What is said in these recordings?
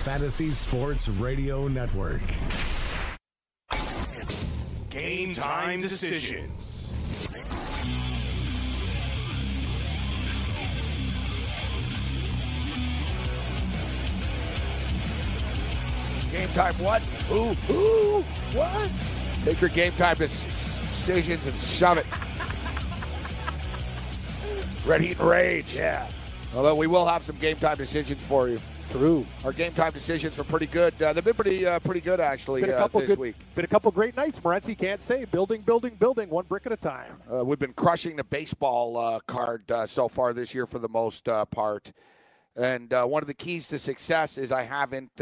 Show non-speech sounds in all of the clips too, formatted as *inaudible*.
Fantasy Sports Radio Network. Game time decisions. Game time what? Who? Who? what? Take your game time decisions and shove it. Red Heat and Rage, yeah. Although we will have some game time decisions for you. True. Our game time decisions were pretty good. Uh, they've been pretty uh, pretty good actually been a couple uh, this good, week. Been a couple great nights. Morency can't say building, building, building, one brick at a time. Uh, we've been crushing the baseball uh, card uh, so far this year for the most part, and one of the keys to success is I haven't.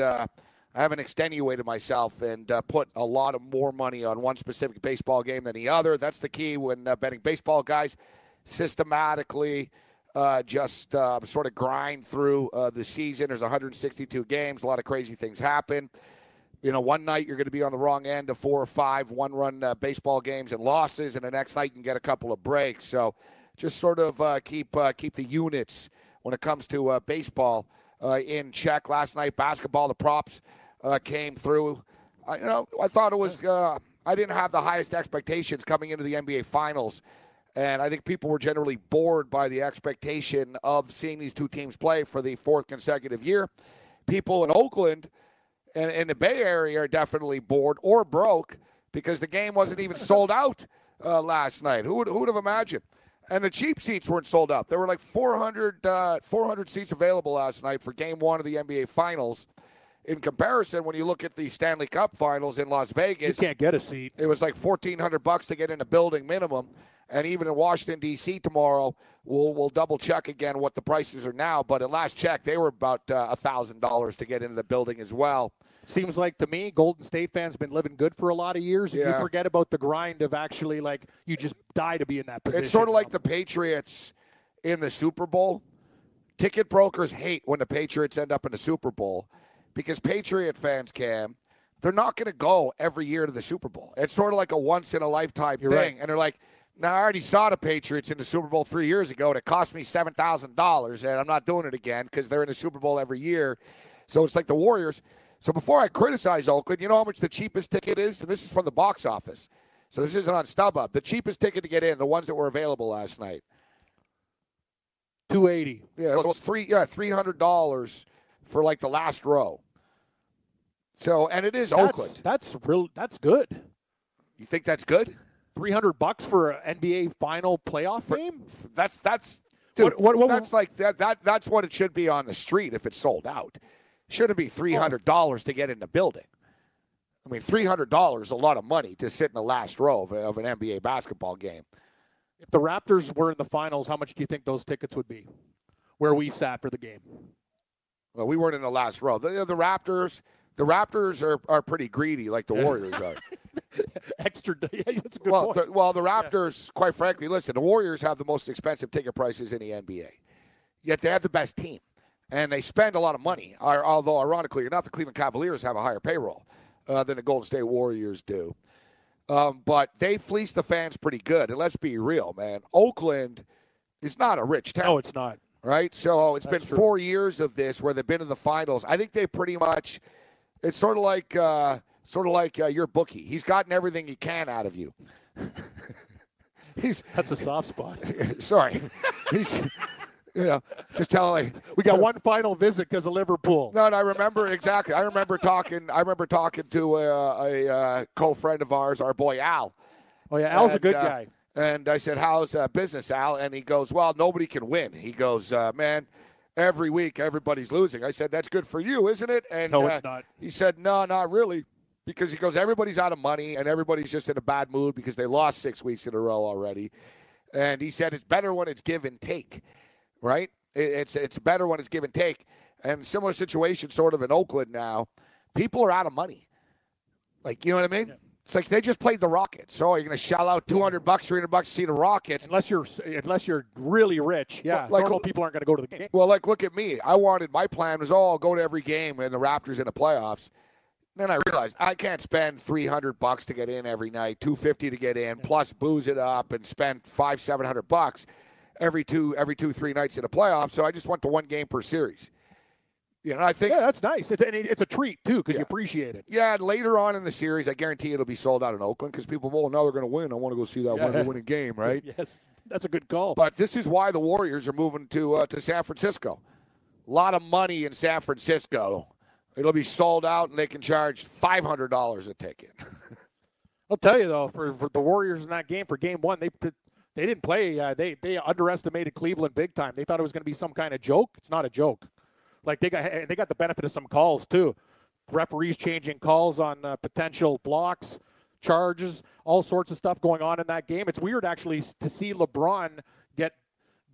I haven't extenuated myself and uh, put a lot of more money on one specific baseball game than the other. That's the key when uh, betting baseball, guys. Systematically, uh, just uh, sort of grind through uh, the season. There's 162 games. A lot of crazy things happen. You know, one night you're going to be on the wrong end of four or five one-run uh, baseball games and losses, and the next night you can get a couple of breaks. So, just sort of uh, keep uh, keep the units when it comes to baseball in check. Last night, basketball, the props came through. I, you know, I thought it was. I didn't have the highest expectations coming into the NBA Finals and I think people were generally bored by the expectation of seeing these two teams play for the fourth consecutive year. People in Oakland and in the Bay Area are definitely bored or broke because the game wasn't even sold out uh, last night. Who would, who would have imagined? And the cheap seats weren't sold out. There were like 400, uh, 400 seats available last night for game one of the NBA Finals. In comparison, when you look at the Stanley Cup Finals in Las Vegas, you can't get a seat. It was like 1400 bucks to get in a building minimum. And even in Washington D.C. tomorrow, we'll we'll double check again what the prices are now. But at last check, they were about uh, a thousand dollars to get into the building as well. Seems like to me, Golden State fans have been living good for a lot of years, and yeah. you forget about the grind of actually like you just die to be in that position. It's sort of like the Patriots in the Super Bowl. Ticket brokers hate when the Patriots end up in the Super Bowl because Patriot fans can. They're not going to go every year to the Super Bowl. It's sort of like a once in a lifetime thing, right. and they're like now, I already saw the Patriots in the Super Bowl three years ago, and it cost me $7,000, and I'm not doing it again because they're in the Super Bowl every year. So it's like the Warriors. So before I criticize Oakland, you know how much the cheapest ticket is? And this is from the box office. So this isn't on StubHub. The cheapest ticket to get in, the ones that were available last night. 280 Yeah, it was three yeah, three hundred dollars for like the last row. So and it is that's, Oakland. That's real that's good. You think that's good? 300 bucks for an NBA final playoff game? That's that's dude, what, what, what, that's like that, that that's what it should be on the street if it's sold out. Shouldn't be $300 to get in the building. I mean, $300 is a lot of money to sit in the last row of, of an NBA basketball game. If the Raptors were in the finals, how much do you think those tickets would be? Where we sat for the game? Well, we weren't in the last row. The, the Raptors, the Raptors are, are pretty greedy, like the Warriors are. *laughs* *laughs* Extra. Yeah, that's a good well, point. The, well, the Raptors, yeah. quite frankly, listen, the Warriors have the most expensive ticket prices in the NBA, yet they have the best team, and they spend a lot of money. Although, ironically enough, the Cleveland Cavaliers have a higher payroll uh, than the Golden State Warriors do. Um, but they fleece the fans pretty good. And let's be real, man. Oakland is not a rich town. No, it's not. Right? So it's That's been true. four years of this where they've been in the finals. I think they pretty much – it's sort of like uh, sort of like uh, your bookie. He's gotten everything he can out of you. *laughs* He's that's a soft spot. *laughs* sorry, he's you know just telling. We got one final visit because of Liverpool. No, and I remember exactly. I remember talking. I remember talking to a, a, a co-friend of ours, our boy Al. Oh yeah, Al's and, a good uh, guy. And I said, "How's uh, business, Al?" And he goes, "Well, nobody can win." He goes, uh, "Man." every week everybody's losing. I said, that's good for you, isn't it? And no, it's uh, not. He said, no, not really. Because he goes, everybody's out of money and everybody's just in a bad mood because they lost six weeks in a row already. And he said it's better when it's give and take, right? It's it's better when it's give and take. And similar situation, sort of in Oakland now. People are out of money. Like you know what I mean? It's like they just played the Rockets. So you're you going to shell out two hundred bucks, three hundred bucks to see the Rockets? Unless you're unless you're really rich, yeah. Like- normal people aren't going to go to the game. Well, like look at me. I wanted my plan was oh, I'll go to every game and the Raptors in the playoffs. Then I realized I can't spend three hundred bucks to get in every night, two fifty to get in, plus booze it up and spend five seven hundred bucks every two every two three nights in the playoffs. So I just went to one game per series. You know, I think Yeah, that's nice. It's, and it's a treat too because Yeah. you appreciate it. Yeah, and later on in the series, I guarantee it'll be sold out in Oakland because people will know they're going to win. I want to go see that Yeah. winner *laughs* winning game, right? Yes, that's a good call. But this is why the Warriors are moving to uh, to San Francisco. A lot of money in San Francisco. It'll be sold out, and they can charge five hundred dollars a ticket. *laughs* I'll tell you though, for, for the Warriors in that game, for Game One, they they didn't play. Uh, they they underestimated Cleveland big time. They thought it was going to be some kind of joke. It's not a joke. Like they got they got the benefit of some calls too. Referees changing calls on uh, potential blocks, charges, all sorts of stuff going on in that game. It's weird actually to see LeBron get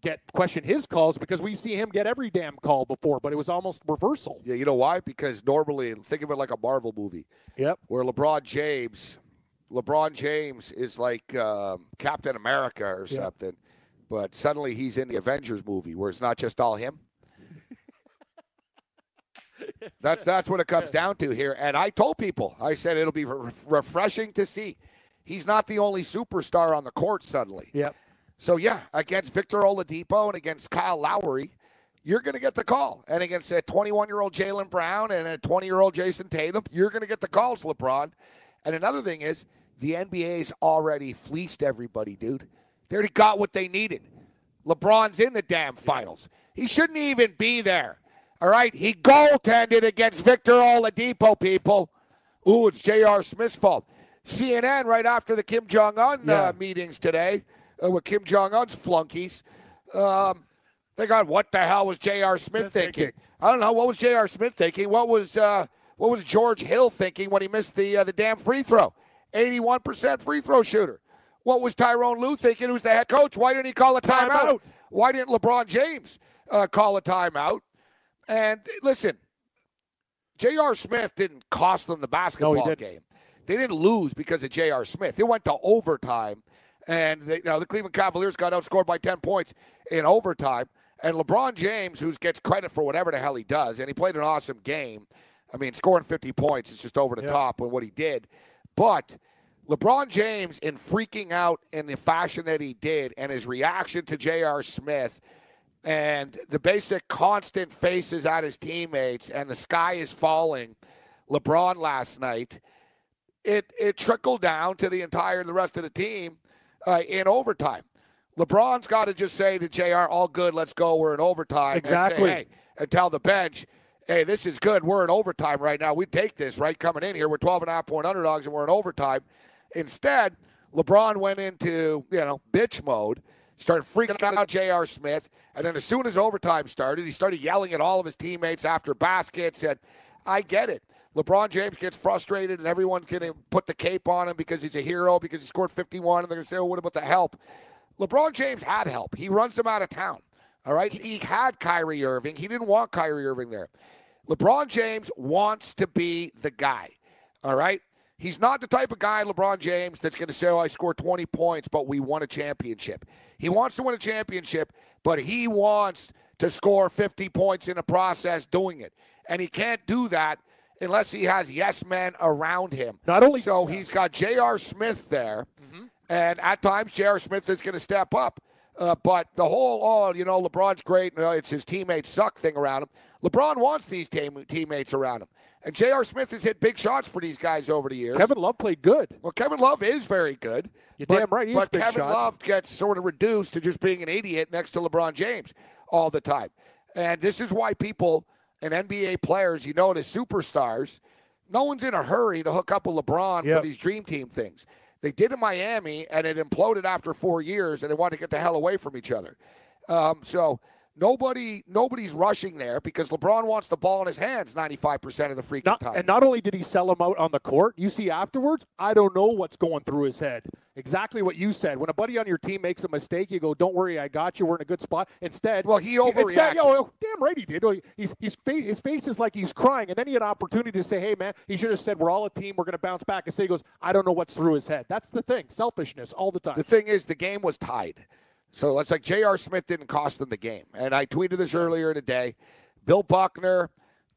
get question his calls because we see him get every damn call before, but it was almost reversal. yeah, you know why? Because normally, think of it like a Marvel movie Yep. where LeBron James, LeBron James is like um, Captain America or Yeah. something, but suddenly he's in the Avengers movie where it's not just all him. *laughs* That's that's what it comes down to here. And I told people, I said it'll be re- refreshing to see. He's not the only superstar on the court suddenly. Yep. So yeah, against Victor Oladipo and against Kyle Lowry, you're going to get the call. And against a 21 year old Jaylen Brown and a 20 year old Jayson Tatum, you're going to get the calls, LeBron. And another thing is, the NBA's already fleeced everybody, dude. They already got what they needed. LeBron's in the damn finals. He shouldn't even be there. All right, he goaltended against Victor Oladipo. People, ooh, it's J.R. Smith's fault. CNN right after the Kim Jong Un Yeah. uh, meetings today uh, with Kim Jong Un's flunkies. Um, they got what the hell was J.R. Smith thinking? I don't know. What was J.R. Smith thinking? What was uh, what was George Hill thinking when he missed the uh, the damn free throw? Eighty-one percent free throw shooter. What was Tyronn Lue thinking? Who's the head coach? Why didn't he call a timeout? Timeout. Why didn't LeBron James uh, call a timeout? And listen, J.R. Smith didn't cost them the basketball didn't. game. They didn't lose because of J.R. Smith. It went to overtime, and they, you know, the Cleveland Cavaliers got outscored by 10 points in overtime. And LeBron James, who gets credit for whatever the hell he does, and he played an awesome game. I mean, scoring 50 points is just over the Yeah. top on what he did. But LeBron James, in freaking out in the fashion that he did, and his reaction to J.R. Smith, and the basic constant faces at his teammates, and the sky is falling. LeBron last night, it it trickled down to the entire the rest of the team uh, in overtime. LeBron's got to just say to Jr. "All good, let's go. We're in overtime." and say, Exactly. hey, and tell the bench, "Hey, this is good. We're in overtime right now. We take this right coming in here. We're 12 and a half point underdogs, and we're in overtime." Instead, LeBron went into you know bitch mode, started freaking out J.R. Smith, and then as soon as overtime started, he started yelling at all of his teammates after baskets. And I get it. LeBron James gets frustrated, and everyone can put the cape on him because he's a hero because he scored 51, and they're going to say, "Oh, what about the help?" LeBron James had help. He runs them out of town. All right. He had Kyrie Irving. He didn't want Kyrie Irving there. LeBron James wants to be the guy. All right. He's not the type of guy, LeBron James, that's going to say, oh, I scored 20 points, but we won a championship. He wants to win a championship, but he wants to score 50 points in the process doing it. And he can't do that unless he has yes men around him. Not only- so he's got J.R. Smith there, and at times J.R. Smith is going to step up. Uh, but the whole, oh, you know, LeBron's great, and uh, it's his teammates suck thing around him. LeBron wants these team- teammates around him. And J.R. Smith has hit big shots for these guys over the years. Kevin Love played good. Well, Kevin Love is very good. You're but, damn right, he but Kevin shots. Love gets sort of reduced to just being an idiot next to LeBron James all the time. And this is why people and NBA players, you notice superstars, no one's in a hurry to hook up with LeBron Yep. for these dream team things. They did in Miami, and it imploded after four years, and they wanted to get the hell away from each other. Um, so nobody nobody's rushing there because LeBron wants the ball in his hands 95% of the freaking Not, time. and not only did he sell him out on the court, you see afterwards, I don't know what's going through his head. Exactly what you said. When a buddy on your team makes a mistake, you go, "Don't worry, I got you. We're in a good spot." Instead, Well, he instead, overreacted. yo, damn right he did. Oh, he's, he's face, his face is like he's crying, and then he had an opportunity to say, "Hey, man," he should have said, "We're all a team. We're going to bounce back." Instead, he goes, "I don't know what's through his head." That's the thing. Selfishness all the time. The thing is, the game was tied. So it's like J.R. Smith didn't cost them the game. And I tweeted this earlier today. Bill Buckner,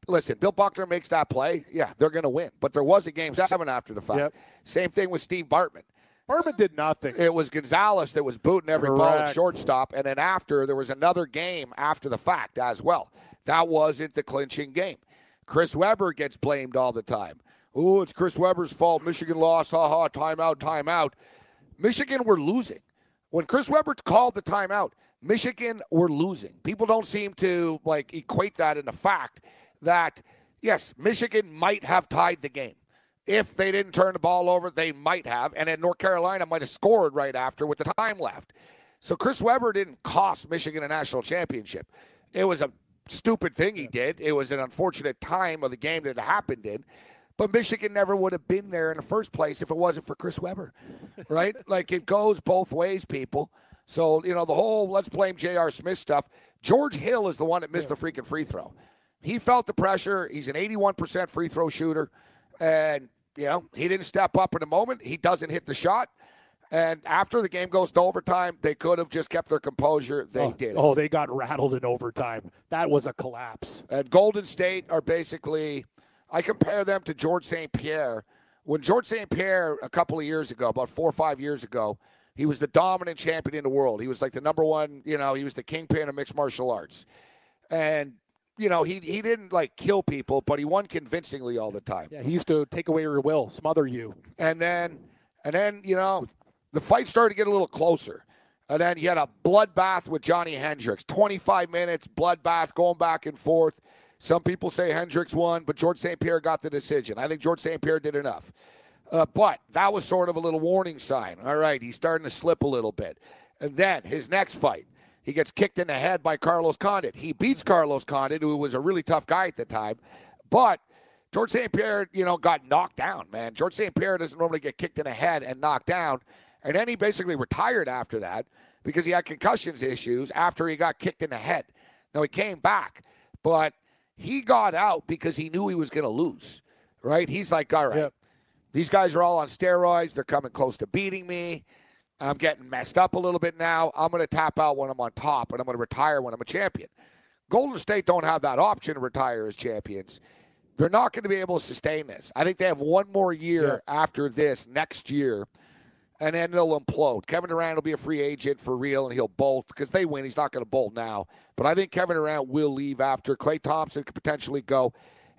listen, Bill Buckner makes that play. Yeah, they're going to win. But there was a game seven after the fact. Yep. Same thing with Steve Bartman. Berman did nothing. It was Gonzalez that was booting every ball at shortstop. And then after, there was another game after the fact as well. That wasn't the clinching game. Chris Webber gets blamed all the time. Oh, it's Chris Webber's fault. Michigan lost. Ha ha. Timeout. Timeout. Michigan were losing. When Chris Webber called the timeout, Michigan were losing. People don't seem to like equate that in the fact that yes, Michigan might have tied the game. If they didn't turn the ball over, they might have, and then North Carolina might have scored right after with the time left. So Chris Webber didn't cost Michigan a national championship. It was a stupid thing he did. It was an unfortunate time of the game that it happened in. But Michigan never would have been there in the first place if it wasn't for Chris Webber, right? *laughs* like it goes both ways, people. So, you know, the whole let's blame J.R. Smith stuff. George Hill is the one that missed the freaking free throw. He felt the pressure. He's an 81% free throw shooter. And, you know, he didn't step up in the moment. He doesn't hit the shot. And after the game goes to overtime, they could have just kept their composure. They oh, did. Oh, they got rattled in overtime. That was a collapse. And Golden State are basically, I compare them to George St. Pierre. When George St. Pierre, a couple of years ago, about four or five years ago, he was the dominant champion in the world. He was like the number one, you know, he was the kingpin of mixed martial arts. And, you know, he, he didn't like kill people, but he won convincingly all the time. Yeah, he used to take away your will, smother you. And then, and then, you know, the fight started to get a little closer. And then he had a bloodbath with Johny Hendricks. 25 minutes, bloodbath, going back and forth. Some people say Hendricks won, but George St. Pierre got the decision. I think George St. Pierre did enough. Uh, but that was sort of a little warning sign. All right, he's starting to slip a little bit. And then his next fight, he gets kicked in the head by Carlos Condit. He beats Carlos Condit, who was a really tough guy at the time. But George St. Pierre, you know, got knocked down, man. George St. Pierre doesn't normally get kicked in the head and knocked down. And then he basically retired after that because he had concussions issues after he got kicked in the head. Now he came back, but he got out because he knew he was going to lose, right? He's like, all right, Yep. these guys are all on steroids. They're coming close to beating me. I'm getting messed up a little bit now. I'm going to tap out when I'm on top, and I'm going to retire when I'm a champion. Golden State don't have that option to retire as champions. They're not going to be able to sustain this. I think they have one more year after this next year, and then they'll implode. Kevin Durant will be a free agent for real, and he'll bolt because they win. He's not going to bolt now, but I think Kevin Durant will leave after. Klay Thompson could potentially go,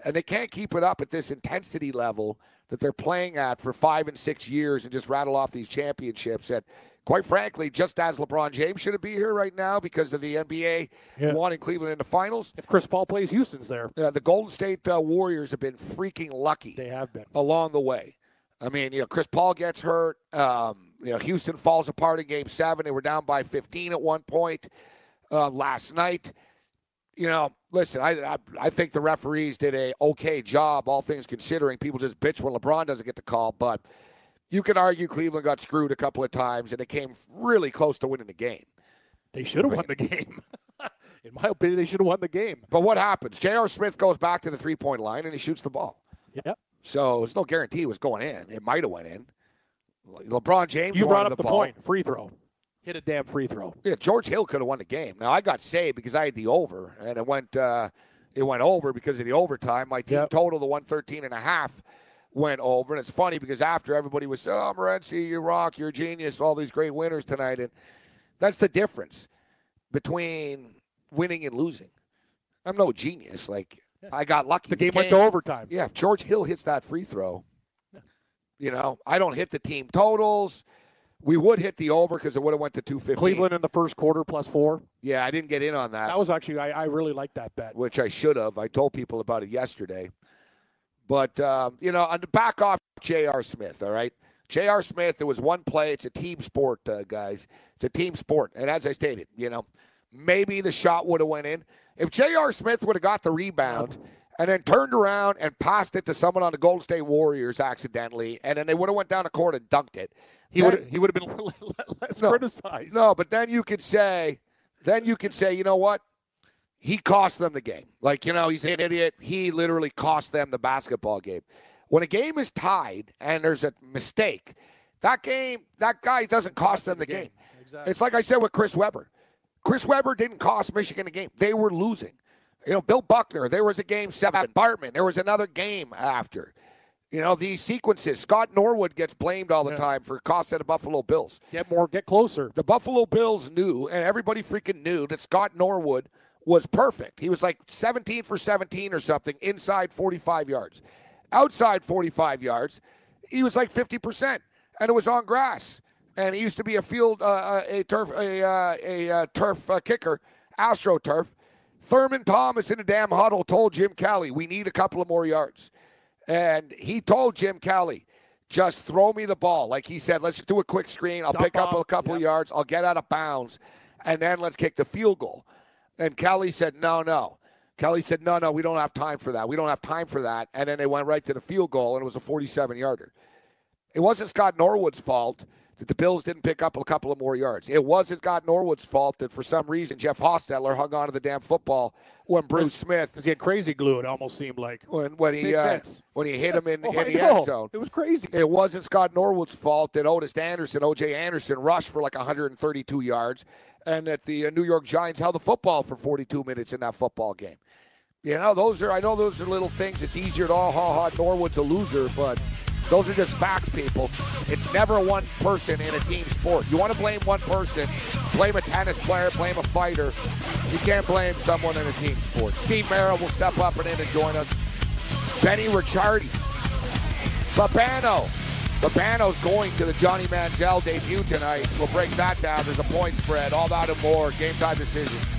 and they can't keep it up at this intensity level that they're playing at for five and six years and just rattle off these championships. And quite frankly, just as LeBron James shouldn't be here right now because of the NBA Yeah. wanting Cleveland in the finals. If Chris Paul plays, Houston's there. Uh, the Golden State uh, Warriors have been freaking lucky They have been. along the way. I mean, you know, Chris Paul gets hurt. Um, you know, Houston falls apart in Game Seven. They were down by 15 at one point uh, last night. You know, listen, I, I I think the referees did a okay job, all things considering. People just bitch when LeBron doesn't get the call, but you can argue Cleveland got screwed a couple of times, and it came really close to winning the game. They should have won the game. *laughs* In my opinion, they should have won the game. But what happens? J.R. Smith goes back to the three point line and he shoots the ball. Yep. So there's no guarantee it was going in. It might have went in. Le- LeBron James You brought up the, ball. point. Free throw. Hit a damn free throw. Yeah, George Hill could have won the game. Now I got saved because I had the over, and it went uh, it went over because of the overtime. My team Yep. total, the 113 and a half, went over. And it's funny because after everybody was, saying, oh, Morency, you rock, you're a genius, all these great winners tonight. And that's the difference between winning and losing. I'm no genius. Like, I got lucky. The game went to overtime. Yeah, if George Hill hits that free throw, you know, I don't hit the team totals. We would hit the over because it would have went to 250. Cleveland in the first quarter plus four. Yeah, I didn't get in on that, That was actually I, I really liked that bet. which I should have. I told people about it yesterday. But um, you know, on the back off J.R. Smith, all right. J.R. Smith, There was one play. It's a team sport, uh, guys. It's a team sport, and as I stated, you know, maybe the shot would have went in. If J.R. Smith would have got the rebound and then turned around and passed it to someone on the Golden State Warriors accidentally, and then they would have went down the court and dunked it. He would he would have been *laughs* less No. criticized. No, but then you could say, then you could say, you know what? He cost them the game. Like, you know, he's an idiot. He literally cost them the basketball game. When a game is tied and there's a mistake, that game, that guy doesn't cost them the game. Exactly. It's like I said with Chris Webber. Chris Webber didn't cost Michigan a game. They were losing. You know, Bill Buckner, there was a game seven. Bartman, there was another game after. You know, these sequences. Scott Norwood gets blamed all the Yeah. time for costing the Buffalo Bills Get more, get closer. the Buffalo Bills knew, and everybody freaking knew that Scott Norwood was perfect. He was like 17 for 17 or something inside 45 yards. Outside 45 yards, he was like 50%, and it was on grass. And he used to be a field, uh, a turf, a, uh, a uh, turf uh, kicker, AstroTurf. Thurman Thomas in the damn huddle told Jim Kelly, "We need a couple of more yards." And he told Jim Kelly, just throw me the ball. Like he said, let's just do a quick screen. I'll Dump pick up a couple of Yep. yards. I'll get out of bounds. And then let's kick the field goal. And Kelly said, no, no. Kelly said, no, no, we don't have time for that. We don't have time for that. And then they went right to the field goal, and it was a 47 yarder. It wasn't Scott Norwood's fault that the Bills didn't pick up a couple of more yards. It wasn't Scott Norwood's fault that for some reason Jeff Hostetler hung on to the damn football when Bruce Smith Because he had crazy glue, it almost seemed like. when when he uh, when he hit him in, Oh, in the end zone. It was crazy. It wasn't Scott Norwood's fault that Ottis Anderson, O.J. Anderson, rushed for like 132 yards, and that the uh, New York Giants held the football for 42 minutes in that football game. You know, those are I know those are little things. It's easier to all ha ha Norwood's a loser, but those are just facts, people. It's never one person in a team sport. You want to blame one person, blame a tennis player, blame a fighter. You can't blame someone in a team sport. Steve Merril will step up and in and join us. Benny Ricciardi. Babano. Babano's going to the Johnny Manziel debut tonight. We'll break that down. There's a point spread. All that and more. Game time decisions.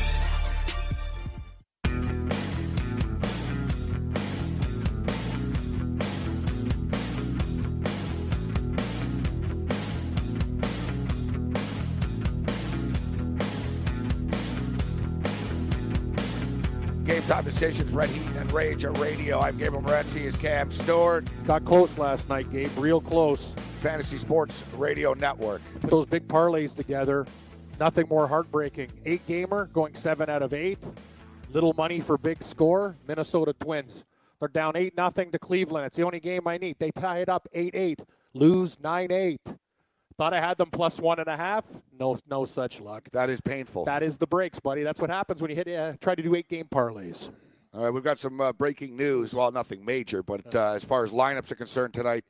Red Heat and Rage at Radio. I'm Gabriel Morency. Is Cam Stewart. Got close last night, Gabe. Real close. Fantasy Sports Radio Network. Put those big parlays together. Nothing more heartbreaking. Eight gamer going seven out of eight. Little money for big score. Minnesota Twins. They're down eight nothing to Cleveland. It's the only game I need. They tie it up eight eight. Lose nine eight. Thought I had them plus one and a half. No, no such luck. That is painful. That is the breaks, buddy. That's what happens when you hit. Uh, try to do eight game parlays. All right, we've got some uh, breaking news. Well, nothing major, but uh, as far as lineups are concerned tonight,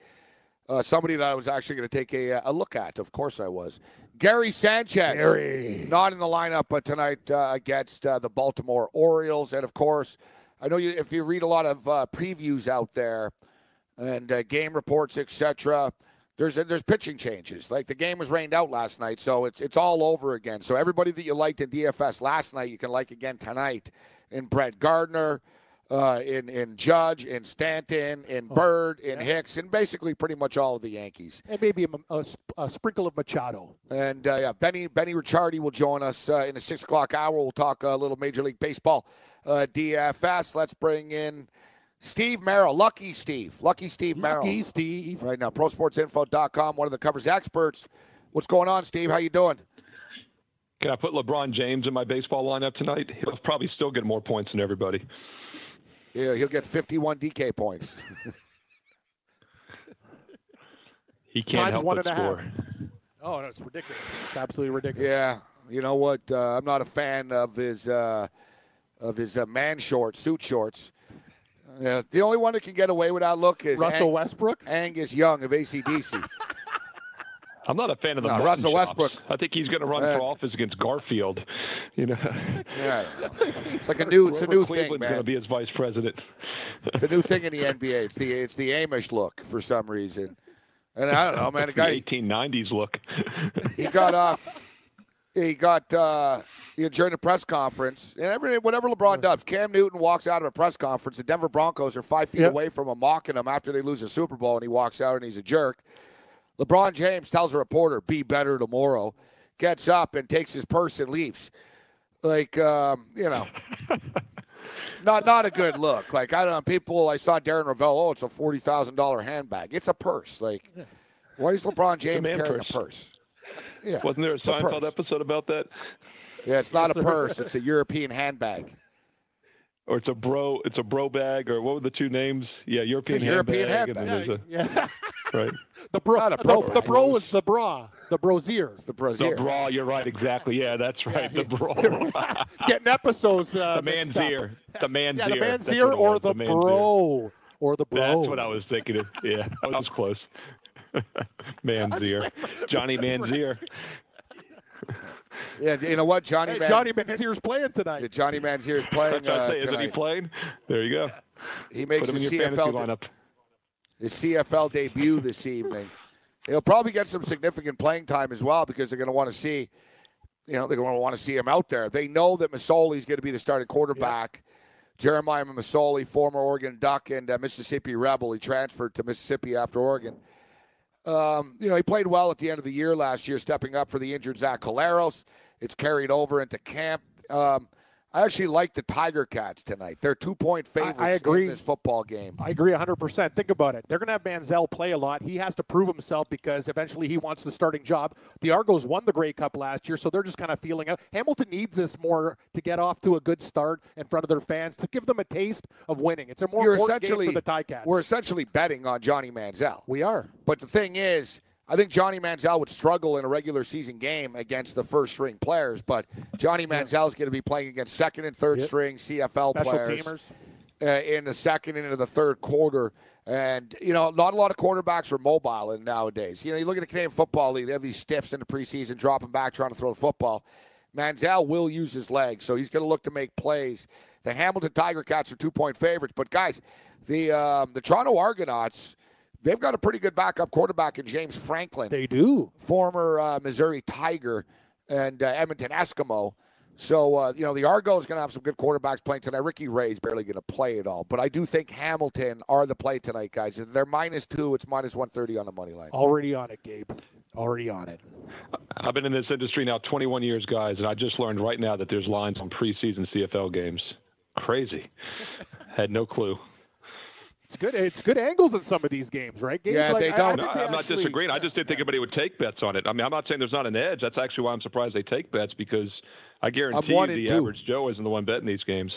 uh, somebody that I was actually going to take a, a look at. Of course, I was. Gary Sanchez. Gary. Not in the lineup but tonight uh, against uh, the Baltimore Orioles. And of course, I know you if you read a lot of uh, previews out there and uh, game reports, etc. There's there's pitching changes. Like the game was rained out last night, so it's it's all over again. So everybody that you liked in DFS last night, you can like again tonight. In Brett Gardner, uh, in in Judge, in Stanton, in Bird, in Hicks, and basically pretty much all of the Yankees. And maybe a, a, a sprinkle of Machado. And uh, yeah, Benny Benny Ricciardi will join us uh, in the six o'clock hour. We'll talk a little Major League Baseball uh, DFS. Let's bring in Steve Merril, Lucky Steve, Lucky Steve Merril, Lucky Steve. right now. ProSportsInfo.com, one of the covers experts. What's going on, Steve? How you doing? Can I put LeBron James in my baseball lineup tonight? He'll probably still get more points than everybody. Yeah, he'll get 51 DK points. *laughs* He can't Times help one but and a half. Oh, no, it's ridiculous. It's absolutely ridiculous. Yeah, you know what? Uh, I'm not a fan of his uh, of his uh, man shorts, suit shorts. Yeah, the only one that can get away with that look is Russell Ang- Westbrook. Angus Young of ACDC. *laughs* I'm not a fan of the No, Russell chops. Westbrook. I think he's going to run Uh, for office against Garfield. You know, *laughs* yeah, it's like a new, it's a new Cleveland's thing, going to be his vice president. It's a new thing in the NBA. It's the it's the Amish look for some reason. And I don't know, man. The *laughs* The guy 1890s look. *laughs* he got off. He got uh, he, during the press conference, and every whatever LeBron does, Cam Newton walks out of a press conference. The Denver Broncos are five feet Yep. away from him, mocking him after they lose a Super Bowl, and he walks out and he's a jerk. LeBron James tells a reporter, "Be better tomorrow." Gets up and takes his purse and leaves. Like um, you know. *laughs* Not not a good look. Like I don't know. People I saw Darren Rovell. Oh, it's a forty thousand dollar handbag. It's a purse. Like, why is LeBron James carrying purse. a purse? Yeah, Wasn't there a it's a Seinfeld episode about that? Yeah, it's not a *laughs* purse. It's a European handbag. Or it's a bro, it's a bro bag, or what were the two names? Yeah, European European handbag. and handbag. then Yeah. a- *laughs* right. the bro, a the, bro the bag. bro was the bra, the brosier. The The bra, you're right, exactly. Yeah, that's right. The bra. *laughs* Getting episodes. Uh, the mixed man's ear. The man's Yeah, the ear. man's ear or was, the, man's ear. bro. Or the bro. That's what I was thinking. Of. Yeah, I was close. *laughs* man's ear. Johnny Manzier. Yeah, you know what, Johnny Hey, Man- Johnny Manzier's playing tonight. Yeah, Johnny Manzier is playing That's uh, say. Isn't he tonight. playing? There you go. He makes Put him in his your fantasy CFL lineup. his CFL debut this evening. He'll probably get some significant playing time as well because they're going to want to see, you know, they're going to want to see him out there. They know that Masoli is going to be the starting quarterback. Jeremiah Masoli, former Oregon Duck and uh, Mississippi Rebel, he transferred to Mississippi after Oregon. Um, you know, he played well at the end of the year last year, stepping up for the injured Zach Collaros. It's carried over into camp. Um, I actually like the Tiger Cats tonight. They're two point favorites I agree. in this football game. I agree 100%. Think about it. They're going to have Manziel play a lot. He has to prove himself because eventually he wants the starting job. The Argos won the Grey Cup last year, so they're just kind of feeling out. Hamilton needs this more to get off to a good start in front of their fans, to give them a taste of winning. It's a more You're important game essentially for the Ticats. we're essentially betting on Johnny Manziel. we are. But the thing is, I think Johnny Manziel would struggle in a regular season game against the first string players. But Johnny Manziel is going to be playing against second and third Yep. string CFL Special players uh, in the second and into the third quarter. And you know, not a lot of quarterbacks are mobile in nowadays. You know, you look at the Canadian Football League; they have these stiffs in the preseason, dropping back, trying to throw the football. Manziel will use his legs, so he's going to look to make plays. The Hamilton Tiger Cats are two-point favorites, but guys, the um, the Toronto Argonauts, they've got a pretty good backup quarterback in James Franklin They do. former uh, Missouri Tiger and uh, Edmonton Eskimo. So, uh, you know, the Argos going to have some good quarterbacks playing tonight. Ricky Ray's barely going to play at all. But I do think Hamilton are the play tonight, guys. They're minus two. It's minus 130 on the money line. Already on it, Gabe. Already on it. I've been in this industry now 21 years, guys, and I just learned right now that there's lines on preseason CFL games. Crazy. *laughs* Had no clue. It's good. It's good angles in some of these games, right? Gabe? Yeah, Like, they I- I don't- No, think they I'm not disagreeing. I just didn't think anybody would take bets on it. I mean, I'm not saying there's not an edge. That's actually why I'm surprised they take bets because I guarantee you the two. average Joe isn't the one betting these games.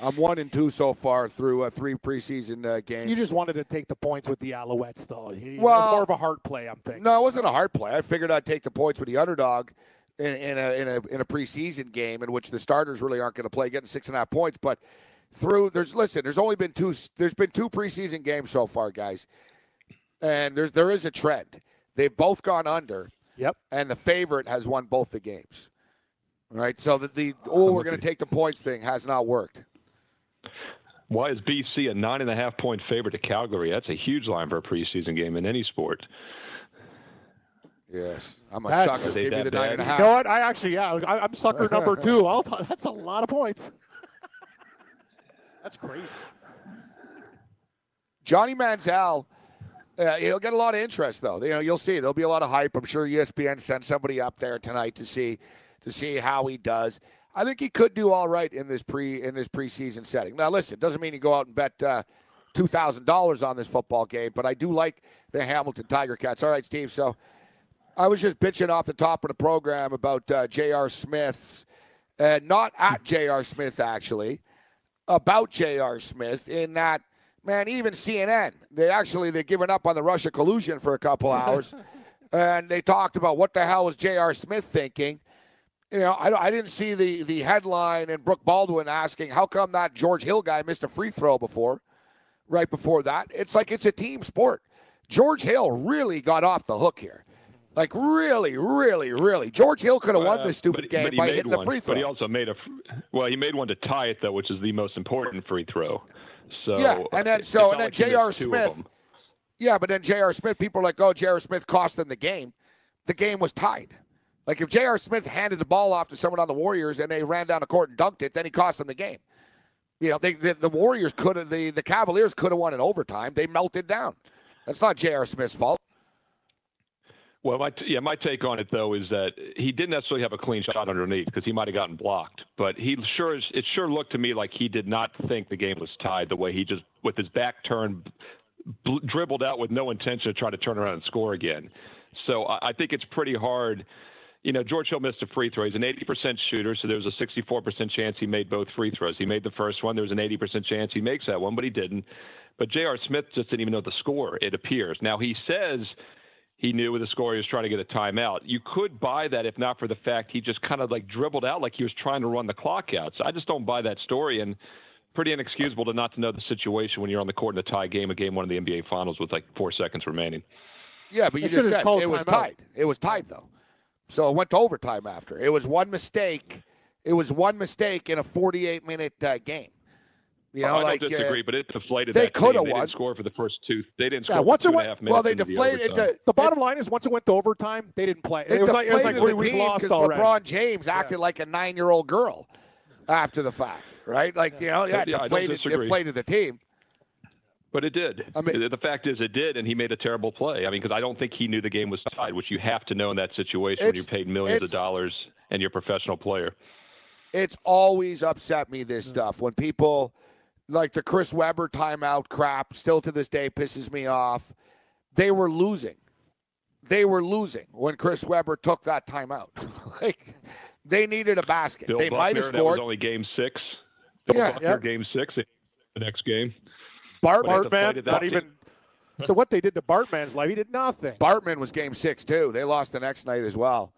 I'm one and two so far through uh, three preseason uh, games. You just wanted to take the points with the Alouettes, though. You- Well- it's more of a heart play, I'm thinking. No, it wasn't a hard play. I figured I'd take the points with the underdog in, in a in a in a preseason game in which the starters really aren't going to play, getting six and a half points. But through there's listen, there's only been two. There's been two preseason games so far, guys, and there's there is a trend. They've both gone under, Yep. and the favorite has won both the games. All right, so the, the oh we're going to take the points thing has not worked. Why is BC a nine and a half point favorite to Calgary? That's a huge line for a preseason game in any sport. Yes, I'm a That's- sucker. Are they Give me the nine and a bad? half. You know what? I actually, yeah, I, I'm sucker number two. I'll, *laughs* that's a lot of points. That's crazy. Johnny Manziel, uh, he'll get a lot of interest though. You know, you'll see there'll be a lot of hype. I'm sure ESPN sent somebody up there tonight to see to see how he does. I think he could do all right in this pre in this preseason setting. Now, listen, doesn't mean you go out and bet uh, two thousand dollars on this football game, but I do like the Hamilton Tiger Cats. All right, Steve. So I was just bitching off the top of the program about uh, J.R. Smith's, uh, not at J.R. Smith actually about J.R. Smith in that, man, even CNN, they actually, they're giving up on the Russia collusion for a couple *laughs* hours. and they talked about what the hell was J.R. Smith thinking. You know, I, I didn't see the the headline and Brooke Baldwin asking how come that George Hill guy missed a free throw before, right before that. It's like it's a team sport. George Hill really got off the hook here. Like really, really, really. George Hill could have won Uh, this stupid but- game but by hitting one, the free throw. But he also made a well, he made one to tie it though, which is the most important free throw. So Yeah, and then- so- and then like J.R. Smith- Yeah, but then J.R. Smith, people are like, oh, J.R. Smith cost them the game. The game was tied. Like if J.R. Smith handed the ball off to someone on the Warriors and they ran down the court and dunked it, then he cost them the game. You know, they, the, the Warriors could have, the, the Cavaliers could have won in overtime. They melted down. That's not J.R. Smith's fault. Well, my t- yeah, my take on it though is that he didn't necessarily have a clean shot underneath because he might have gotten blocked, but he sure is, it sure looked to me like he did not think the game was tied the way he just with his back turned bl- dribbled out with no intention to try to turn around and score again. So I, I think it's pretty hard. You know, George Hill missed a free throw. He's an 80% shooter, so there was a 64% chance he made both free throws. He made the first one. There was an 80% chance he makes that one, but he didn't. But J.R. Smith just didn't even know the score, it appears. Now, he says he knew with the score he was trying to get a timeout. You could buy that if not for the fact he just kind of like dribbled out like he was trying to run the clock out. So I just don't buy that story. And pretty inexcusable to not to know the situation when you're on the court in a tie game, a game one of the NBA Finals with like four seconds remaining. Yeah, but you They just said it was timeout. tied. It was tied though, so it went to overtime after. It was one mistake. It was one mistake in a 48 minute uh, game. You know, I don't like uh, disagree, but it deflated. they coulda They won. score for the first two. They didn't Yeah, score once for it two and went- a half well, they into the deflated. It, The bottom line is, once it went to overtime, they didn't play. it It was like, it was like deflated we, the we team lost 'cause already. LeBron James acted like a nine year old girl after the fact, right? Like you know, yeah, Yeah, deflated, deflated the team. But it did. I mean- the the fact is, it did, and he made a terrible play. I mean, because I don't think he knew the game was tied, which you have to know in that situation when you're paid millions of dollars and you're a professional player. It's always upset me this stuff when people like the Chris Webber timeout crap. Still to this day pisses me off. They were losing. They were losing when Chris Webber took that timeout. *laughs* like they needed a basket. Bill they might Buckner, have that was scored. only game six. Bill Yeah. Buckner, Yep. game six, the next game. Bart, Bartman, not that even. the, what they did to Bartman's life, he did nothing. Bartman was game six too. They lost the next night as well.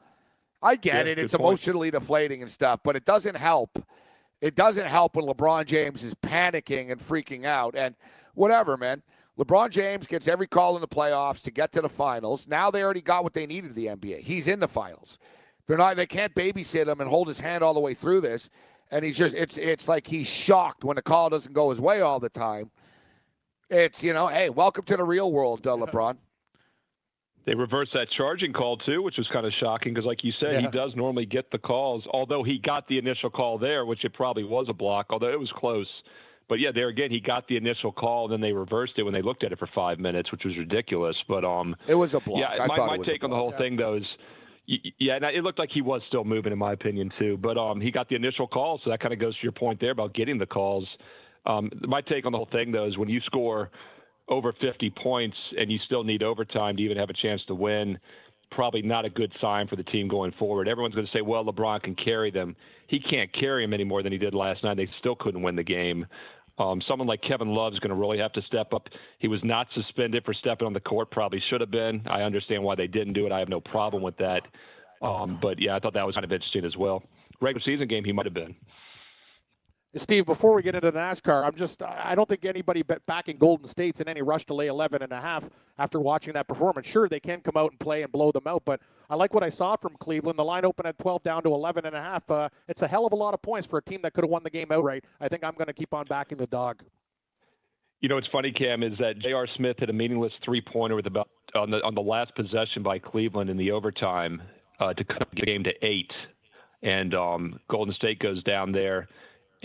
I get Yeah, it. It's point. emotionally deflating and stuff, but it doesn't help. It doesn't help when LeBron James is panicking and freaking out and whatever, man. LeBron James gets every call in the playoffs to get to the finals. Now they already got what they needed in the NBA. He's in the finals. They're not. They can't babysit him and hold his hand all the way through this. And he's just. It's. It's like he's shocked when the call doesn't go his way all the time. It's you know, hey, welcome to the real world, uh, *laughs* LeBron. They reversed that charging call too, which was kind of shocking because, like you said, he does normally get the calls. Although he got the initial call there, which it probably was a block, although it was close. But yeah, there again, he got the initial call, and then they reversed it when they looked at it for five minutes, which was ridiculous. But um, It was a block. yeah, I my, my it was a take on the whole thing though is, yeah, and it looked like he was still moving, in my opinion too. But um, he got the initial call, so that kind of goes to your point there about getting the calls. Um, my take on the whole thing though is when you score over 50 points and you still need overtime to even have a chance to win, probably not a good sign for the team going forward. Everyone's going to say, well, LeBron can carry them. He can't carry them any more than he did last night. They still couldn't win the game. Um, someone like Kevin Love is going to really have to step up. He was not suspended for stepping on the court. Probably should have been. I understand why they didn't do it. I have no problem with that. Um, but yeah, I thought that was kind of interesting as well. Regular season game, he might have been. Steve, before we get into NASCAR, I'm just, I don't think anybody back in Golden State's in any rush to lay 11 and a half after watching that performance. Sure, they can come out and play and blow them out, but I like what I saw from Cleveland. The line opened at 12 down to 11 and a half. Uh, it's a hell of a lot of points for a team that could have won the game outright. I think I'm going to keep on backing the dog. You know what's funny, Cam, is that J.R. Smith had a meaningless three-pointer with about on the on the last possession by Cleveland in the overtime uh, to cut the game to eight, and um, Golden State goes down there,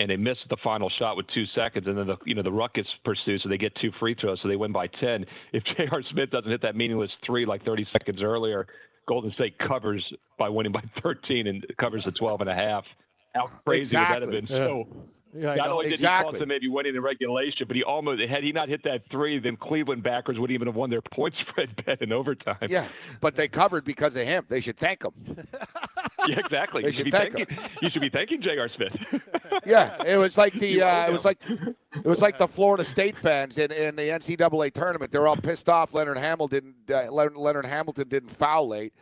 and they miss the final shot with two seconds, and then the you know the ruckus pursues, so they get two free throws, so they win by ten. *laughs* If J.R. Smith doesn't hit that meaningless three like 30 seconds earlier, Golden State covers by winning by 13 and covers the 12 and a half. How crazy would that have Exactly. been? So. Yeah, I Not know. only did he Exactly. cost them maybe winning in regulation, but he almost had he not hit that three, then Cleveland backers would even have won their *laughs* point spread bet in overtime. Yeah, but they covered because of him. They should thank him. *laughs* Yeah, exactly. They You should, should be thank thanking, *laughs* you should be thanking J.R. Smith. Yeah, it was like the uh, it was like It was like the Florida State fans in, in the NCAA tournament. They're all pissed off. Leonard Hamilton, uh, Leonard, Leonard Hamilton didn't foul late.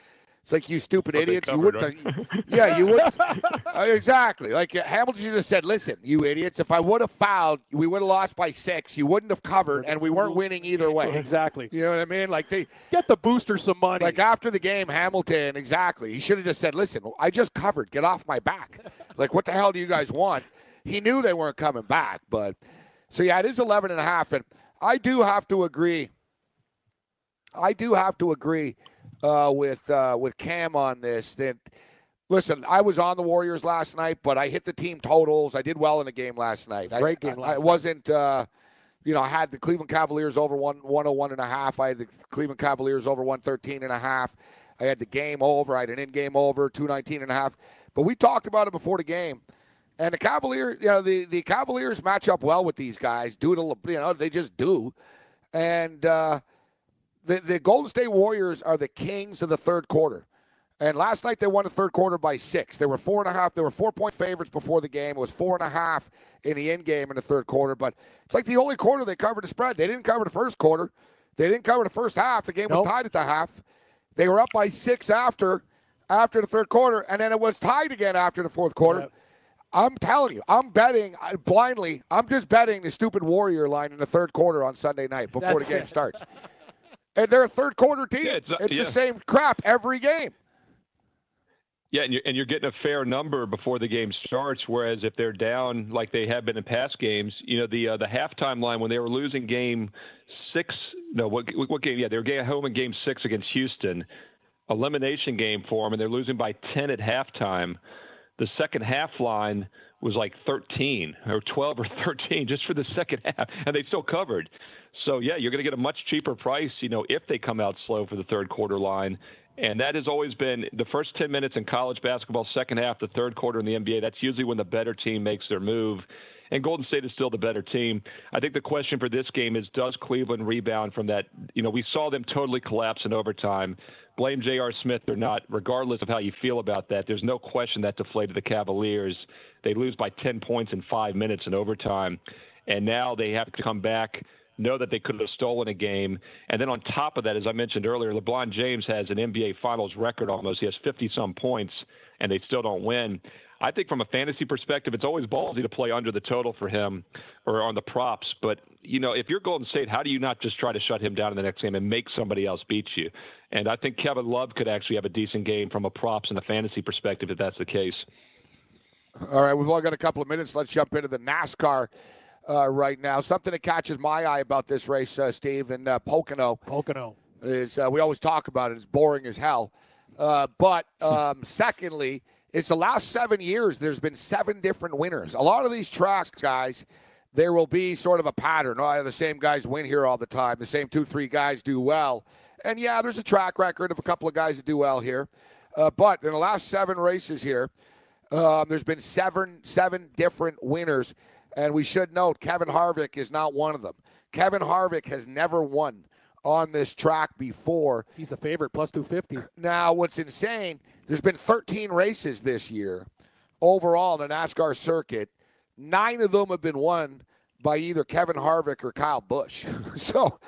It's like you stupid But idiots. You wouldn't. yeah, you would. *laughs* uh, exactly. Like uh, Hamilton just said, "Listen, you idiots. If I would have fouled, we would have lost by six. You wouldn't have covered, and we weren't winning either way." Exactly. You know what I mean? Like they, Get the booster some money. like after the game, Hamilton, exactly. He should have just said, "Listen, I just covered. Get off my back." *laughs* like, what the hell do you guys want? He knew they weren't coming back, but so yeah, it is 11 and a half, and I do have to agree. I do have to agree uh, with uh, with Cam on this. That listen, I was on the Warriors last night, but I hit the team totals. I did well in the game last night. I- Great game I, last I night. wasn't. Uh, you know, I had the Cleveland Cavaliers over one, 101 and a half. I had the Cleveland Cavaliers over 113 and a half. I had the game over. I had an in-game over, 219 and a half. But we talked about it before the game. And the Cavaliers, you know, the, the Cavaliers match up well with these guys. Do it, a, you know, they just do. And uh, the the Golden State Warriors are the kings of the third quarter. And last night they won the third quarter by six. They were four and a half. They were four point favorites before the game. It was four and a half in the end game in the third quarter. But it's like the only quarter they covered the spread. They didn't cover the first quarter. They didn't cover the first half. The game was tied at the half. They were up by six after after the third quarter, and then it was tied again after the fourth quarter. Yep. I'm telling you, I'm betting I- blindly. I'm just betting the stupid Warrior line in the third quarter on Sunday night before That's the game it. starts. *laughs* And they're a third quarter team. Yeah, it's it's, uh, yeah. the same crap every game. Yeah, and you're, and you're getting a fair number before the game starts. Whereas if they're down like they have been in past games, you know the uh, the halftime line when they were losing game six, no, what what game? Yeah, they were getting home in game six against Houston, elimination game for them, and they're losing by ten at halftime. The second half line was like 13 or 12 or *laughs* 13 just for the second half, and they still covered. So yeah, you're going to get a much cheaper price, you know, if they come out slow for the third quarter line. And that has always been the first 10 minutes in college basketball, second half, the third quarter in the NBA. That's usually when the better team makes their move. And Golden State is still the better team. I think the question for this game is does Cleveland rebound from that? You know, we saw them totally collapse in overtime. Blame J.R. Smith or not, regardless of how you feel about that, there's no question that deflated the Cavaliers. They lose by 10 points in five minutes in overtime. And now they have to come back know that they could have stolen a game. And then on top of that, as I mentioned earlier, LeBron James has an NBA Finals record almost. He has 50 some points, and they still don't win. I think from a fantasy perspective, it's always ballsy to play under the total for him or on the props. But, you know, if you're Golden State, how do you not just try to shut him down in the next game and make somebody else beat you? And I think Kevin Love could actually have a decent game from a props and a fantasy perspective if that's the case. All right, we've only got a couple of minutes. Let's jump into the NASCAR uh, right now. Something that catches my eye about this race, uh, Steve, in uh, Pocono Pocono. is uh, we always talk about it. It's boring as hell. Uh, but um, *laughs* secondly, it's the last seven years. There's been seven different winners. A lot of these tracks, guys, there will be sort of a pattern. Oh, the same guys win here all the time. The same two, three guys do well. And yeah, there's a track record of a couple of guys that do well here. Uh, but in the last seven races here, um, there's been seven seven different winners, and we should note Kevin Harvick is not one of them. Kevin Harvick has never won on this track before. He's a favorite, plus 250. Now, what's insane, there's been 13 races this year overall in the NASCAR circuit. Nine of them have been won by either Kevin Harvick or Kyle Busch. *laughs* so,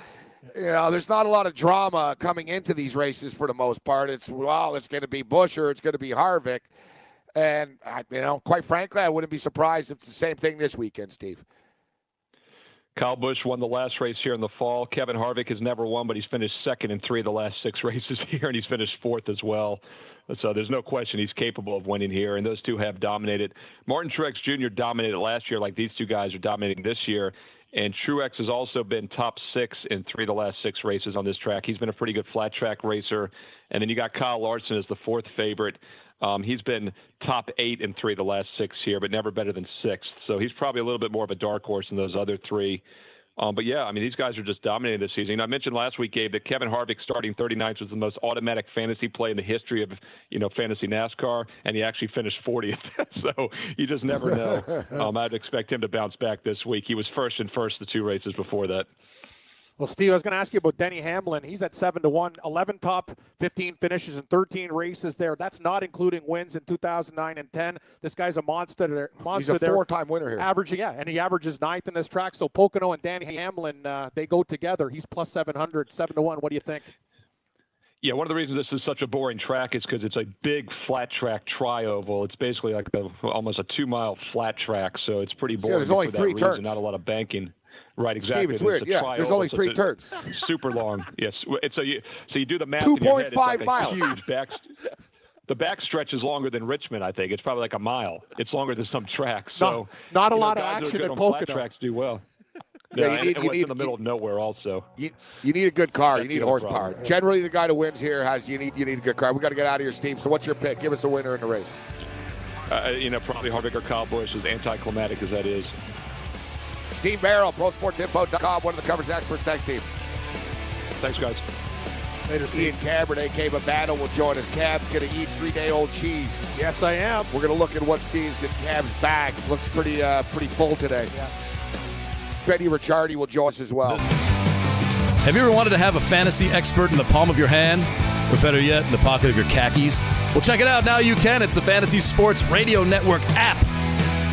you know, there's not a lot of drama coming into these races for the most part. It's, well, it's going to be Busch or it's going to be Harvick. And, I, you know, quite frankly, I wouldn't be surprised if it's the same thing this weekend, Steve. Kyle Busch won the last race here in the fall. Kevin Harvick has never won, but he's finished second in three of the last six *laughs* races here, and he's finished fourth as well. So there's no question he's capable of winning here, and those two have dominated. Martin Truex Jr. dominated last year, like these two guys are dominating this year. And Truex has also been top six in three of the last six races on this track. He's been a pretty good flat track racer. And then you got Kyle Larson as the fourth favorite. Um, he's been top eight in three of the last six here, but never better than sixth. So he's probably a little bit more of a dark horse than those other three. Um, but yeah, I mean, these guys are just dominating this season. I mentioned last week, Gabe, that Kevin Harvick starting 39th was the most automatic fantasy play in the history of, you know, fantasy NASCAR, and he actually finished 40th. *laughs* so you just never know. *laughs* um, I'd expect him to bounce back this week. He was first and first the two races before that. Well, Steve, I was going to ask you about Denny Hamlin. He's at seven to one, 11 top 15 finishes in 13 races there. That's not including wins in 2009 and 10. This guy's a monster. There, monster He's a four-time winner here. Averaging, yeah, and he averages ninth in this track. So Pocono and Danny Hamlin, uh, they go together. He's plus 700, seven to one. What do you think? Yeah, one of the reasons this is such a boring track is because it's a big flat track tri-oval. It's basically like a, almost a two-mile flat track, so it's pretty boring. there's only for that three reason, turns. Not a lot of banking. Right, exactly. Steve, it's There's weird. Yeah, there's only three turns. Super long. Yes. So you so you do the math. head, it's 2.5 like miles. Huge back. The back stretch is longer than Richmond. I think it's probably like a mile. It's longer than some tracks. So not a you know, lot of guys that are action in Pocono. tracks do well. *laughs* Yeah, you and- need- and you need- in the middle of nowhere also. You, you need a good car. You need horsepower. problem. Generally, the guy who wins here has you need you need a good car. We got to get out of here, Steve. So, what's your pick? Give us a winner in the race. Uh, you know, probably Harvick or Kyle Busch, as anticlimactic as that is. Steve Merril, ProSportsInfo.com, one of the coverage experts. Thanks, Steve. Thanks, guys. Later, Ian Cameron Cave of Battle will join us. Cab's going to eat three-day-old cheese. Yes, I am. We're going to look at what scenes in Cab's bag. Looks pretty uh, pretty full today. Yeah. Betty Ricciardi will join us as well. Have you ever wanted to have a fantasy expert in the palm of your hand? Or better yet, in the pocket of your khakis? Well, check it out. Now you can. It's the Fantasy Sports Radio Network app.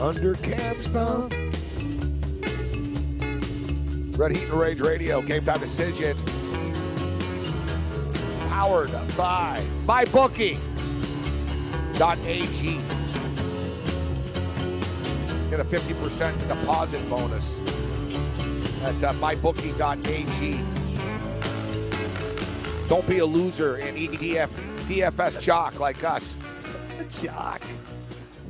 Under Cab's thumb. Red Heat and Rage Radio, Game Time Decisions. Powered by MyBookie.ag. Get a 50% deposit bonus at uh, MyBookie.ag. Don't be a loser and eat DF, DFS chalk like us. *laughs* Chalk.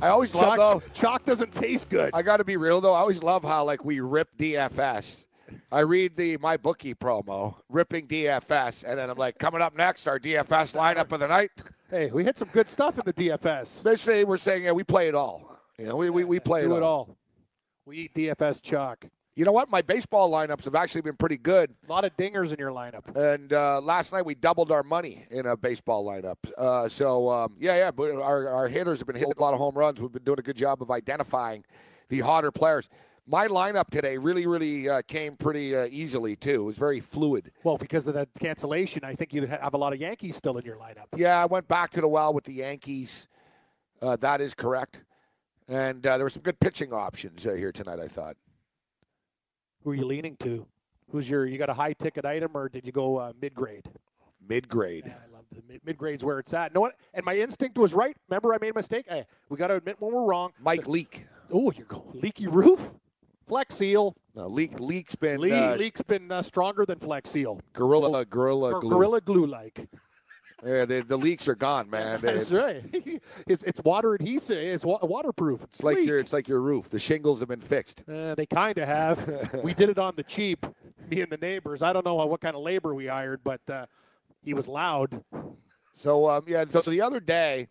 I always love though. Chalk, chalk doesn't taste good. I got to be real though. I always love how like we rip DFS. I read the my bookie promo, ripping DFS, and then I'm like, coming up next, our DFS lineup of the night. Hey, we hit some good stuff in the DFS. They say we're saying, yeah, we play it all. You know, we we, we play it it all. We eat DFS chalk. You know what? My baseball lineups have actually been pretty good. A lot of dingers in your lineup. And uh, last night we doubled our money in a baseball lineup. Uh, so um, yeah, yeah. But our our hitters have been hitting a lot of home runs. We've been doing a good job of identifying the hotter players. My lineup today really, really uh, came pretty uh, easily too. It was very fluid. Well, because of that cancellation, I think you have a lot of Yankees still in your lineup. Yeah, I went back to the well with the Yankees. Uh, that is correct. And uh, there were some good pitching options uh, here tonight. I thought. Who are you leaning to? Who's your? You got a high ticket item, or did you go uh, mid grade? Mid grade. Yeah, I love the mid, mid grade's where it's at. know what? And my instinct was right. Remember, I made a mistake. Hey, we got to admit when we're wrong. Mike Leake. Oh, you're going leaky roof. Flex Seal. No, Leak. Leak's been Le- uh, Leak's been uh, stronger than Flex Seal. gorilla, gorilla, glue. Gorilla Glue like. Yeah, the, the leaks are gone, man. *laughs* That's right. *laughs* it's it's water adhesive. It's wa- waterproof. It's like Leak. your it's like your roof. The shingles have been fixed. Uh, they kind of have. *laughs* we did it on the cheap, me and the neighbors. I don't know what kind of labor we hired, but uh, he was loud. So um, yeah. So, so the other day,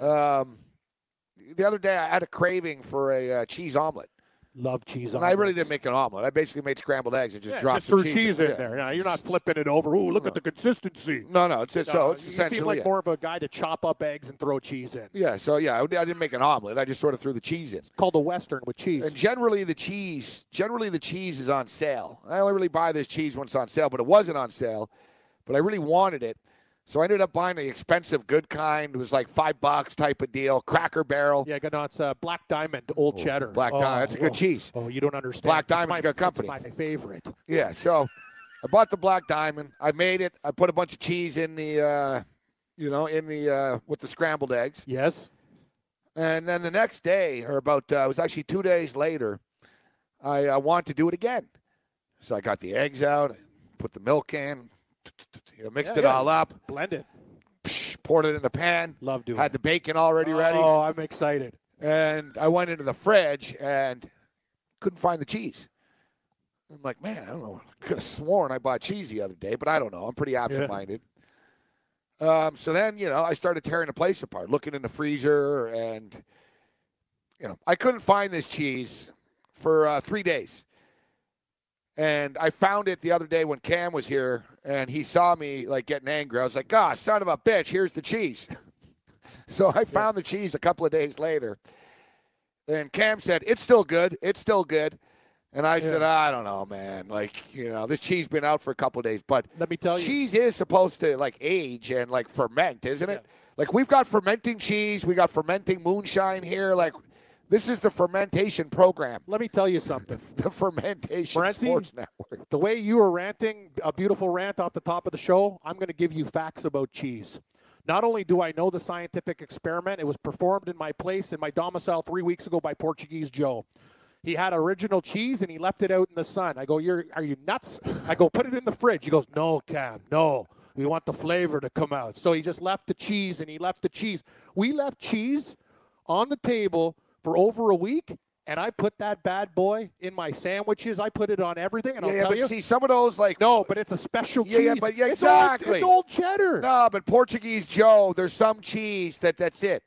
um, the other day I had a craving for a uh, cheese omelet. Love cheese And I really didn't make an omelet. I basically made scrambled eggs and just Yeah, dropped just threw cheese in Yeah. there. Yeah, you're not flipping it over. Ooh, look at the consistency. No, no. It's, it's so No, it's you essentially seem like yeah. more of a guy to chop up eggs and throw cheese in. Yeah. So yeah, I I didn't make an omelet. I just sort of threw the cheese in. Called a western with cheese. And generally the cheese, generally the cheese is on sale. I only really buy this cheese when it's on sale, but it wasn't on sale. But I really wanted it, so I ended up buying the expensive, good kind. It was like five bucks type of deal. Cracker Barrel. yeah, no, it's uh, Black Diamond, Old Cheddar. Black oh, Diamond. That's a good oh, cheese. Oh, you don't understand. Black Diamond's my- a good it's company. my favorite. Yeah. So I bought the Black Diamond. I made it. I put a bunch of cheese in the, uh, you know, in the uh, with the scrambled eggs. Yes. And then the next day, or about, uh, it was actually two days later, I uh, wanted to do it again. So I got the eggs out, put the milk in, you know, mixed Yeah, it yeah. all up, Blend it. poured it in the pan, Love doing had it. the bacon already ready, Oh, I'm excited. and I went into the fridge and couldn't find the cheese. I'm like, man, I don't know. I could have sworn I bought cheese the other day, but I don't know. I'm pretty absent-minded. Um, so then, you know, I started tearing the place apart, looking in the freezer, and you know, I couldn't find this cheese for uh, three days. And I found it the other day when Cam was here, and he saw me like getting angry. I was like, "God, son of a bitch! Here's the cheese." *laughs* so I found the cheese a couple of days later, and Cam said, "It's still good. It's still good." And I said, "I don't know, man. Like, you know, this cheese been out for a couple of days, but Let me tell you. cheese is supposed to like age and like ferment, isn't it? Like we've got fermenting cheese, we got fermenting moonshine here. Like this is the fermentation program, Let me tell you something. *laughs* the fermentation sports network. The way you were ranting, a beautiful rant off the top of the show, I'm going to give you facts about cheese. Not only do I know the scientific experiment, it was performed in my place in my domicile three weeks ago by Portuguese Joe. He had original cheese and he left it out in the sun. I go, "You're are you nuts?" *laughs* I go, "Put it in the fridge." He goes, "No, Cam, no. We want the flavor to come out." So he just left the cheese and he left the cheese. We left cheese on the table for over a week, and I put that bad boy in my sandwiches. I put it on everything, and Yeah, I'll yeah, tell but you, see some of those like no, but it's a special Yeah, cheese. yeah, but yeah, It's old- exactly. It's old, cheddar. No, but Portuguese Joe, there's some cheese that that's it.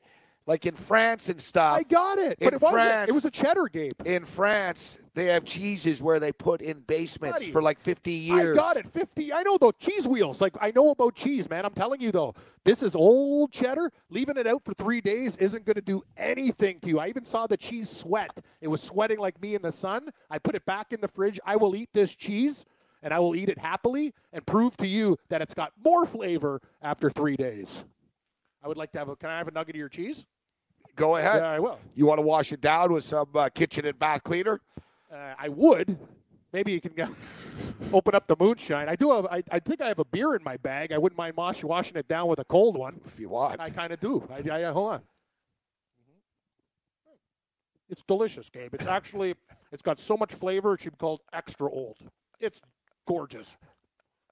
Like in France and stuff. I got it, but in it wasn't. France- It was a cheddar, Gabe. in France, they have cheeses where they put in basements Buddy, for like 50 years. I got it. 50. I know the cheese wheels. Like, I know about cheese, man. I'm telling you, though, this is old cheddar. Leaving it out for three days isn't going to do anything to you. I even saw the cheese sweat. It was sweating like me in the sun. I put it back in the fridge. I will eat this cheese, and I will eat it happily and prove to you that it's got more flavor after three days. I would like to have a. Can I have a nugget of your cheese? Go ahead. Yeah, I will. You want to wash it down with some uh, kitchen and bath cleaner? Uh, I would. Maybe you can go, *laughs* open up the moonshine. I do have. I, I think I have a beer in my bag. I wouldn't mind wash, washing it down with a cold one. If you want. I kind of do. I, I, hold on. It's delicious, Gabe. It's actually. It's got so much flavor. It should be called extra old. It's gorgeous.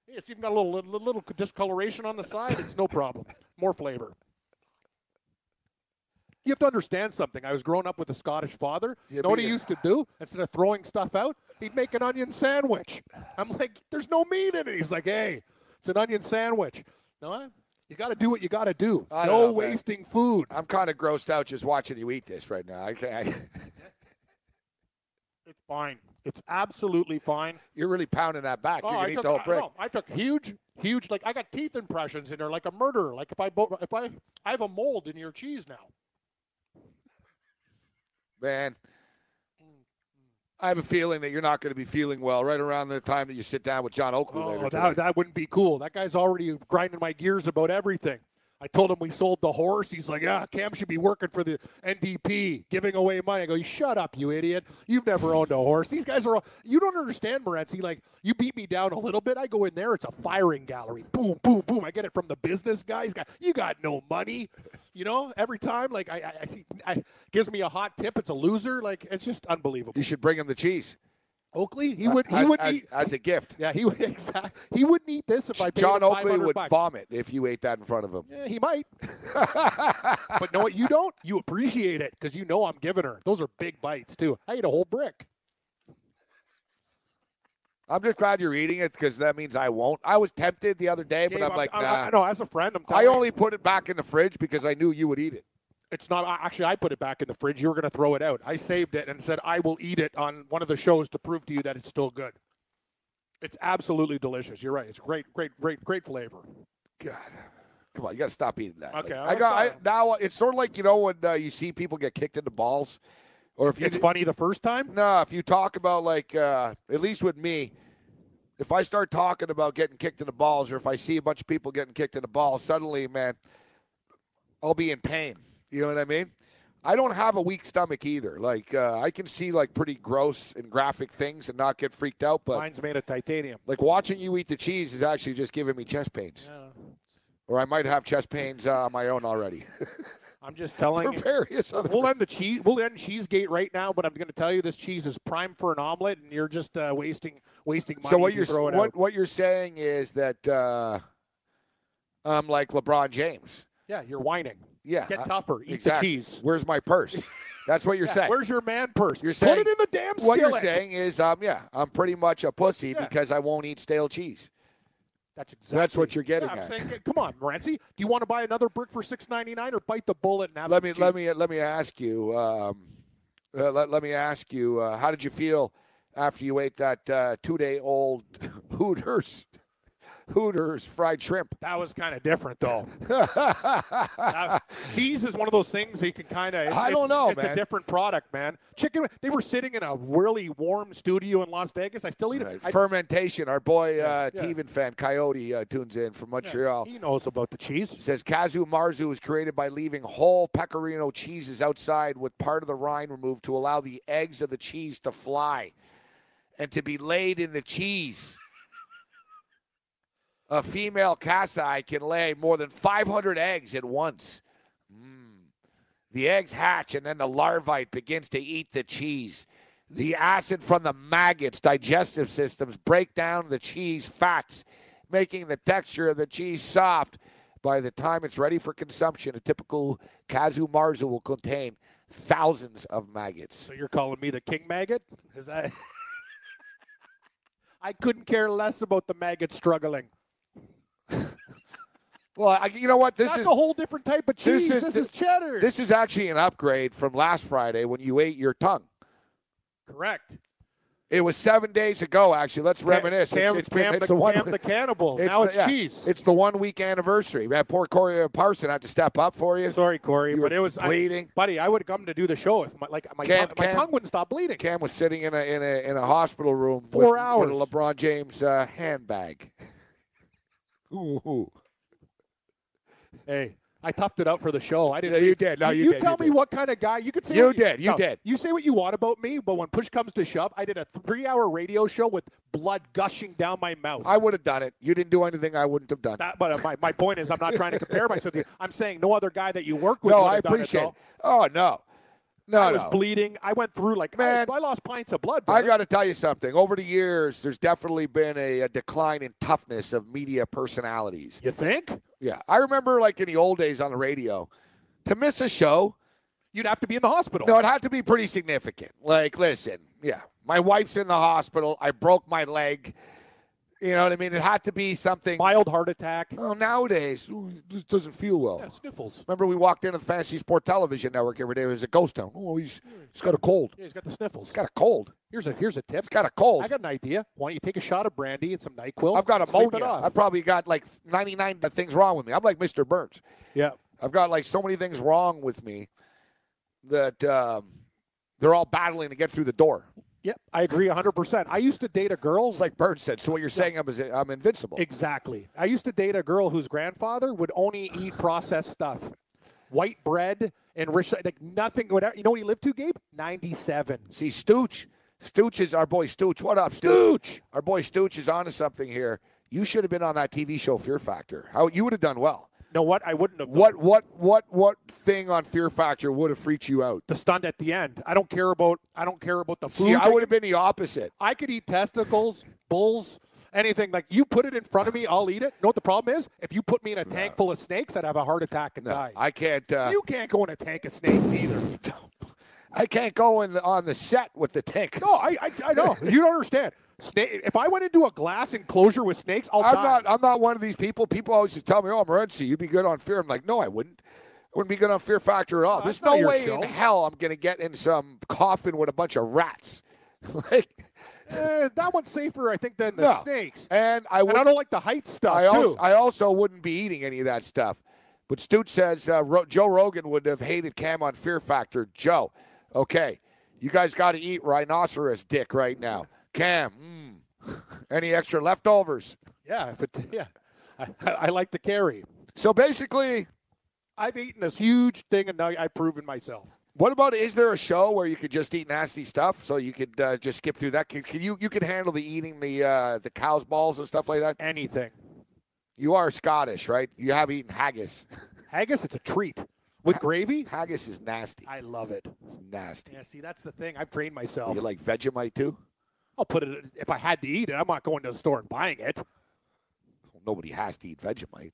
It's even got a little little, little discoloration on the side. It's no problem. More flavor. You have to understand something. I was growing up with a Scottish father. You know what he you- used to do? Instead of throwing stuff out, he'd make an onion sandwich. I'm like, there's no meat in it. He's like, hey, it's an onion sandwich. No, you got to do what you got to do. I no don't know, man. wasting food. I'm kind of grossed out just watching you eat this right now. I can't, It's fine. It's absolutely fine. you're really pounding that back. Oh, you're I gonna eat took, the whole I, brick. no, I took huge, huge. Like I got teeth impressions in there, like a murderer. Like if I, if I, I have a mold in your cheese now. Man, mm, I have a mm. feeling that you're not going to be feeling well right around the time that you sit down with John Oakley oh, later. Oh, that, that wouldn't be cool. That guy's already grinding my gears about everything. I told him we sold the horse. He's like, yeah, Cam should be working for the NDP, giving away money. I go, shut up, you idiot. You've never owned a horse. These guys are, all, you don't understand, Morency. Like, you beat me down a little bit. I go in there, it's a firing gallery. Boom, boom, boom. I get it from the business guys. Got, you got no money. You know, every time, like, I, I, I, gives me a hot tip. It's a loser. Like, it's just unbelievable. you should bring him the cheese. Oakley, he uh, would, he as, would as, eat. as a gift. Yeah, he would *laughs* exactly. He wouldn't eat this if I paid John him Oakley would bucks. vomit if you ate that in front of him. Yeah, he might. *laughs* but know what you don't? You appreciate it because you know I'm giving her. Those are big bites too. I ate a whole brick. I'm just glad you're eating it because that means I won't. I was tempted the other day, but Gabe, I'm like, I, nah. I, no, as a friend, I'm I only you, put it back in the fridge because I knew you would eat it. it's not. Actually, I put it back in the fridge. You were going to throw it out. I saved it and said I will eat it on one of the shows to prove to you that it's still good. It's absolutely delicious. You're right. It's great, great, great, great flavor. God, come on, you got to stop eating that. Okay, Like, I'll got I, now. It's sort of like you know when uh, you see people get kicked in the balls, or if you It's funny the first time. No, if you talk about like uh, at least with me, if I start talking about getting kicked in the balls, or if I see a bunch of people getting kicked in the balls, suddenly, man, I'll be in pain. You know what I mean? I don't have a weak stomach either. Like uh, I can see like pretty gross and graphic things and not get freaked out, but Mine's made of titanium. like watching you eat the cheese is actually just giving me chest pains. Yeah. Or I might have chest pains uh, on my own already *laughs* I'm just telling *laughs* for you. various other. We'll end the cheese. We'll end Cheesegate right now, but I'm going to tell you this cheese is prime for an omelet, and you're just uh, wasting wasting money. So what you you're what out. what you're saying is that uh, I'm like LeBron James. Yeah, you're whining. Yeah, Get I- tougher. Eat exactly. the cheese. Where's my purse? *laughs* That's what you're Yeah, saying. Where's your man purse? You're saying Put it in the damn Skillet. What you're saying is, um, yeah, I'm pretty much a pussy Yeah. because I won't eat stale cheese. That's exactly. That's what you're getting yeah, I'm at. saying, come on, Morency. Do you want to buy another brick for six ninety nine or bite the bullet and have let me let me let me ask you. Um, uh, let, let me ask you. Uh, how did you feel after you ate that uh, two day old *laughs* Hooters Hooters fried shrimp? That was kind of different, though. *laughs* Uh, cheese is one of those things that you can kind of. I don't know, It's man. a different product, man. Chicken. They were sitting in a really warm studio in Las Vegas. I still eat Right. it. I- Fermentation. Our boy uh, yeah. Teven fan Coyote uh, tunes in from yeah, Montreal. he knows about the cheese. says Casu Marzu was created by leaving whole pecorino cheeses outside with part of the rind removed to allow the eggs of the cheese to fly and to be laid in the cheese. A female cassi can lay more than 500 eggs at once. Mm. The eggs hatch and then the larvae begins to eat the cheese. The acid from the maggots' digestive systems break down the cheese fats, making the texture of the cheese soft. By the time it's ready for consumption, a typical Casu Marzu will contain thousands of maggots. So you're calling me the king maggot? Is that? *laughs* I couldn't care less about the maggot struggling. Well, I, you know what? This That's is a whole different type of this cheese. is- This is, cheddar. this is actually an upgrade from last Friday when you ate your tongue. correct. It was seven days ago, actually. Let's reminisce. It's- Cam, it's been- Cam it's the, the one- Cam the cannibal. *laughs* It's now the- it's yeah, cheese. It's the one week anniversary. Man, poor Corey Parson had to step up for you. Sorry, Corey, You but it was I- bleeding. buddy, I would have come to do the show if my like my, Cam- tongue, my tongue wouldn't stop bleeding. Cam was sitting in a in a in a hospital room Four with, hours. with a LeBron James uh, handbag. *laughs* Ooh. Hey, I toughed it out for the show. I didn't. Yeah, you did. No, you did, tell you me did. what kind of guy you could say. You did, you no, did. You say what you want about me, but when push comes to shove, I did a three-hour radio show with blood gushing down my mouth. I would have done it. You didn't do anything I wouldn't have done. That, but uh, my, my point is, I'm not trying to compare myself to you. I'm saying no other guy that you work with. no, I appreciate it. Oh no. No, I was no. bleeding. I went through like Man. I, I lost pints of blood. I brother. got to tell you something. Over the years, there's definitely been a, a decline in toughness of media personalities. You think? Yeah, I remember like in the old days on the radio, to miss a show, You'd have to be in the hospital. no, it had to be pretty significant. Like, listen, yeah, my wife's in the hospital. I broke my leg. You know what I mean? It had to be something. Mild heart attack. Oh, nowadays, this doesn't feel well. Yeah, sniffles. Remember, we walked into the Fantasy Sport Television Network every day. It was a ghost town. Oh, he's, he's got a cold. Yeah, he's got the sniffles. He's got a cold. Here's a here's a tip. He's got a cold. I got an idea. Why don't you take a shot of brandy and some Nyquil? I've got it ammonia. off. I've probably got like 99 things wrong with me. I'm like Mr. Burns. yeah. I've got like so many things wrong with me that um, they're all battling to get through the door. Yep, I agree 100%. I used to date a girl. It's like Bird said. So what you're saying, I'm, I'm invincible. Exactly. I used to date a girl whose grandfather would only eat *sighs* processed stuff. White bread and rich, like nothing, whatever. You know what he lived to, Gabe? 97. See, Stooch. Stooch is our boy Stooch. What up, Stooch? Stooch! Our boy Stooch is onto something here. You should have been on that TV show Fear Factor. How you would have done well. Know what? I wouldn't have. What what what what thing on Fear Factor would have freaked you out? The stunt at the end. I don't care about. I don't care about the food. See, I would have been the opposite. I could eat testicles, bulls, anything. Like you put it in front of me, I'll eat it. Know what the problem is? If you put me in a tank full of snakes, I'd have a heart attack and die. I can't. Uh, you can't go in a tank of snakes either. *laughs* I can't go in the, on the set with the tank. No, I, I, I know. You don't understand. Snake. If I went into a glass enclosure with snakes, I'll I'm die. not. I'm not one of these people. People always just tell me, "Oh, Morency, you'd be good on Fear." I'm like, no, I wouldn't. I wouldn't be good on Fear Factor at all. No, There's no way show. in hell I'm going to get in some coffin with a bunch of rats. *laughs* like, Eh, that one's safer, I think, than the no. snakes. And I And. I don't like the height stuff I too. also, I also wouldn't be eating any of that stuff. But Stooch says uh, Ro- Joe Rogan would have hated Cam on Fear Factor. Joe, okay, you guys got to eat rhinoceros dick right now. Cam, mm. *laughs* any extra leftovers? yeah, if it, yeah. I, I, like to carry. So basically, I've eaten this huge thing, and now I've proven myself. what about is there a show where you could just eat nasty stuff so you could uh, just skip through that? Can, can you you can handle the eating the uh, the cow's balls and stuff like that? Anything. You are Scottish, right? You have eaten haggis. *laughs* Haggis, it's a treat with gravy. Haggis is nasty. I love it. It's nasty. Yeah, see, that's the thing. I've trained myself. You like Vegemite too? I'll put it if I had to eat it. I'm not going to the store and buying it. Nobody has to eat Vegemite.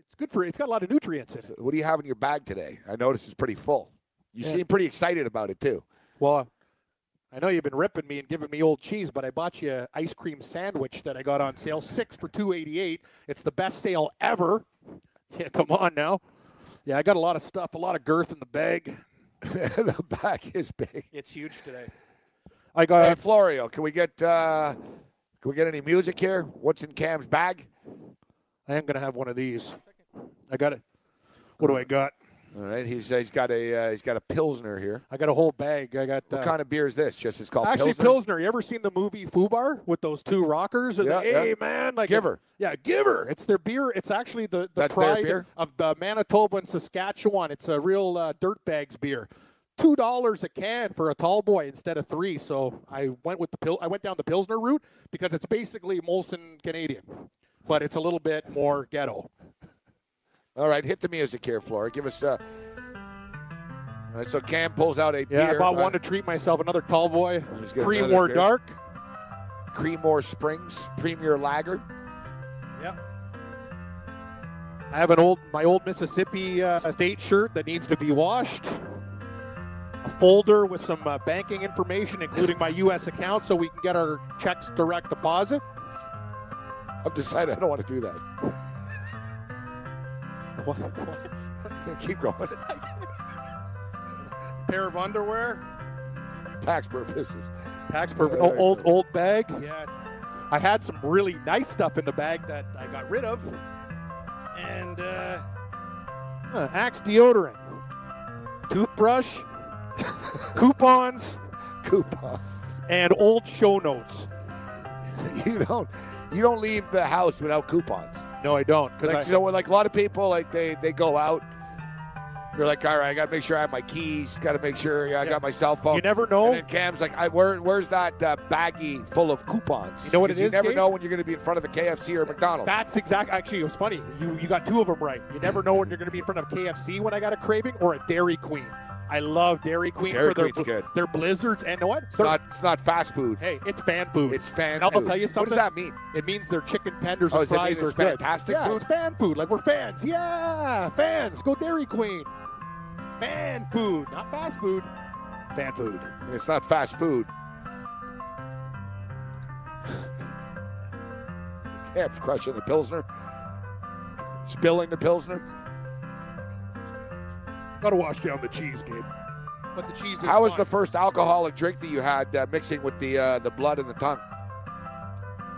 It's good for it's got a lot of nutrients in it. What do you have in your bag today? I noticed it's pretty full. You Yeah. seem pretty excited about it too. Well, I know you've been ripping me and giving me old cheese, but I bought you an ice cream sandwich that I got on sale, six for two eighty eight. It's the best sale ever. Yeah, come on now. Yeah, I got a lot of stuff, a lot of girth in the bag. *laughs* the bag is big. It's huge today. I got Hey, Florio, can we get uh, can we get any music here? What's in Cam's bag? I am gonna have one of these. I got it. What do I got? All right, he's uh, he's got a uh, he's got a pilsner here. I got a whole bag. I got What uh, kind of beer is this? Just it's called Actually, pilsner. Pilsner. You ever seen the movie Fubar with those two rockers? And Yeah, the, hey, yeah. man, like Giver. yeah, Giver. It's their beer. It's actually the, the That's pride of uh, Manitoba and Saskatchewan. It's a real uh, dirtbags beer. Two dollars a can for a tall boy instead of three. So I went with the pil- I went down the Pilsner route because it's basically Molson Canadian, but it's a little bit more ghetto. *laughs* All right, hit the music here, Flora. Give us. Uh... All right, so Cam pulls out a Yeah, beer. I bought uh, one to treat myself. Another tall boy, He's got cream another more dark. Creemore Springs Premier Lager. Yep. I have an old my old Mississippi uh, state shirt that needs to be washed. A folder with some uh, banking information, including my U.S. account, so we can get our checks direct deposit. I've decided I don't want to do that. *laughs* What? what? *laughs* Keep going. *laughs* Pair of underwear. Tax purposes. Tax purpose. Yeah, Oh, old old bag. Yeah. I had some really nice stuff in the bag that I got rid of, and uh, uh, Axe deodorant, toothbrush, coupons, Coupons. and old show notes. *laughs* you don't you don't leave the house without coupons. No, I don't. Because Like, so, like a lot of people, like they they go out. They're like, all right, I got to make sure I have my keys. Got to make sure I Yeah. got my cell phone. you never know. And Cam's like, I, where, where's that uh, baggie full of coupons? You know what it you is, never Gabe? know when you're going to be in front of a KFC or a McDonald's. That's exact. Actually, it was funny. You you got two of them right. You never know when you're going to be in front of KFC when I got a craving or a Dairy Queen. I love Dairy Queen Dairy for their Queen's good. their blizzards and what? it's not it's not fast food. Hey, it's fan food. It's fan And I'll food. tell you something. What does that mean? It means their chicken tenders Oh, and does it mean fries are good. fantastic yeah, food? it's fan food. Like we're fans. Yeah, fans. Go Dairy Queen. Fan food, not fast food. Fan food. It's not fast food. *laughs* Cam's crushing the pilsner, spilling the pilsner. Got to wash down the cheese, Gabe. But the cheese is. How was the first alcoholic drink that you had uh, mixing with the uh, the blood and the tongue?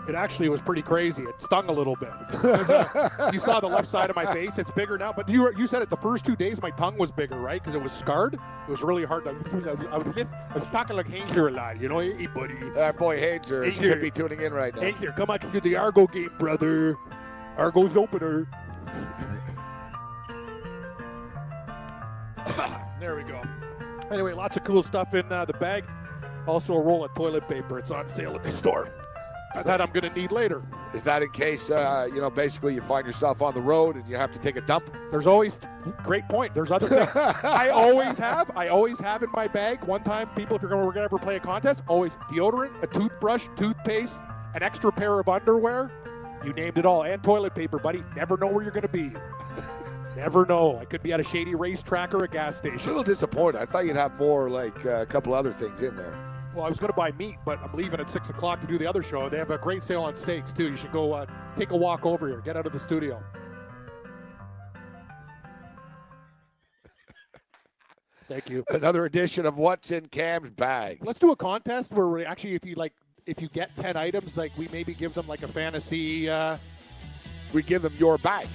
It actually was pretty crazy. It stung a little bit. *laughs* you saw the left side of my face; it's bigger now. But you you said it the first two days, my tongue was bigger, right? Because it was scarred. It was really hard. To, I was I was talking like Hanger a lot, you know. Hey, buddy. Our boy Hanger Hey, could be tuning in right now. Hanger, here, come out to the Argo game, brother. Argo's opener. *coughs* there we go. Anyway, lots of cool stuff in uh, the bag. Also, a roll of toilet paper. It's on sale at the store. That I'm going to need later. Is that in case uh, you know basically you find yourself on the road and you have to take a dump? There's always great point. There's other things. *laughs* I always have. I always have in my bag. One time, people, if you're we're gonna ever play a contest, always deodorant, a toothbrush, toothpaste, an extra pair of underwear. You named it all, and toilet paper, buddy. Never know where you're gonna be. Never know. I could be at a shady racetrack or a gas station. A little disappointed. I thought you'd have more like uh, a couple other things in there. Well, I was gonna buy meat, but I'm leaving at six o'clock to do the other show. They have a great sale on steaks too. You should go uh, take a walk over here. Get out of the studio. Thank you. Another edition of what's in Cam's bag. Let's do a contest where we actually, if you like, if you get ten items, like we maybe give them like a fantasy. Uh, We give them your bag.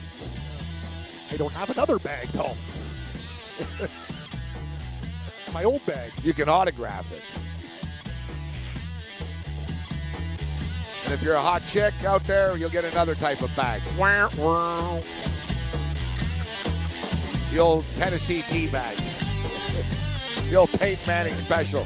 I don't have another bag though. *laughs* My old bag. You can autograph it. And if you're a hot chick out there, you'll get another type of bag. The old Tennessee tea bag. *laughs* The old Peyton Manning special.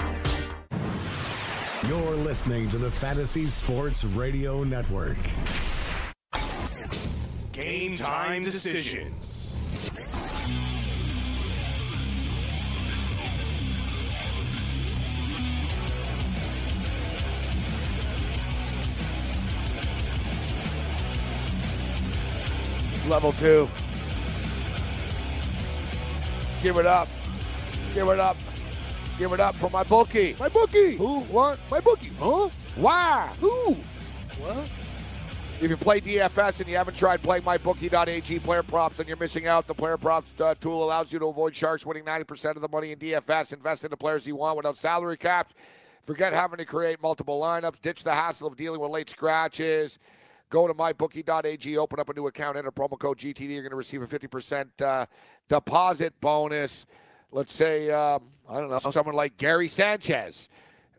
You're listening to the Fantasy Sports Radio Network. Game time decisions. Level two. Give it up. Give it up. Give it up for my bookie. My bookie. Who? What? My bookie. Huh? Why? Who? What? If you play DFS and you haven't tried playing MyBookie.ag player props and you're missing out, the player props uh, tool allows you to avoid sharks winning 90% of the money in DFS. Invest in the players you want without salary caps. Forget having to create multiple lineups. Ditch the hassle of dealing with late scratches. Go to mybookie.ag, open up a new account, enter promo code GTD. You're going to receive a 50% uh, deposit bonus. Let's say, um, I don't know, someone like Gary Sanchez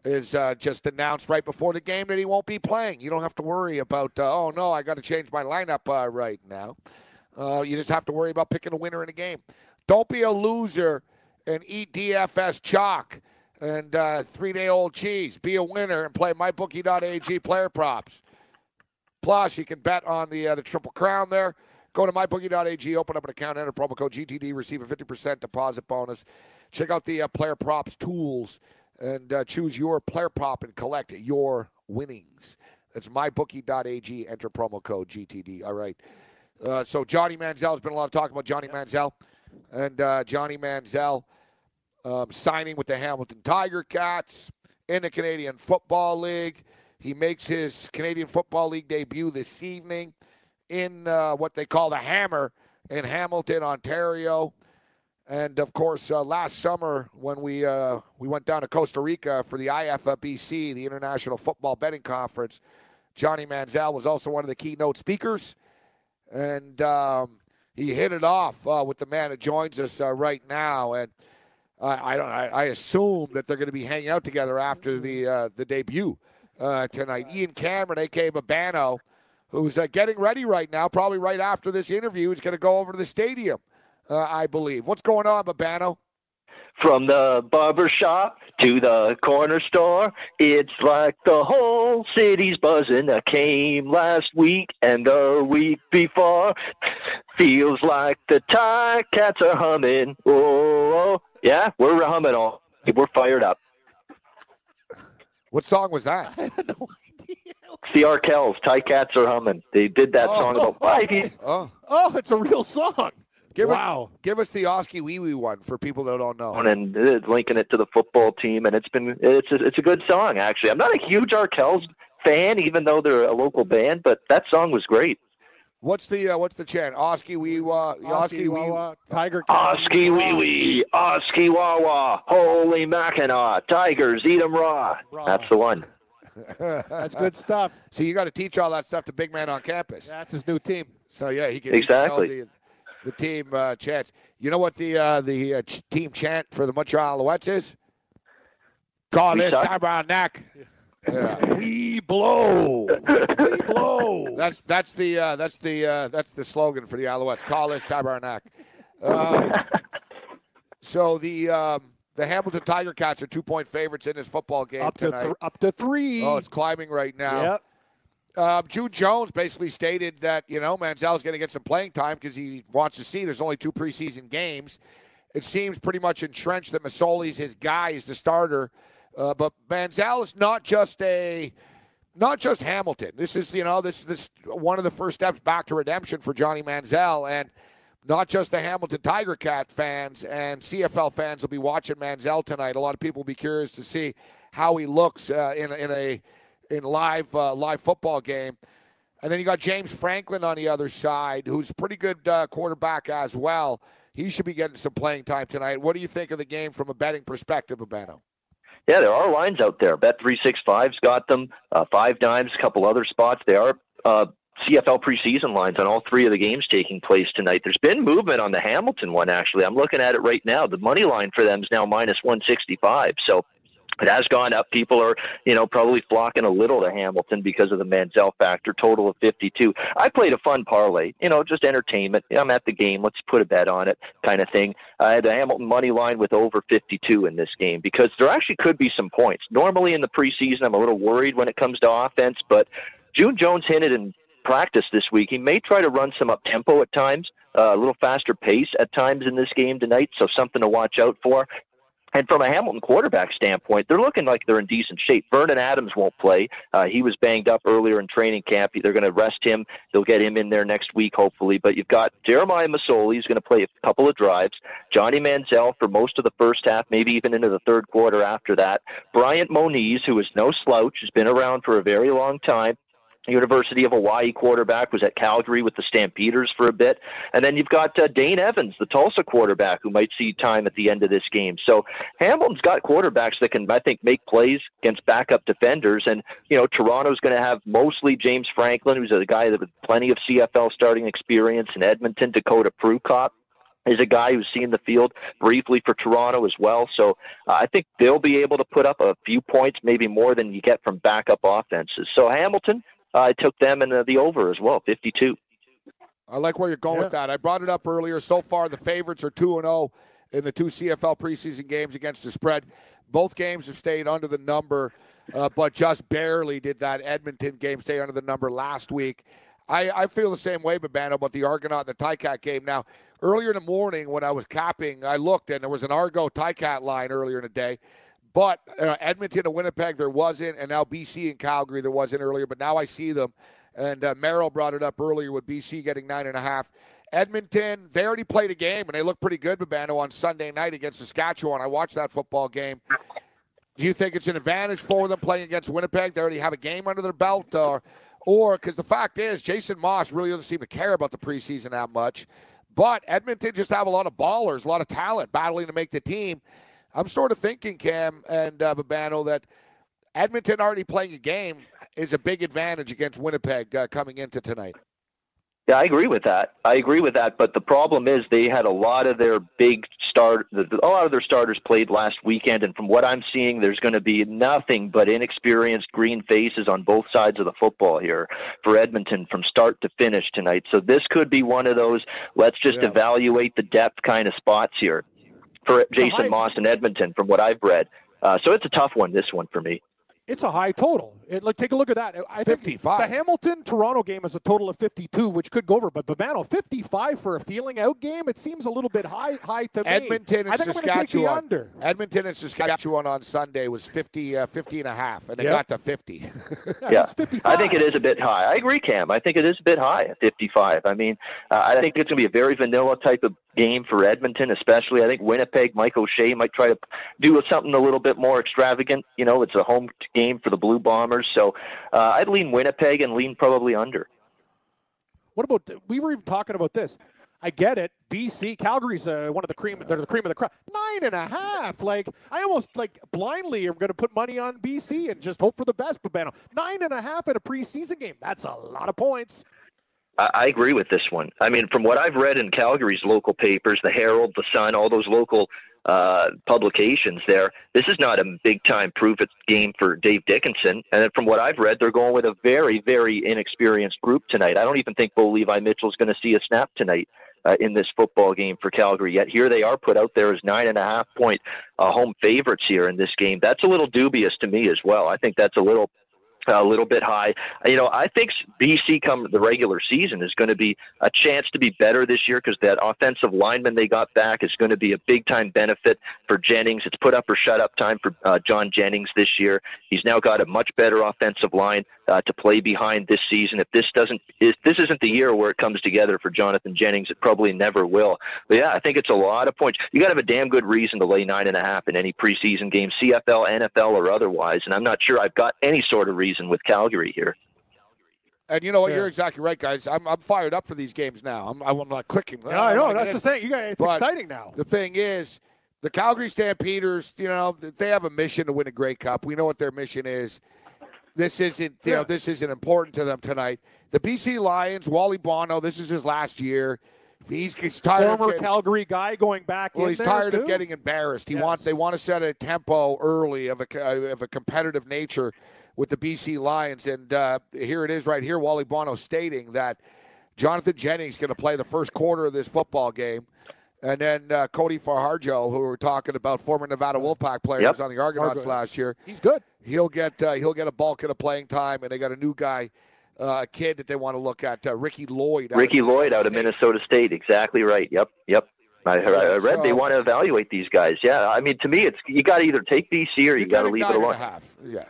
is uh, just announced right before the game that he won't be playing. You don't have to worry about, uh, oh no, I got to change my lineup uh, right now. Uh, you just have to worry about picking a winner in a game. Don't be a loser and eat DFS chalk and uh, three day old cheese. Be a winner and play mybookie.ag player props. Plus, you can bet on the uh, the triple crown there. Go to mybookie.ag, open up an account, enter promo code GTD, receive a 50% deposit bonus. Check out the uh, player props tools and uh, choose your player prop and collect your winnings. That's mybookie.ag, enter promo code GTD. All right. Uh, so, Johnny Manziel, has been a lot of talk about Johnny Manziel. And uh, Johnny Manziel um, signing with the Hamilton Tiger Cats in the Canadian Football League. He makes his Canadian Football League debut this evening in uh, what they call the Hammer in Hamilton, Ontario. And of course, uh, last summer when we uh, we went down to Costa Rica for the IFBC, the International Football Betting Conference, Johnny Manziel was also one of the keynote speakers, and um, he hit it off uh, with the man that joins us uh, right now. And I, I don't, I, I, assume that they're going to be hanging out together after the uh, the debut uh, tonight. Ian Cameron, aka Babano, who's getting ready right now, probably right after this interview, is going to go over to the stadium uh, I believe. What's going on, Babano? From the barber shop to the corner store, it's like the whole city's buzzing. I came last week and the week before. Feels like the tie cats are humming. Oh, yeah, we're humming all. We're fired up. What song was that? *laughs* I had. The Arkells, Tie Cats Are Humming. They did that oh, song about *laughs* five years. Oh. oh, it's a real song. Give wow. It, give us the Oski Wee Wee one for people that don't know. And uh, linking it to the football team, and it's been it's a, it's a good song actually. I'm not a huge Arkells fan, even though they're a local band, but that song was great. What's the uh, what's the chant? Oski wee wah, Oski wee wah, Tiger. Oski wee wee, Oski wah wah, holy mackinaw, tigers eat 'em raw. raw. That's the one. That's good stuff. *laughs* So you got to teach all that stuff to big man on campus. That's his new team. So yeah, he can exactly. The, the, team uh, chants. You know what the uh, the uh, ch- team chant for the Montreal Alouettes is? Call this time around neck. Yeah. *laughs* we blow. we blow. *laughs* That's that's the uh, that's the uh, that's the slogan for the Alouettes. Call this Tabarnak. Uh, so the um, the Hamilton Tiger Cats are two point favorites in this football game up tonight. To th- up to three. Oh, it's climbing right now. Yep. Um, June Jones basically stated that you know Manziel's going to get some playing time because he wants to see. There's only two preseason games. It seems pretty much entrenched that Masoli's his guy. He's the starter. Uh, but Manziel is not just a, not just Hamilton. This is you know this this one of the first steps back to redemption for Johnny Manziel, and not just the Hamilton Tiger Cat fans and CFL fans will be watching Manziel tonight. A lot of people will be curious to see how he looks uh, in in a in live uh, live football game. And then you got James Franklin on the other side, who's a pretty good uh, quarterback as well. He should be getting some playing time tonight. What do you think of the game from a betting perspective, Abeno? yeah, there are lines out there. Bet three six five's got them. Uh, five dimes, a couple other spots. They are uh, CFL preseason lines on all three of the games taking place tonight. There's been movement on the Hamilton one, actually. I'm looking at it right now. The money line for them is now minus 165. So it has gone up. People are, you know, probably flocking a little to Hamilton because of the Manziel factor. Total of 52. I played a fun parlay, you know, just entertainment. I'm at the game. Let's put a bet on it, kind of thing. I had the Hamilton money line with over 52 in this game because there actually could be some points. Normally in the preseason, I'm a little worried when it comes to offense, but June Jones hinted in practice this week. He may try to run some up tempo at times, uh, a little faster pace at times in this game tonight, so something to watch out for. And from a Hamilton quarterback standpoint, they're looking like they're in decent shape. Vernon Adams won't play. Uh, he was banged up earlier in training camp. They're going to rest him. They'll get him in there next week, hopefully. But you've got Jeremiah Masoli, who's going to play a couple of drives. Johnny Manziel for most of the first half, maybe even into the third quarter after that. Bryant Moniz, who is no slouch, has been around for a very long time. University of Hawaii quarterback, was at Calgary with the Stampeders for a bit. And then you've got uh, Dane Evans, the Tulsa quarterback, who might see time at the end of this game. So Hamilton's got quarterbacks that can, I think, make plays against backup defenders. And, you know, Toronto's going to have mostly James Franklin, who's a guy that with plenty of CFL starting experience in Edmonton, Dakota Prukop is a guy who's seen the field briefly for Toronto as well. So uh, I think they'll be able to put up a few points, maybe more than you get from backup offenses. So Hamilton, I took them and the over as well, 52. I like where you're going yeah. with that. I brought it up earlier. So far, the favorites are 2 and 0 in the two CFL preseason games against the spread. Both games have stayed under the number, uh, but just barely did that Edmonton game stay under the number last week. I, I feel the same way, Babano, about the Argonaut and the Ticat game. Now, earlier in the morning when I was capping, I looked and there was an Argo Ticat line earlier in the day. But uh, Edmonton and Winnipeg, there wasn't, and now BC and Calgary, there wasn't earlier. But now I see them, and uh, Merril brought it up earlier with BC getting nine and a half. Edmonton, they already played a game, and they look pretty good, Babano, on Sunday night against Saskatchewan. I watched that football game. Do you think it's an advantage for them playing against Winnipeg? They already have a game under their belt, or, or because the fact is, Jason Maas really doesn't seem to care about the preseason that much. But Edmonton just have a lot of ballers, a lot of talent battling to make the team. I'm sort of thinking, Cam and uh, Babano, that Edmonton already playing a game is a big advantage against Winnipeg uh, coming into tonight. Yeah, I agree with that. I agree with that. But the problem is they had a lot of their big start, a lot of their starters played last weekend, and from what I'm seeing, there's going to be nothing but inexperienced green faces on both sides of the football here for Edmonton from start to finish tonight. So this could be one of those. Let's just yeah. evaluate the depth kind of spots here for Jason Maas in Edmonton, from what I've read. Uh, so it's a tough one, this one for me. It's a high total. It, like, take a look at that. I 55. the Hamilton Toronto game is a total of 52, which could go over. But Babano, 55 for a feeling out game. It seems a little bit high. High to Edmonton me. and Saskatchewan. under. Edmonton and Saskatchewan on Sunday was 50, uh, 50 and a half, and it yep. got to 50. *laughs* yeah, yeah. I think it is a bit high. I agree, Cam. I think it is a bit high at 55. I mean, uh, I think it's going to be a very vanilla type of game for Edmonton, especially. I think Winnipeg, Mike O'Shea might try to do something a little bit more extravagant. You know, it's a home game for the Blue Bombers, so uh, I'd lean Winnipeg and lean probably under. What about we were even talking about this? I get it. BC, Calgary's uh, one of the cream. They're the cream of the crop. Nine and a half. Like I almost like blindly am going to put money on BC and just hope for the best. Babano, nine and a half in a preseason game. That's a lot of points. I agree with this one. I mean, from what I've read in Calgary's local papers, the Herald, the Sun, all those local uh, publications there, this is not a big time proof it game for Dave Dickenson. And from what I've read, they're going with a very, very inexperienced group tonight. I don't even think Bo Levi Mitchell is going to see a snap tonight. Uh, in this football game for Calgary. Yet here they are put out there as nine and a half point uh, home favorites here in this game. That's a little dubious to me as well. I think that's a little a little bit high. You know, I think BC come the regular season is going to be a chance to be better this year because that offensive lineman they got back is going to be a big time benefit for Jennings. It's put up or shut up time for uh, John Jennings this year. He's now got a much better offensive line uh, to play behind this season. If this doesn't, if this isn't the year where it comes together for Jonathan Jennings, it probably never will. But yeah, I think it's a lot of points. You got to have a damn good reason to lay nine and a half in any preseason game, CFL, NFL, or otherwise. And I'm not sure I've got any sort of reason with Calgary here. And you know what? Yeah. You're exactly right, guys. I'm, I'm fired up for these games now. I'm, I'm not clicking. Yeah, I know. That's the thing. You got it's but exciting now. The thing is, the Calgary Stampeders, you know, they have a mission to win a Grey Cup. We know what their mission is. This isn't, you know, this isn't important to them tonight. The BC Lions, Wally Buono, this is his last year. He's, he's tired. of Former getting- Calgary guy going back well, he's tired too? of getting embarrassed. He Yes. want they want to set a tempo early of a of a competitive nature with the BC Lions, and uh, here it is right here. Wally Buono stating that Jonathan Jennings is going to play the first quarter of this football game, and then uh, Cody Fajardo, who we were talking about, former Nevada Wolfpack player, Yep. was on the Argonauts Argo- last year. He's good. He'll get uh, he'll get a bulk of the playing time, and they got a new guy, uh, a kid that they want to look at, uh, Ricky Lloyd. out of Ricky Lloyd out of Minnesota State. Exactly right. Yep. Yep. I, I read they want to evaluate these guys. Yeah. I mean, to me, it's you got to either take BC or you, got to leave nine it and alone. a half. Yeah,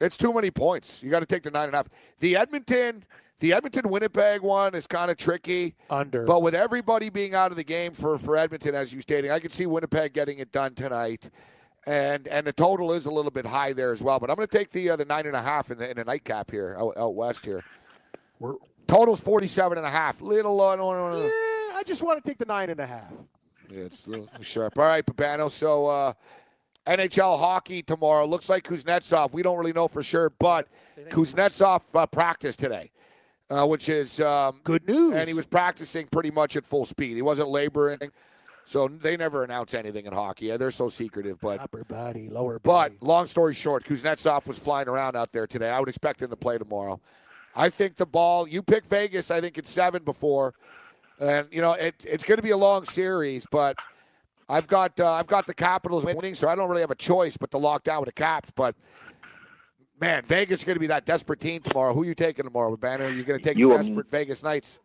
it's too many points. You got to take the nine and a half. The Edmonton, the Edmonton Winnipeg one is kind of tricky. Under. But with everybody being out of the game for, for Edmonton, as you stating, I could see Winnipeg getting it done tonight, and and the total is a little bit high there as well. But I'm going to take the uh, the nine and a half in the in the nightcap here out, out west here. We're, total's 47 and a half. Little uh, no, no, no. Eh, I just want to take the nine and a half. Yeah, it's a little sharp. All right, Babano. So uh, NHL hockey tomorrow. Looks like Kuznetsov. We don't really know for sure, but Kuznetsov uh, practiced today, uh, which is um, Good news. and he was practicing pretty much at full speed. He wasn't laboring, so they never announce anything in hockey. Yeah, they're so secretive. But upper body, lower but long story short, Kuznetsov was flying around out there today. I would expect him to play tomorrow. I think the ball. You picked Vegas. I think it's seven before, and you know it, it's going to be a long series. But I've got uh, I've got the Capitals winning, so I don't really have a choice but to lock down with the Caps. But man, Vegas is going to be that desperate team tomorrow. Who are you taking tomorrow, Banner? You're going to take You the will- desperate Vegas Knights.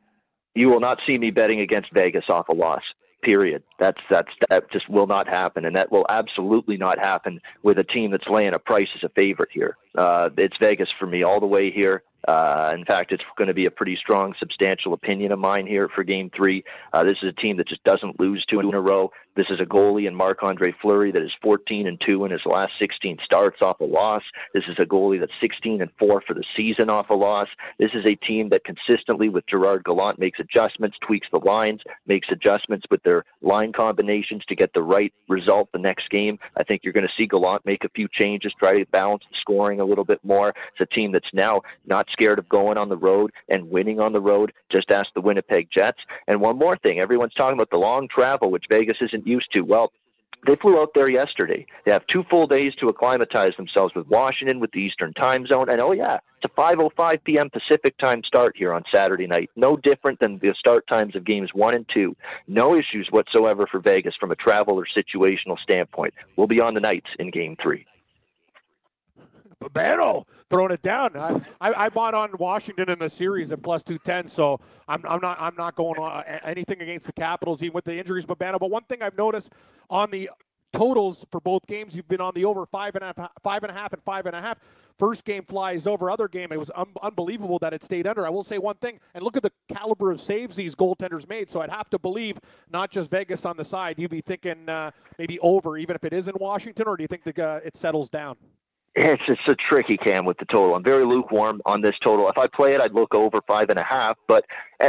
You will not see me betting against Vegas off a loss. Period. That's that's that just will not happen, and that will absolutely not happen with a team that's laying a price as a favorite here. Uh, it's Vegas for me all the way here. Uh, in fact, it's going to be a pretty strong, substantial opinion of mine here for Game Three. Uh, this is a team that just doesn't lose two in a row. This is a goalie in Marc Andre Fleury that is 14 and two in his last 16 starts off a loss. This is a goalie that's 16 and four for the season off a loss. This is a team that consistently, with Gerard Gallant, makes adjustments, tweaks the lines, makes adjustments with their line combinations to get the right result the next game. I think you're going to see Gallant make a few changes, try to balance the scoring a little bit more. It's a team that's now not scared of going on the road and winning on the road. Just ask the Winnipeg Jets. And one more thing everyone's talking about the long travel, which Vegas isn't used to. Well, they flew out there yesterday. They have two full days to acclimatize themselves with Washington, with the Eastern time zone. And oh, yeah, it's a 5.05 p.m. Pacific time start here on Saturday night. No different than the start times of games one and two. No issues whatsoever for Vegas from a travel or situational standpoint. We'll be on the nights in game three. Babano throwing it down. I, I, I bought on Washington in the series at plus two ten, so I'm, I'm not I'm not going on anything against the Capitals even with the injuries, Babano. But one thing I've noticed on the totals for both games, you've been on the over five and a half, five and a half, and five and a half. First game flies over. Other game, it was un- unbelievable that it stayed under. I will say one thing, and look at the caliber of saves these goaltenders made. So I'd have to believe not just Vegas on the side. You'd be thinking uh, maybe over, even if it is in Washington, or do you think the, uh, it settles down? It's it's a tricky cam with the total. I'm very lukewarm on this total. If I play it, I'd look over five and a half. But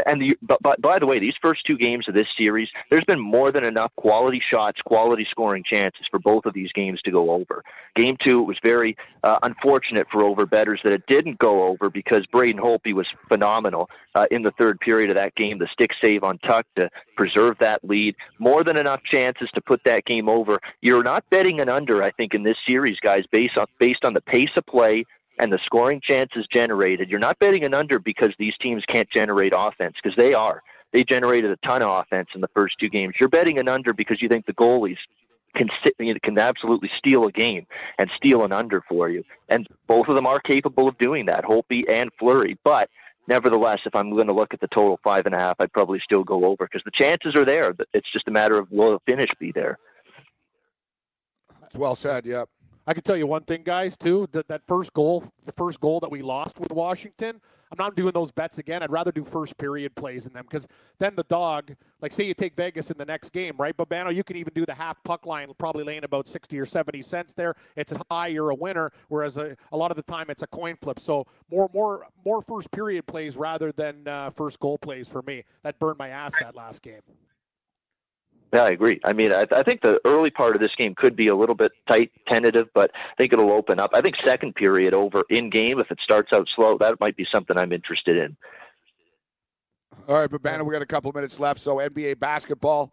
and the but, but by the way, these first two games of this series, there's been more than enough quality shots, quality scoring chances for both of these games to go over. Game two, it was very uh, unfortunate for over betters that it didn't go over because Braden Holtby was phenomenal uh, in the third period of that game. The stick save on Tuch to preserve that lead. More than enough chances to put that game over. You're not betting an under, I think, in this series, guys, based on based on the pace of play and the scoring chances generated. You're not betting an under because these teams can't generate offense because they are. They generated a ton of offense in the first two games. You're betting an under because you think the goalies can can absolutely steal a game and steal an under for you. And both of them are capable of doing that, Holtby and Fleury. But nevertheless, if I'm going to look at the total five and a half, I'd probably still go over because the chances are there. It's just a matter of will the finish be there. Well said. Yep. I can tell you one thing, guys, too. That that first goal, the first goal that we lost with Washington, I'm not doing those bets again. I'd rather do first period plays in them because then the dog, like say you take Vegas in the next game, right? Babano, you can even do the half puck line, probably laying about 60 or 70 cents there. It's a high, you're a winner. Whereas a, a lot of the time it's a coin flip. So more, more, more first period plays rather than uh, first goal plays for me. That burned my ass that last game. Yeah, I agree. I mean, I, I think the early part of this game could be a little bit tight, tentative, but I think it'll open up. I think second period over in game, if it starts out slow, that might be something I'm interested in. All right, but Bannon, we got a couple minutes left. So NBA basketball,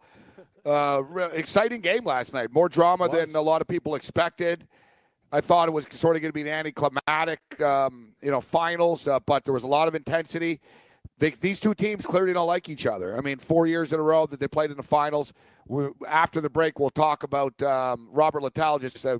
uh, re- exciting game last night. More drama than a lot of people expected. I thought it was sort of going to be an anticlimactic, um, you know, finals, uh, but there was a lot of intensity. They, these two teams clearly don't like each other. I mean, four years in a row that they played in the finals. we after the break, we'll talk about um, Robert Littell just uh,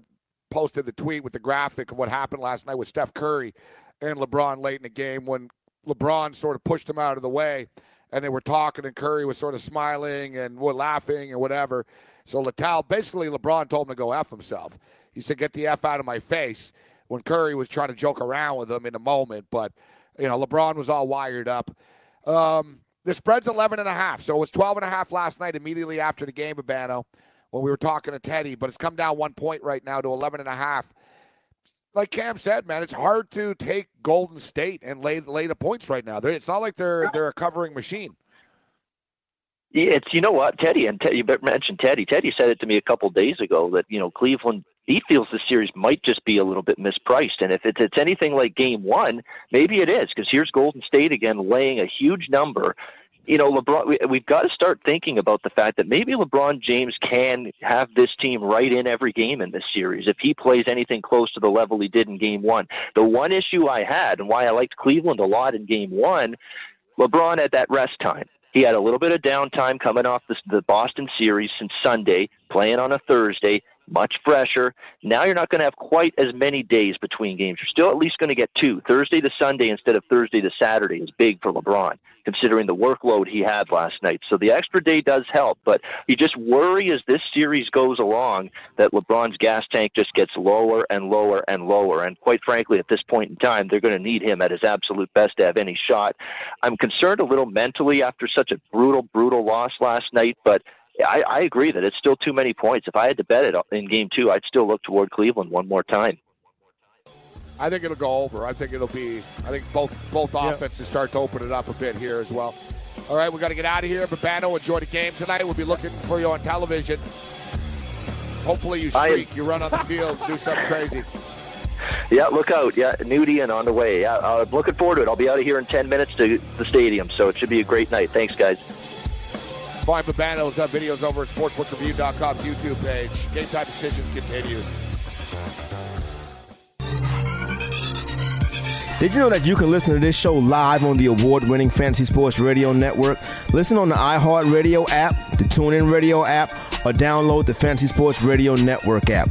posted the tweet with the graphic of what happened last night with Steph Curry and LeBron late in the game when LeBron sort of pushed him out of the way and they were talking and Curry was sort of smiling and were laughing and whatever. So Littell, basically LeBron told him to go F himself. He said, get the F out of my face when Curry was trying to joke around with him in the moment. But, you know, LeBron was all wired up. Um, the spread's 11 and a half. So it was 12 and a half last night immediately after the game, Abano, when we were talking to Teddy, but it's come down one point right now to 11 and a half. Like Cam said, man, it's hard to take Golden State and lay lay the points right now. It's not like they're they're a covering machine. It's you know what Teddy and Teddy, you mentioned Teddy. Teddy said it to me a couple days ago that you know Cleveland he feels the series might just be a little bit mispriced, and if it's, it's anything like Game One, maybe it is because here's Golden State again laying a huge number. You know, LeBron. We, we've got to start thinking about the fact that maybe LeBron James can have this team right in every game in this series if he plays anything close to the level he did in Game One. The one issue I had and why I liked Cleveland a lot in Game One, LeBron had that rest time. He had a little bit of downtime coming off the, the Boston series since Sunday, playing on a Thursday, much fresher. Now you're not going to have quite as many days between games. You're still at least going to get two. Thursday to Sunday instead of Thursday to Saturday is big for LeBron, considering the workload he had last night. So the extra day does help, but you just worry as this series goes along that LeBron's gas tank just gets lower and lower and lower. And quite frankly, at this point in time, they're going to need him at his absolute best to have any shot. I'm concerned a little mentally after such a brutal, brutal loss last night, but I, I agree that it's still too many points. If I had to bet it in game two, I'd still look toward Cleveland one more time. I think it'll go over. I think it'll be. I think both both offenses start to open it up a bit here as well. All right, we got to get out of here. Babano, enjoy the game tonight. We'll be looking for you on television. Hopefully, you streak, you run on the field, do something crazy. *laughs* Yeah, look out. Yeah, Nudie and on the way. Yeah, uh, I'm looking forward to it. I'll be out of here in 10 minutes to the stadium, so it should be a great night. Thanks, guys. Find Babano's uh, videos over at sportsbookreview.com's YouTube page. Game time decisions continues. Did you know that you can listen to this show live on the award winning Fantasy Sports Radio Network? Listen on the iHeartRadio app, the TuneIn Radio app, or download the Fantasy Sports Radio Network app.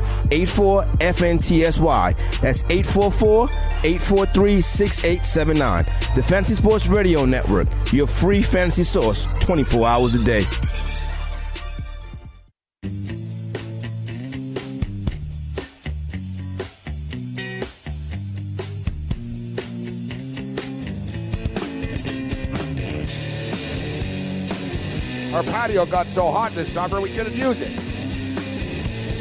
84 FNTSY. That's 844 843 6879. The Fantasy Sports Radio Network, your free fantasy source 24 hours a day. Our patio got so hot this summer we couldn't use it.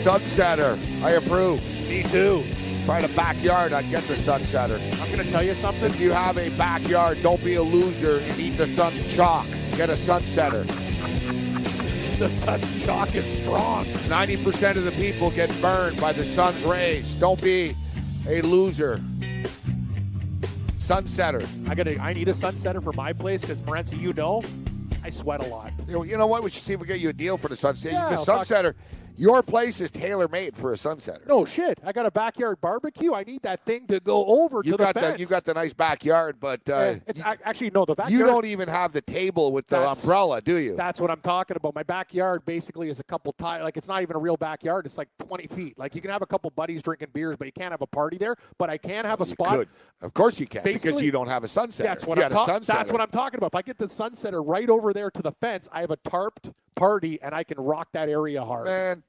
Sunsetter, I approve. Me too. Find a backyard, I'd get the sunsetter. I'm going to tell you something. If you have a backyard, don't be a loser and eat the sun's chalk. Get a sunsetter. The sun's chalk is strong. 90% of the people get burned by the sun's rays. Don't be a loser. Sunsetter. I got I need a sunsetter for my place because Morency, you know, I sweat a lot. You know, you know what? We should see if we get you a deal for the sunsetter. Yeah, the I'll talk- sunsetter, your place is tailor made for a sunsetter. No shit. I got a backyard barbecue. I need that thing to go over You to got the the, fence. you got the nice backyard, but uh, Yeah, actually no the backyard. you don't even have the table with the umbrella, do you? That's what I'm talking about. My backyard basically is a couple tile. Like it's not even a real backyard. It's like 20 feet. Like you can have a couple buddies drinking beers, but you can't have a party there. But I can have a spot. could. Of course you can, because you don't have a sunsetter. That's what you I'm ta- That's what I'm talking about. If I get the sunsetter right over there to the fence, I have a tarped party and I can rock that area hard. Man,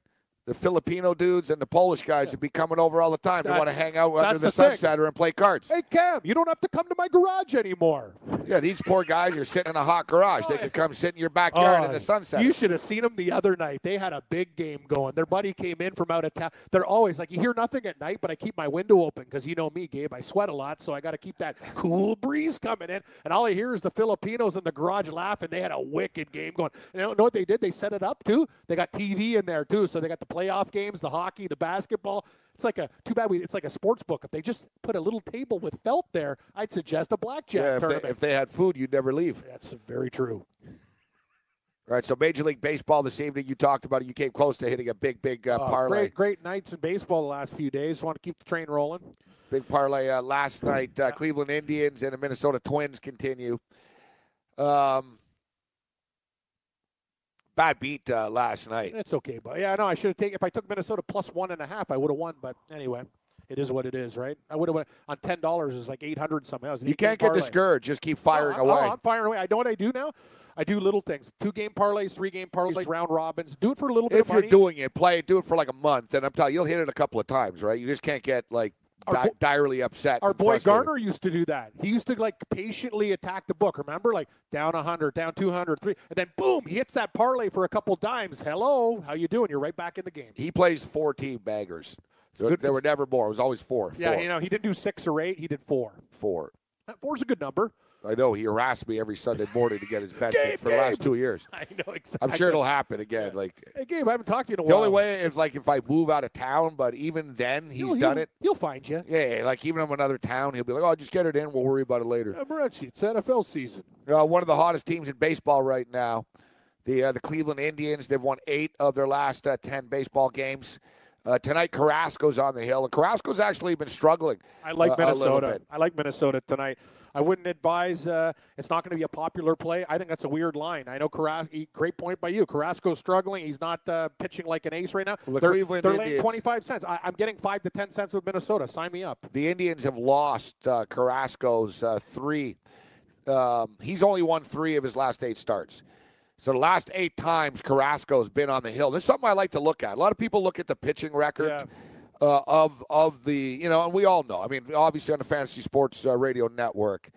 the Filipino dudes and the Polish guys would be coming over all the time. They want to hang out under the, the sunsetter and play cards. Hey Cam, you don't have to come to my garage anymore. Yeah, these poor guys are sitting in a hot garage. They oh, could come sit in your backyard in Oh, the sunset. You should have seen them the other night. They had a big game going. Their buddy came in from out of town. They're always like, you hear nothing at night, but I keep my window open because you know me, Gabe. I sweat a lot, so I got to keep that cool breeze coming in. And all I hear is the Filipinos in the garage laughing. They had a wicked game going. And you know what they did? They set it up too. They got TV in there too, so they got the playoff games, the hockey, the basketball. It's like a too bad we. It's like a sports book. If they just put a little table with felt there, I'd suggest a blackjack yeah, if tournament. they, if they had food, you'd never leave. That's very true. All right, so Major League Baseball this evening, you talked about it. You came close to hitting a big, big uh, Uh, parlay. Great, great nights in baseball the last few days. Want to keep the train rolling. Big parlay uh, last night. Uh, Cleveland Indians and the Minnesota Twins continue. Um, bad beat uh, last night. It's okay, but yeah, no, I should have taken. If I took Minnesota plus one and a half, I would have won. But anyway, it is what it is, right? I would have went on ten dollars. Is like eight hundred something. That You can't get discouraged. Just keep firing No, I- away. I'm firing away. I know what I do now. I do little things: two game parlays, three game parlays, round robins. Do it for a little bit if you're doing it, play it. Do it for like a month, and I'm telling you, you'll hit it a couple of times, right? You just can't get like di- direly upset. Our boy frustrated. Garner used to do that. He used to like patiently attack the book. Remember, like down 100, down 200, three, and then boom, he hits that parlay for a couple dimes. Hello, how you doing? You're right back in the game. He plays four team baggers. So Good- there were never more. It was always four. Yeah, four, you know, he didn't do six or eight. He did four. four. Four's a good number. I know he harassed me every Sunday morning to get his bets Gabe, for the last two years. *laughs* I know exactly. I'm sure it'll happen again. Like Hey, Gabe, I haven't talked to you in a the while. The only way is like if I move out of town, but even then he's He'll- done he'll- it. He'll find you. Yeah, yeah, like even in another town, he'll be like, "Oh, just get it in. We'll worry about it later." Uh, Morency, it's NFL season. Uh, one of the hottest teams in baseball right now, the uh, the Cleveland Indians. They've won eight of their last uh, ten baseball games. Uh, tonight, Carrasco's on the hill, and Carrasco's actually been struggling. I like Minnesota. I like Minnesota tonight. I wouldn't advise. Uh, it's not going to be a popular play. I think that's a weird line. I know Carrasco. Great point by you. Carrasco's struggling. He's not uh, pitching like an ace right now. Well, the they're Cleveland they're laying twenty five cents. I, I'm getting five to ten cents with Minnesota. Sign me up. The Indians have lost uh, Carrasco's uh, three. Um, he's only won three of his last eight starts. So the last eight times Carrasco's been on the hill. This is something I like to look at. A lot of people look at the pitching record Yeah. Uh, of of the you know, and we all know. I mean, obviously on the Fantasy Sports uh, Radio Network,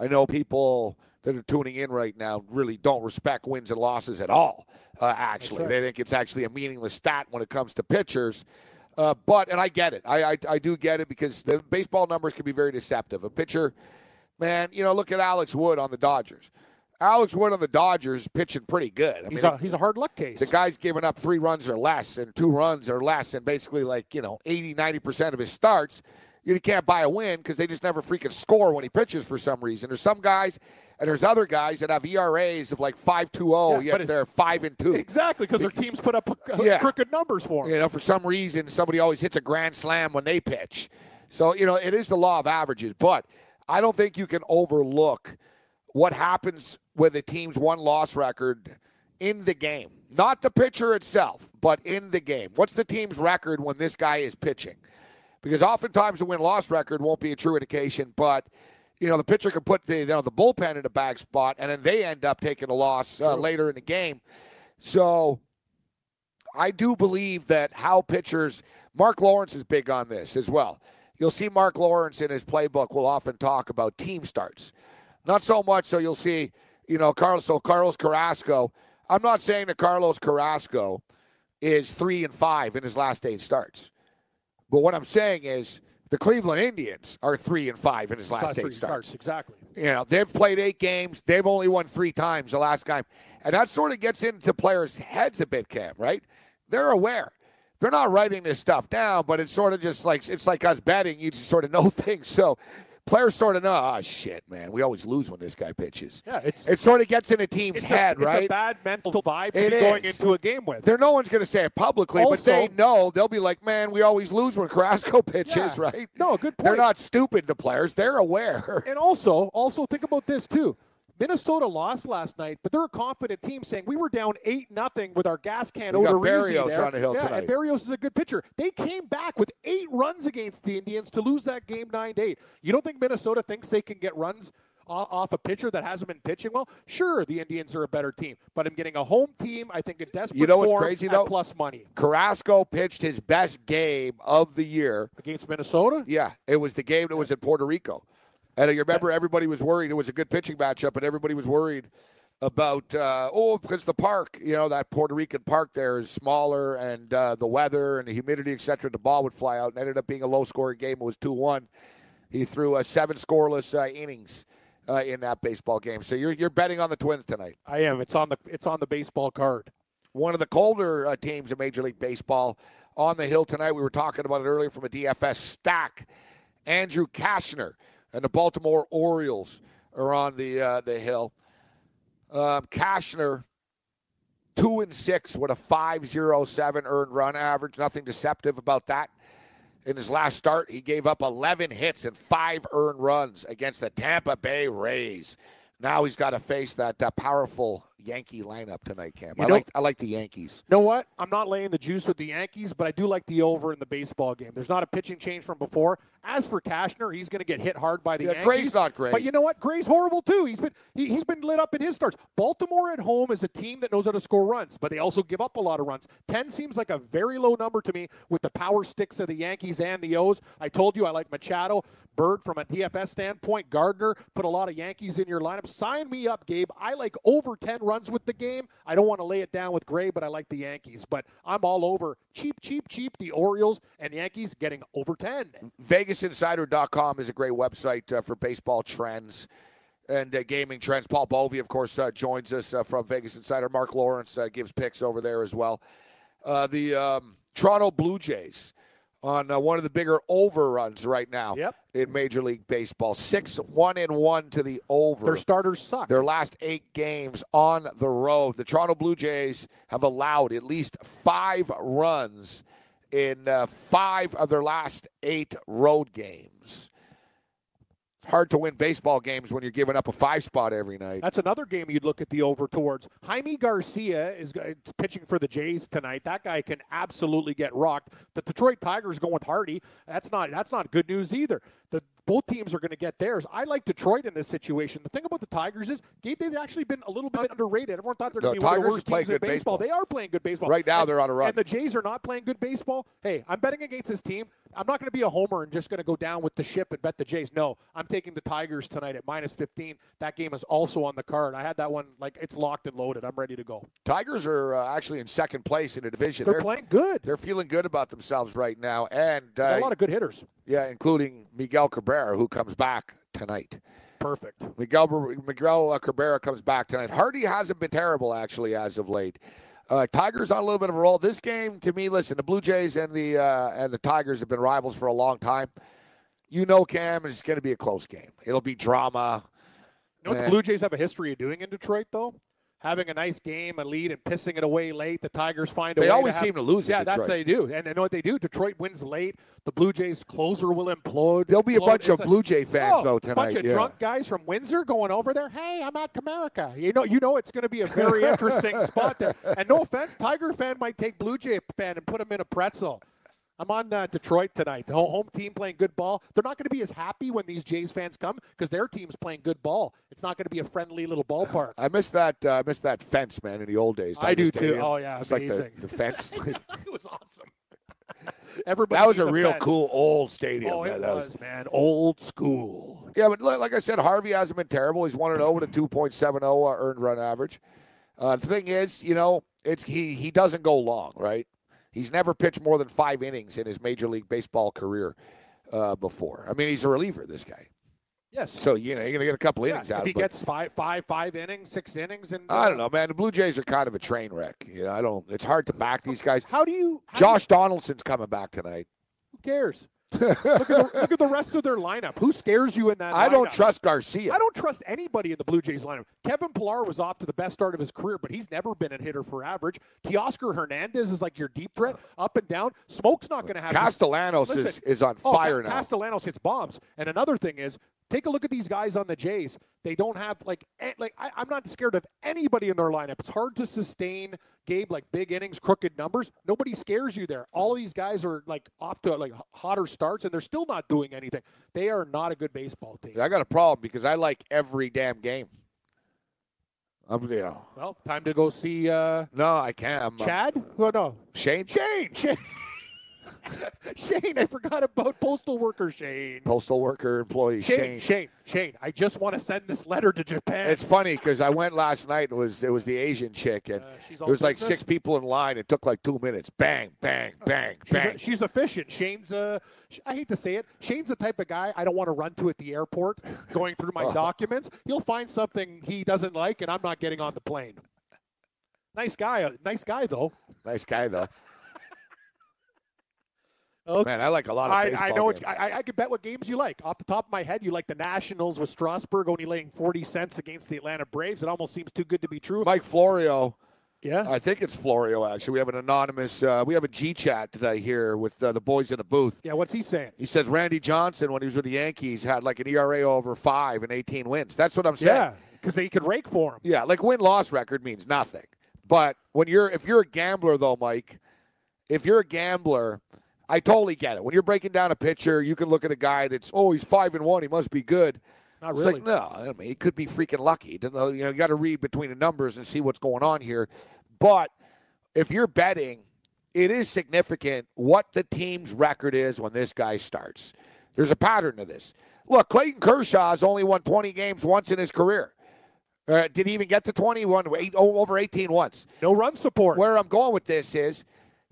I know people that are tuning in right now really don't respect wins and losses at all. Uh, actually, right. they think it's actually a meaningless stat when it comes to pitchers. Uh, but and I get it. I, I I do get it because the baseball numbers can be very deceptive. A pitcher, man, you know, look at Alex Wood on the Dodgers. Alex Wood on the Dodgers pitching pretty good. I He's mean, a he's a hard luck case. the guy's giving up three runs or less and two runs or less and basically like, you know, 80, 90% of his starts. You can't buy a win because they just never freaking score when he pitches for some reason. There's some guys and there's other guys that have ERAs of like 5.20, Yeah, yet they're 5 and 2. exactly because their teams put up uh, Yeah. crooked numbers for him. You know, for some reason, somebody always hits a grand slam when they pitch. So, you know, it is the law of averages, but I don't think you can overlook what happens with a team's one loss record in the game. Not the pitcher itself, but in the game. What's the team's record when this guy is pitching? Because oftentimes the win loss record won't be a true indication, but you know the pitcher can put the you know the bullpen in a bad spot, and then they end up taking a loss uh, later in the game. So I do believe that how pitchers, Mark Lawrence is big on this as well. You'll see Mark Lawrence in his playbook will often talk about team starts. Not so much so you'll see, you know, Carlos so Carlos Carrasco. I'm not saying that Carlos Carrasco is three and five in his last eight starts. But what I'm saying is the Cleveland Indians are three and five in his last eight starts. starts exactly. You know, they've played eight games. They've only won three times the last time. And that sort of gets into players' heads a bit, Cam, right? They're aware. They're not writing this stuff down, but it's sort of just like it's like us betting. You just sort of know *laughs* things. So players sort of know, oh shit, man, we always lose when this guy pitches. Yeah, it's It sort of gets in a team's head, a, right? It's a bad mental vibe to It be going is. into a game with. there, no one's going to say it publicly, but they know. They'll be like, man, we always lose when Carrasco *laughs* pitches, Yeah. right? No, good point. They're not stupid, the players. They're aware. *laughs* And also, also think about this too. Minnesota lost last night, but they're a confident team saying we were down eight nothing with our gas can We got Berrios there. on the hill yeah, tonight. and Berrios is a good pitcher. They came back with eight runs against the Indians to lose that game nine to eight. You don't think Minnesota thinks they can get runs off a pitcher that hasn't been pitching well, sure, the Indians are a better team. But I'm getting a home team. I think a desperate You know what's crazy, though? plus money Carrasco pitched his best game of the year. against Minnesota. Yeah, it was the game that was in Puerto Rico. And you remember everybody was worried. It was a good pitching matchup, and everybody was worried about, uh, oh, because the park, you know, that Puerto Rican park there is smaller and uh, the weather and the humidity, et cetera, the ball would fly out and ended up being a low scoring game. It was 2 1. He threw uh, seven scoreless uh, innings uh, in that baseball game. So you're, you're betting on the Twins tonight. I am. It's on the it's on the baseball card. one of the colder uh, teams in Major League Baseball on the hill tonight. We were talking about it earlier from a DFS stack. Andrew Cashner and the Baltimore Orioles are on the uh, the hill. Um, Cashner, two and six with a five zero seven earned run average. Nothing deceptive about that. In his last start, he gave up 11 hits and five earned runs against the Tampa Bay Rays. Now he's got to face that uh, powerful Yankee lineup tonight, Cam. You I know- like I like the Yankees. You know what? I'm not laying the juice with the Yankees, but I do like the over in the baseball game. There's not a pitching change from before. As for Cashner, he's going to get hit hard by the Yeah, Yankees. Gray's not great. But you know what? Gray's horrible too. He's been he, he's been lit up in his starts. Baltimore at home is a team that knows how to score runs, but they also give up a lot of runs. Ten seems like a very low number to me with the power sticks of the Yankees and the O's. I told you I like Machado, Bird from a DFS standpoint, Gardner. Put a lot of Yankees in your lineup. Sign me up, Gabe. I like over ten runs with the game. I don't want to lay it down with Gray, but I like the Yankees. But I'm all over cheap, cheap, cheap. The Orioles and Yankees getting over ten. VegasInsider.com is a great website uh, for baseball trends and uh, gaming trends. Paul Bovi, of course, uh, joins us uh, from Vegas Insider. Mark Lawrence uh, gives picks over there as well. Uh, the um, Toronto Blue Jays on uh, one of the bigger overruns right now Yep. in Major League Baseball. Six one and one to the over. Their starters suck. Their last eight games on the road. The Toronto Blue Jays have allowed at least five runs in uh, five of their last eight road games. Hard to win baseball games when you're giving up a five spot every night. That's another game you'd look at the over towards. Jaime Garcia is uh, pitching for the Jays tonight. That guy can absolutely get rocked. The Detroit Tigers going with Hardy. That's not that's not good news either. The both teams are going to get theirs. I like Detroit in this situation. The thing about the Tigers is Gabe, they've actually been a little bit underrated. Everyone thought they're No, going to be one of the worst teams in baseball. baseball. They are playing good baseball Right now, And- they're on a run. And the Jays are not playing good baseball. Hey, I'm betting against this team. I'm not going to be a homer and just going to go down with the ship and bet the Jays. No, I'm taking the Tigers tonight at minus 15. That game is also on the card. I had that one like it's locked and loaded. I'm ready to go. Tigers are uh, actually in second place in the division. They're playing good. They're feeling good about themselves right now, and uh, a lot of good hitters. yeah, including Miguel Cabrera, who comes back tonight. Perfect. Miguel Miguel Cabrera comes back tonight. Hardy hasn't been terrible actually as of late. Uh, Tigers on a little bit of a roll. This game, to me, listen, the Blue Jays and the uh, and the Tigers have been rivals for a long time. You know, Cam, it's going to be a close game. It'll be drama. You know what the Blue Jays have a history of doing in Detroit, though? Having a nice game, a lead, and pissing it away late. The Tigers find a They way. They always to have, seem to lose Yeah, that's they do. And they know what they do. Detroit wins late. The Blue Jays closer will implode. There'll be a Implode. bunch of It's Blue Jay fans Oh, though tonight. A bunch of yeah. drunk guys from Windsor going over there. Hey, I'm at Comerica. You know, you know, it's going to be a very *laughs* interesting spot there. And no offense, Tiger fan might take Blue Jay fan and put him in a pretzel. I'm on uh, Detroit tonight. The home team playing good ball. They're not going to be as happy when these Jays fans come because their team's playing good ball. It's not going to be a friendly little ballpark. *sighs* I miss that. Uh, I miss that fence, man. In the old days, I do too. Stadium. Oh, yeah, it's like the, amazing. the fence. *laughs* it was awesome. *laughs* Everybody that was a real fence. cool old stadium. Oh, man. it That was, man. Old school. Yeah, but like, like I said, Harvey hasn't been terrible. He's one and zero with a two point seven zero earned run average. Uh, the thing is, you know, it's he he doesn't go long, right? He's never pitched more than five innings in his major league baseball career uh, before. I mean, he's a reliever, this guy. Yes. So you know, you're gonna get a couple Yeah, innings if he but gets five, five, five innings, six innings, and I don't know, man. The Blue Jays are kind of a train wreck. You know, I don't. It's hard to back these guys. How do you? How do you- Josh Donaldson's coming back tonight. who cares? Look, at the, look at the rest of their lineup. Who scares you in that? I don't trust Garcia. I don't trust anybody in the Blue Jays lineup. Kevin Pillar was off to the best start of his career, but he's never been a hitter for average. Teoscar Hernandez is like your deep threat, up and down. Smoak's not going to have. Castellanos is, Listen, is on Oh, fire now. Castellanos hits bombs. And another thing is, Take a look at these guys on the Jays. They don't have like like I, I'm not scared of anybody in their lineup. It's hard to sustain Gabe like big innings, crooked numbers. Nobody scares you there. All these guys are like off to like hotter starts, and they're still not doing anything. They are not a good baseball team. I got a problem because I like every damn game. I'm, you know, Well, time to go see uh, no, I can't. I'm, uh, Chad. Well, no, Shane, Shane. Shane. *laughs* *laughs* *laughs* Shane, I forgot about postal worker Shane. postal worker employee Shane, Shane. Shane, Shane, I just want to send this letter to Japan. It's funny because I went last night. It was it was the Asian chick, and Uh, there was like six people in line. It took like two minutes. Bang, bang, bang, She's, bang. a, she's efficient. Shane's uh, sh- I hate to say it. Shane's the type of guy I don't want to run to at the airport going through *laughs* Oh. my documents. He'll find something he doesn't like, and I'm not getting on the plane. Nice guy. uh, Nice guy, though. nice guy though. Okay. Man, I like a lot of I, baseball I know. I, I could bet what games you like. Off the top of my head, you like the Nationals with Strasburg only laying 40 cents against the Atlanta Braves. It almost seems too good to be true. Mike Florio. yeah. I think it's Florio. Actually, we have an anonymous. Uh, we have a G chat today here with uh, the boys in the booth. yeah. What's he saying? He says Randy Johnson, when he was with the Yankees, had like an ERA over five and 18 wins. That's what I'm saying. Yeah, because they could rake for him. Yeah, like win loss record means nothing. But when you're if you're a gambler though, Mike, if you're a gambler, I totally get it. When you're breaking down a pitcher, you can look at a guy that's oh he's five and one, he must be good. Not It's really. like no, I mean he could be freaking lucky. You know, you got to read between the numbers and see what's going on here. But if you're betting, it is significant what the team's record is when this guy starts. There's a pattern to this. Look, Clayton Kershaw has only won 20 games once in his career. Uh, did he even get to 21? Eight, oh, over 18 once. No run support. Where I'm going with this is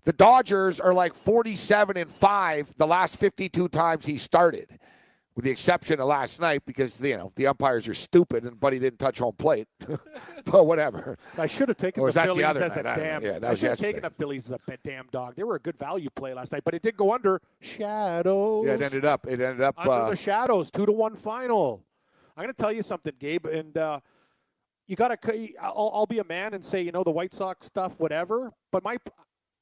the Dodgers are like 47 and 5 the last 52 times he started, with the exception of last night because, you know, the umpires are stupid and Buddy didn't touch home plate. *laughs* but whatever. I should have taken Or was the that the Phillies other as a night? I damn. Yeah, that I was should have taken the Phillies as a damn dog. They were a good value play last night, but it did go under shadows. Yeah, it ended up, it ended up, under uh, the shadows, two to one final. I'm going to tell you something, Gabe, and uh, you got to. I'll, I'll be a man and say, you know, the White Sox stuff, whatever. But my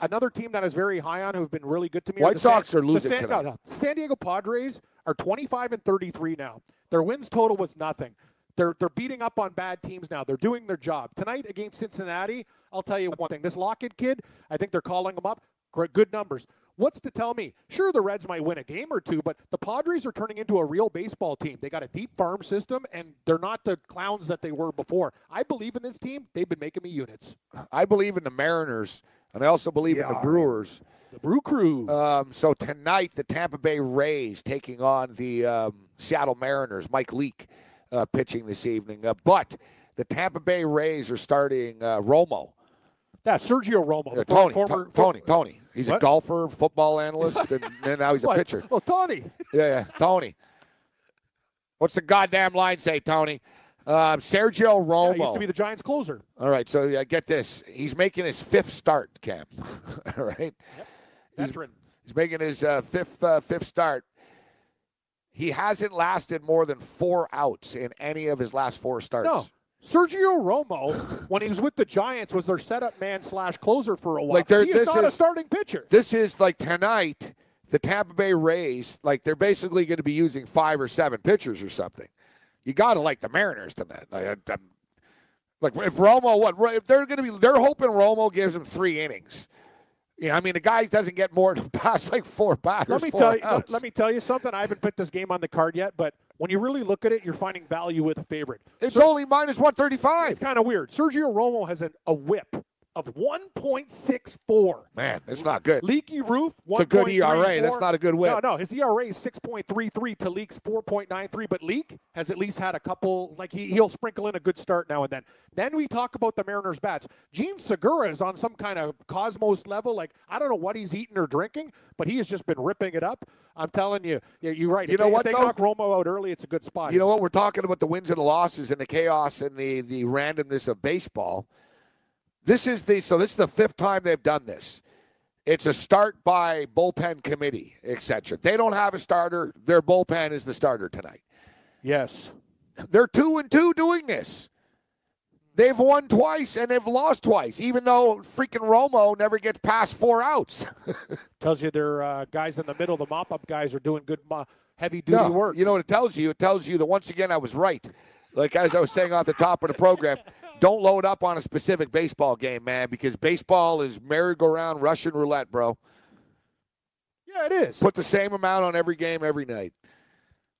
another team that is very high on, who've been really good to me. White the San- Sox are losing San, no, tonight. no. San Diego Padres are 25 and 33 now. Their wins total was nothing. They're they're beating up on bad teams now. They're doing their job tonight against Cincinnati. I'll tell you one thing: this Lockett kid, I think they're calling him up. Great, good numbers. What's to tell me? Sure, the Reds might win a game or two, but the Padres are turning into a real baseball team. They got a deep farm system, and they're not the clowns that they were before. I believe in this team. They've been making me units. I believe in the Mariners, and I also believe in the Brewers. The Brew Crew. Um, so tonight, the Tampa Bay Rays taking on the um, Seattle Mariners. Mike Leake uh, pitching this evening. Uh, but the Tampa Bay Rays are starting uh, Romo. yeah, Sergio Romo, the Tony, former To- Tony, Tony. He's a golfer, football analyst, and, *laughs* and now he's a pitcher. Oh, Tony. Yeah, yeah, Tony. What's the goddamn line say, Tony? Um, Sergio Romo. he used to be the Giants closer. All right, so yeah, get this. He's making his fifth start, Cam. *laughs* All right. He's- Veteran. He's making his uh, fifth uh, fifth start. He hasn't lasted more than four outs in any of his last four starts. No. Sergio Romo, when he was with the Giants, was their setup man slash closer for a while. Like, he is not a starting pitcher. This is like tonight. The Tampa Bay Rays, like they're basically going to be using five or seven pitchers or something. You got to like the Mariners tonight. Like, I- like if Romo, what if they're going to be? They're hoping Romo gives them three innings. Yeah, I mean the guy doesn't get more *laughs* than past like four batters. Let me tell you. outs. Let, me tell you something. I haven't put this game on the card yet, but when you really look at it, you're finding value with a favorite. It's Ser- only minus one thirty five. It's kind of weird. Sergio Romo has an, a whip of 1.64. Man, it's not good. Leaky roof. It's a good ERA. That's not a good whip. No, no. His ERA is 6.33 to Leake's 4.93. But Leake has at least had a couple. Like he, he'll sprinkle in a good start now and then. Then we talk about the Mariners bats. Jean Segura is on some kind of cosmos level. Like I don't know what he's eating or drinking, but he has just been ripping it up. I'm telling you. You're right. You if know they, what, If they though? knock Romo out early, it's a good spot. You know what? We're talking about the wins and the losses and the chaos and the the randomness of baseball. This is the so this is the fifth time they've done this. It's a start by bullpen committee, etc. They don't have a starter. Their bullpen is the starter tonight. Yes. They're two and two doing this. They've won twice and they've lost twice, even though freaking Romo never gets past four outs. *laughs* Tells you their uh, guys in the middle, the mop up guys, are doing good mo- heavy duty No, work. You know what it tells you? It tells you that once again I was right. Like as I was saying off the top of the program, don't load up on a specific baseball game, man, because baseball is merry-go-round Russian roulette, bro. yeah, it is. Put the same amount on every game every night.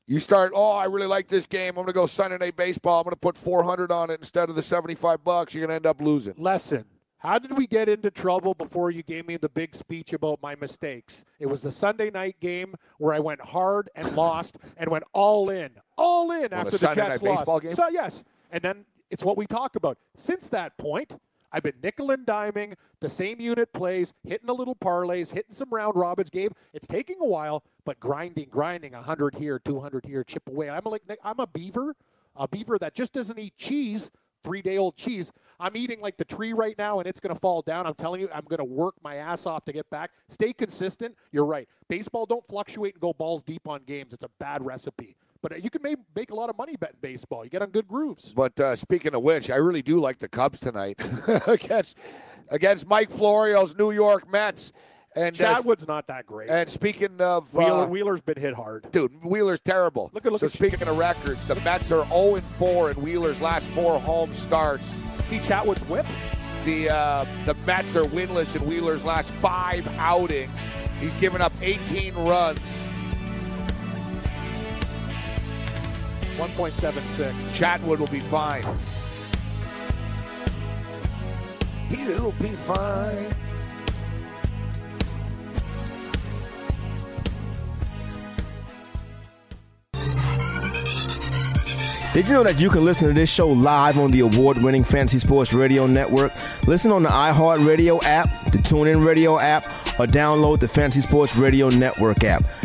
You start, oh, I really like this game. I'm going to go Sunday night baseball. I'm going to put 400 on it instead of the 75 bucks. You're going to end up losing. lesson. How did we get into trouble before you gave me the big speech about my mistakes? It was the Sunday night game where I went hard and lost and went all in, all in after the Sunday Jets night lost. baseball game? So yes, and then it's what we talk about. Since that point, I've been nickel and diming the same unit plays, hitting a little parlays, hitting some round robins. Gabe, it's taking a while, but grinding, grinding, hundred here, two hundred here, chip away. I'm like I'm a beaver, a beaver that just doesn't eat cheese three day old cheese. I'm eating like the tree right now and it's going to fall down. I'm telling you, I'm going to work my ass off to get back. Stay consistent. You're right. Baseball don't fluctuate and go balls deep on games. It's a bad recipe. But uh, you can make, make a lot of money betting baseball. You get on good grooves. But uh, speaking of which, I really do like the Cubs tonight *laughs* against against Mike Florio's New York Mets. And uh, Chatwood's not that great. and speaking of Wheeler, uh, Wheeler's been hit hard. Dude, Wheeler's terrible. Look at- look so at- speaking of records, the Mets are 0 and 4 in Wheeler's last four home starts. See Chatwood's whip? The uh, the Mets are winless in Wheeler's last five outings. He's given up 18 runs. 1.76. Chatwood will be fine. He'll be fine. Did you know that you can listen to this show live on the award winning Fantasy Sports Radio Network? Listen on the iHeartRadio app, the TuneIn Radio app, or download the Fantasy Sports Radio Network app.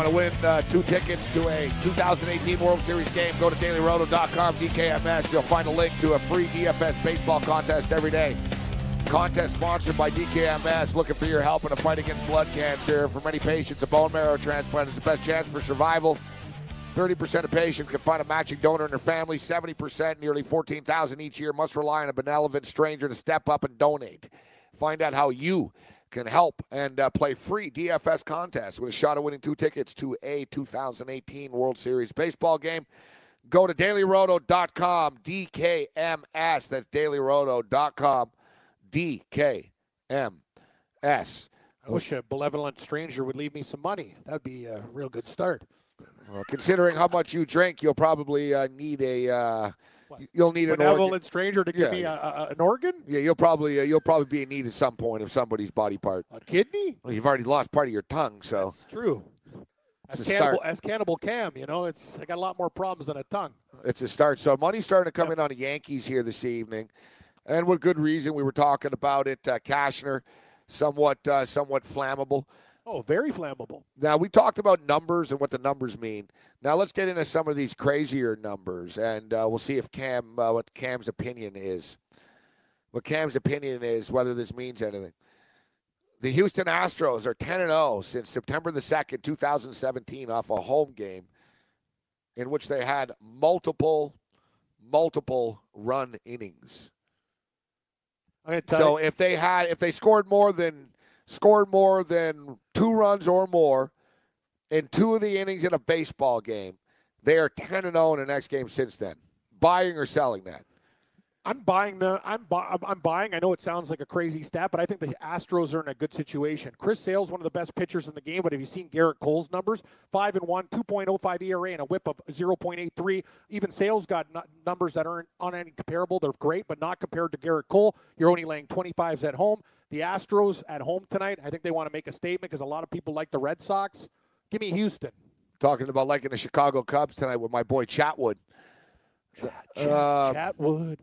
Want to win uh, two tickets to a 2018 World Series game? Go to dailyroto.com, DKMS. You'll find a link to a free DFS baseball contest every day. Contest sponsored by DKMS. Looking for your help in a fight against blood cancer. For many patients, a bone marrow transplant is the best chance for survival. 30% of patients can find a matching donor in their family. 70%, nearly 14,000 each year, must rely on a benevolent stranger to step up and donate. Find out how you can help and uh, play free DFS contest with a shot at winning two tickets to a 2018 World Series baseball game. Go to dailyroto.com, DKMS. That's dailyroto.com, DKMS. I wish a benevolent stranger would leave me some money. That'd be a real good start. Well, considering how much you drink, you'll probably uh, need a. Uh, you'll need an organ. Benevolent stranger to give Yeah. me a, a, an organ? Yeah, you'll probably uh, you'll probably be in need at some point of somebody's body part. A kidney? Well, you've already lost part of your tongue, so It's true. As cannibal, start. as cannibal Cam, you know, it's I got a lot more problems than a tongue. it's a start. So money's starting to come in on the Yankees here this evening, and with good reason. We were talking about it. Uh, Cashner, somewhat uh, somewhat flammable. Oh, very flammable. Now we talked about numbers and what the numbers mean. Now let's get into some of these crazier numbers, and uh, we'll see if Cam uh, what Cam's opinion is. What Cam's opinion is whether this means anything. The Houston Astros are 10 and 0 since September the 2nd, 2017 off a home game in which they had multiple multiple run innings. I'm gonna tell So you, if they had if they scored more than scored more than two runs or more in two of the innings in a baseball game, they are ten and zero in the next game since then. Buying or selling that? I'm buying the. I'm, bu- I'm I'm buying. I know it sounds like a crazy stat, but I think the Astros are in a good situation. Chris Sale's one of the best pitchers in the game, but have you seen Gerrit Cole's numbers? Five and one, 2.05 ERA, and a WHIP of 0.83. Even Sale's got nu- numbers that aren't on any comparable. They're great, but not compared to Gerrit Cole. You're only laying 25s at home. The Astros at home tonight. I think they want to make a statement because a lot of people like the Red Sox. Give me Houston. Talking about liking the Chicago Cubs tonight with my boy Chatwood. Chat, Uh, Chatwood.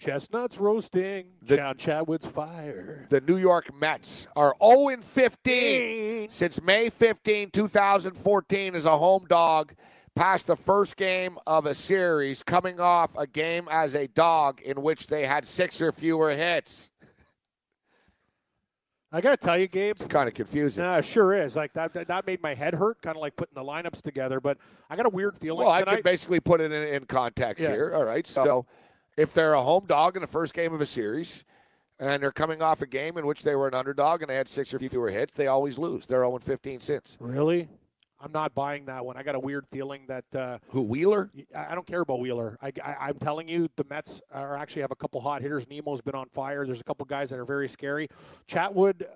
Chestnuts roasting. The- Chad Chatwood's fire. The New York Mets are 0 15 since May 15, 2014, as a home dog. Past the first game of a series, coming off a game as a dog in which they had six or fewer hits. I got to tell you, Gabe. It's kind of confusing. Nah, it sure is. Like that, that, made my head hurt, kind of like putting the lineups together. But I got a weird feeling Well, I could basically put it in, in context Yeah. here. All right. So if they're a home dog in the first game of a series and they're coming off a game in which they were an underdog and they had six or fewer hits, they always lose. They're 0 15 since. really? I'm not buying that one. I got a weird feeling that uh, Who, Wheeler? I I don't care about Wheeler. I, I, am telling you, the Mets are actually have a couple hot hitters. Nimmo's been on fire. There's a couple guys that are very scary. Chatwood,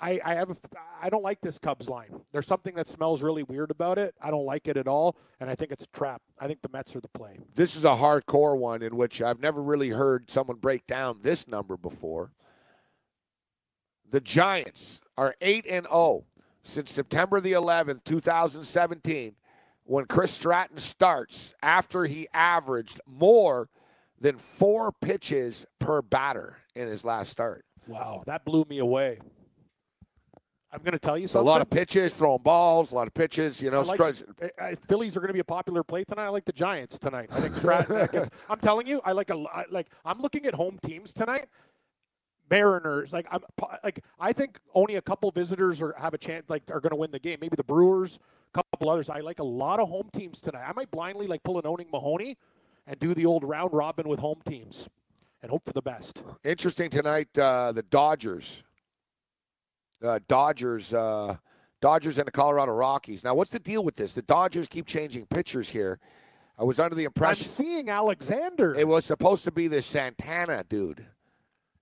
I, I have a, I don't like this Cubs line. There's something that smells really weird about it. I don't like it at all, and I think it's a trap. I think the Mets are the play. This is a hardcore one in which I've never really heard someone break down this number before. The Giants are 8 and 0 since September the 11th, 2017, when Chris Stratton starts after he averaged more than 4 pitches per batter in his last start. Wow, that blew me away. I'm going to tell you So a lot of pitches, throwing balls, a lot of pitches, you know, like- Stratton- I- I- Phillies are going to be a popular play tonight. I like the Giants tonight. I think Stratton. *laughs* I'm telling you, I like a I- like. I'm looking at home teams tonight. Mariners, like I'm like I think only a couple visitors are have a chance like are going to win the game. Maybe the Brewers, a couple others. I like a lot of home teams tonight. I might blindly like pull an owning Mahoney and do the old round robin with home teams and hope for the best. Interesting tonight, uh, the Dodgers. Uh, Dodgers, uh, Dodgers and the Colorado Rockies. Now, what's the deal with this? The Dodgers keep changing pitchers here. I was under the I'm impression seeing Alexander. it was supposed to be this Santana dude.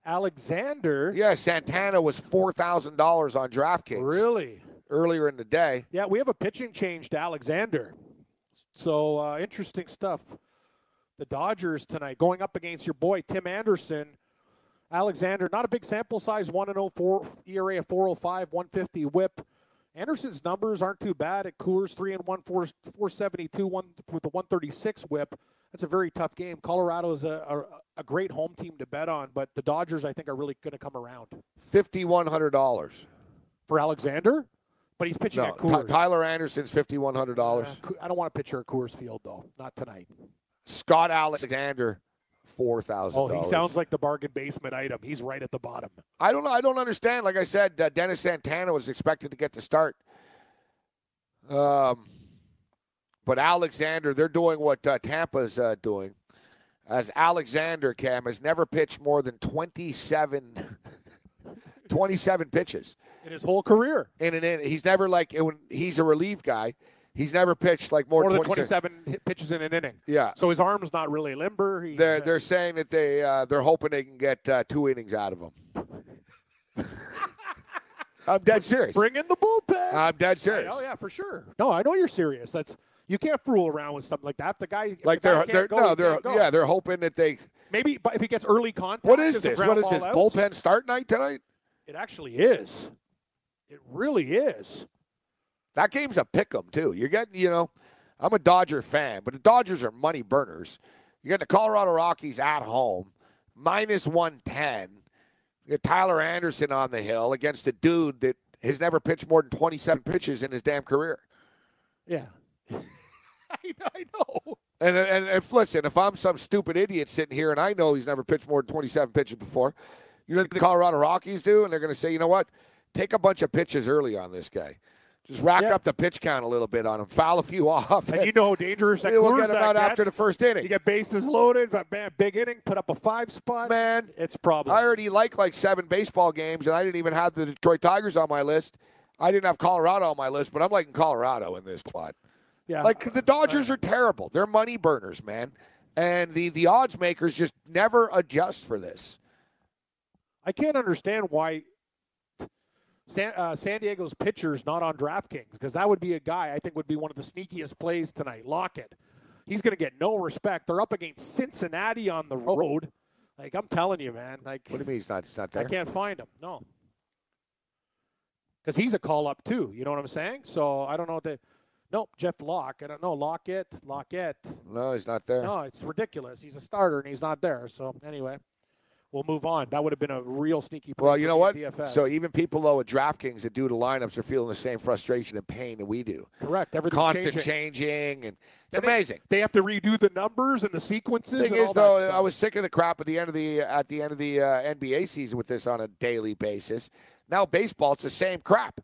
Alexander. Yeah, Santana was four thousand dollars on DraftKings Really? earlier in the day. Yeah, we have a pitching change to Alexander. So uh, interesting stuff. The Dodgers tonight going up against your boy Tim Anderson. Alexander, not a big sample size, 1 0 4 ERA of 405, 150 whip. Anderson's numbers aren't too bad at Coors 3 and 1, 4, 472 one, with a 136 whip. That's a very tough game. Colorado is a, a, a great home team to bet on, but the Dodgers, I think, are really going to come around. Fifty one hundred dollars. For Alexander? But he's pitching No, at Coors. Ty- Tyler Anderson's fifty one hundred dollars. Uh, I don't want to pitcher at Coors Field, though. Not tonight. Scott Alexander, four thousand. Oh, he sounds like the bargain basement item. He's right at the bottom. I don't know. I don't understand. Like I said, uh, Dennis Santana was expected to get the start. Um, but Alexander, they're doing what uh, Tampa's uh, doing. As Alexander Cam has never pitched more than 27, *laughs* 27 pitches In his whole career, in an inning. He's never like when he's a relief guy. He's never pitched like more, more than 27. 27 pitches in an inning. Yeah. So his arm's not really limber. He's, They're uh, they're saying that they uh, they're hoping they can get uh, two innings out of him. *laughs* I'm dead serious. bring in the bullpen. I'm dead serious. Oh yeah, for sure. No, I know you're serious. That's you can't fool around with something like that. The guy, Like the guy they're they're go, no they're yeah they're hoping that they. Maybe, but if he gets early contact, What is this? What is this out, bullpen start night tonight? It actually is. It really is. That game's a pick 'em too. You're getting you know, I'm a Dodger fan, but the Dodgers are money burners. You get the Colorado Rockies at home, minus one ten. You get Tyler Anderson on the hill against a dude that has never pitched more than 27 pitches in his damn career. Yeah. *laughs* I, I know. And, and and listen, if I'm some stupid idiot sitting here and I know he's never pitched more than 27 pitches before, you know what the Colorado Rockies do? And they're going to say, you know what? Take a bunch of pitches early on this guy. Just rack Yeah. up the pitch count a little bit on him. Foul a few *laughs* off. And you know how dangerous that we'll get him that out after the gets. first You get bases loaded, but man, big inning, put up a five spot. Man, it's problem. I already like like seven baseball games, and I didn't even have the Detroit Tigers on my list. I didn't have Colorado on my list, but I'm liking Colorado in this spot. yeah. Like the Dodgers are terrible. They're money burners, man. And the the odds makers just never adjust for this. I can't understand why San, uh, San Diego's pitcher's not on DraftKings because that would be a guy I think would be one of the sneakiest plays tonight. Lockett. He's going to get no respect. They're up against Cincinnati on the road. Like I'm telling you, man. Like What do you mean he's not? He's not there. I can't find him. No. because he's a call up too. You know what I'm saying? So I don't know what they. Nope, Jeff Locke. I don't know. Lockett, Lockett. No, he's not there. No, it's ridiculous. He's a starter and he's not there. So anyway, we'll move on. That would have been a real sneaky. play Well, you know what? at DFS. So even people though at DraftKings that do the lineups are feeling the same frustration and pain that we do. correct. Everything's Constant changing. changing, and it's And amazing. They have to redo the numbers and the sequences. Thing is, though, I was sick of the crap at the end of the at the end of the uh, NBA season with this on a daily basis. Now baseball, it's the same crap.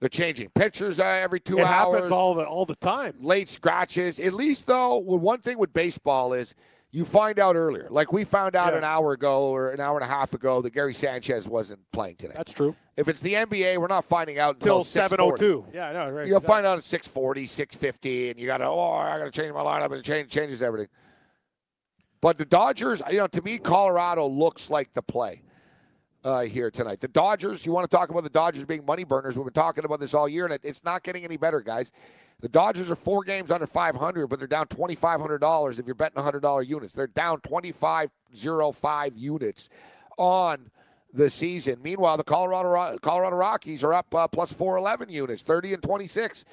They're changing pitchers uh, every two it hours. happens all the all the time. late scratches. At least though, well, one thing with baseball is you find out earlier. Like we found out Yeah. an hour ago or an hour and a half ago that Gary Sanchez wasn't playing today. That's true. if it's the NBA, we're not finding out until Till seven oh two. Yeah, I know. Right. You'll find out at 640, 650, and you got to, oh, I got to change my lineup, and it change, changes everything. But the Dodgers, you know, to me, Colorado looks like the play uh, here tonight. The Dodgers, you want to talk about the Dodgers being money burners? We've been talking about this all year, and it, it's not getting any better, guys. The Dodgers are four games under 500, but they're down $2,500 if you're betting $100 units. They're down 2505 units on the season. Meanwhile, the Colorado Colorado Rockies are up uh, plus 411 units, 30 and 26.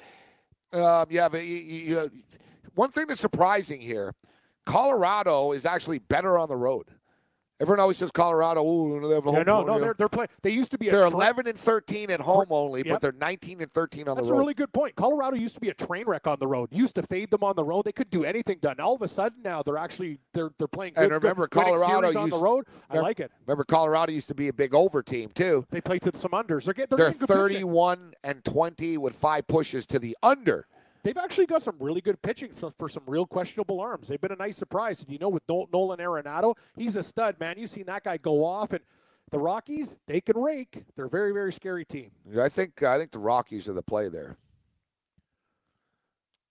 Um, you you, you, one thing that's surprising here. Colorado is actually better on the road. Everyone always says Colorado. Ooh, they have a Yeah, no, no, they're they're playing. They used to be. They're tra- 11 and 13 at home only, Yep. but they're 19 and 13 on That's the road. That's a really good point. Colorado used to be a train wreck on the road. Used to fade them on the road. They couldn't do anything done. All of a sudden now they're actually they're they're playing. Good, And remember, good, Colorado series on the road. I like it. Remember, Colorado used to be a big over team too. They played to some unders. They're getting They're they're, getting. 31 and 20 with five pushes to the under. They've actually got some really good pitching for, for some real questionable arms. They've been a nice surprise. And you know, with Nolan Arenado, he's a stud, man. You've seen that guy go off, and the Rockies, they can rake. They're a very, very scary team. I think I think the Rockies are the play there.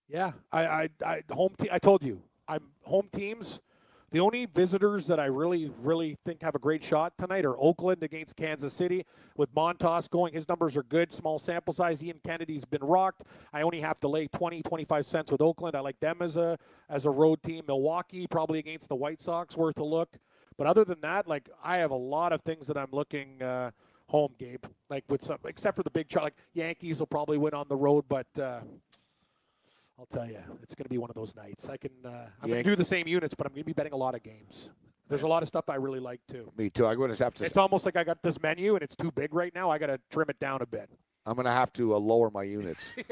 Yeah, I, I, I home team. I told you, I'm home teams. The only visitors that I really, really think have a great shot tonight are Oakland against Kansas City. With Montas going, his numbers are good. Small sample size. Ian Kennedy's been rocked. I only have to lay 20, 25 cents with Oakland. I like them as a as a road team. Milwaukee probably against the White Sox worth a look. But other than that, like I have a lot of things that I'm looking uh, home, Gabe. Like with some, except for the big chart. Like Yankees will probably win on the road, but. Uh, I'll tell you, it's going to be one of those nights. I can, uh, I'm going to do the same units, but I'm going to be betting a lot of games. There's a lot of stuff I really like too. Me too. I'm going to have to. It's almost like I got this menu and it's too big right now. I got to trim it down a bit. I'm going to have to uh, lower my units. *laughs*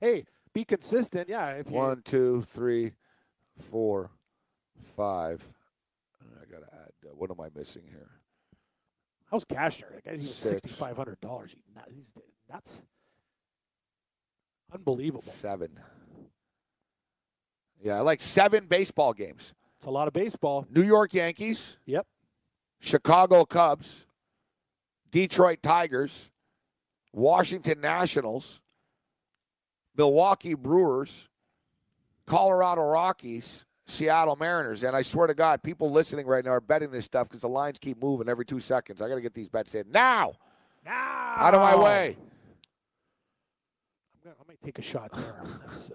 Hey, be consistent. Yeah. If you, One, two, three, four, five. I got to add. Uh, what am I missing here? how's Cashner? That guy's even Six. sixty five hundred dollars. He's nuts. Unbelievable. Seven. Yeah, I like seven baseball games. It's a lot of baseball. New York Yankees, Yep. Chicago Cubs, Detroit Tigers, Washington Nationals, Milwaukee Brewers, Colorado Rockies, Seattle Mariners. And I swear to God, people listening right now are betting this stuff because the lines keep moving every two seconds. I got to get these bets in now. Now. Out of my way. I'm gonna, I might take a shot there. That's uh,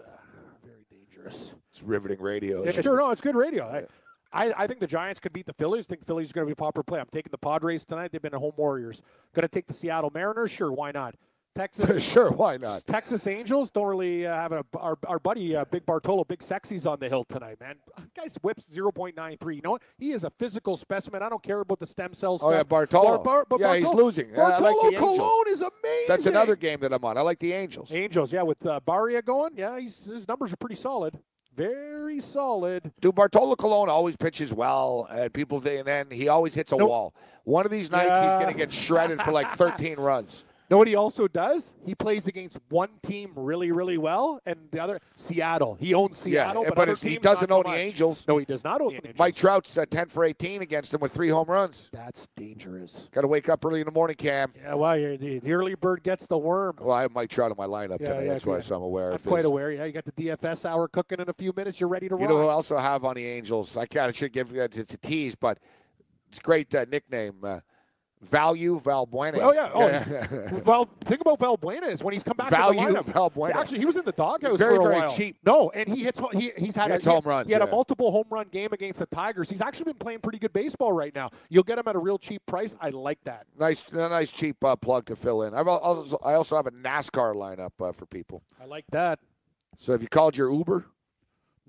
very dangerous. It's riveting radio. Yeah, sure, no, it's good radio. I, I, I think the Giants could beat the Phillies. I think Phillies are going to be a popular play. I'm taking the Padres tonight. They've been a home Warriors. Going to take the Seattle Mariners. Sure, why not? Texas. *laughs* sure, why not? Texas Angels don't really uh, have a, our, our buddy uh, Big Bartolo, Big Sexy's on the hill tonight, man. Guy's whips 0.93. You know what? He is a physical specimen. I don't care about the stem cells. Oh, yeah, Bartolo. Bar- Yeah, he's losing. Yeah, I like Bartolo Angels. Colon is amazing. That's another game that I'm on. I like the Angels. Angels, yeah, with uh, Barría going. Yeah, he's, his numbers are pretty solid. Very solid. Dude, Bartolo Colon always pitches well, and people say, and then he always hits a Nope. wall. One of these nights, he's going to get shredded for like 13 *laughs* runs. Know what he also does? He plays against one team really, really well, and the other Seattle. He owns Seattle, yeah, but, but he doesn't not so own the. Angels. No, he does not own the Angels. Mike Trout's uh, 10 for 18 against him with three home runs. That's dangerous. Got to wake up early in the morning, Cam. Yeah, well, the, the early bird gets the worm. Well, I have Mike Trout in my lineup Yeah, today. That's why so I'm aware I'm quite aware. Yeah, you got the DFS hour cooking in a few minutes. You're ready to run. You rock. know who else I have on the Angels? I kind of should give it it's a tease, but it's a great uh, nickname. Value Valbuena. Oh yeah. Oh, *laughs* well, think about Valbuena is when he's come back Value to the lineup. Valbuena. Actually, he was in the doghouse Very, for a very while. cheap. No, and he hits. He, he's had He a, hits he- home runs, He had yeah. a multiple home run game against the Tigers. He's actually been playing pretty good baseball right now. You'll get him at a real cheap price. I like that. Nice, a nice cheap uh, plug to fill in. I've also, I also have a NASCAR lineup uh, for people. I like that. So have you called your Uber?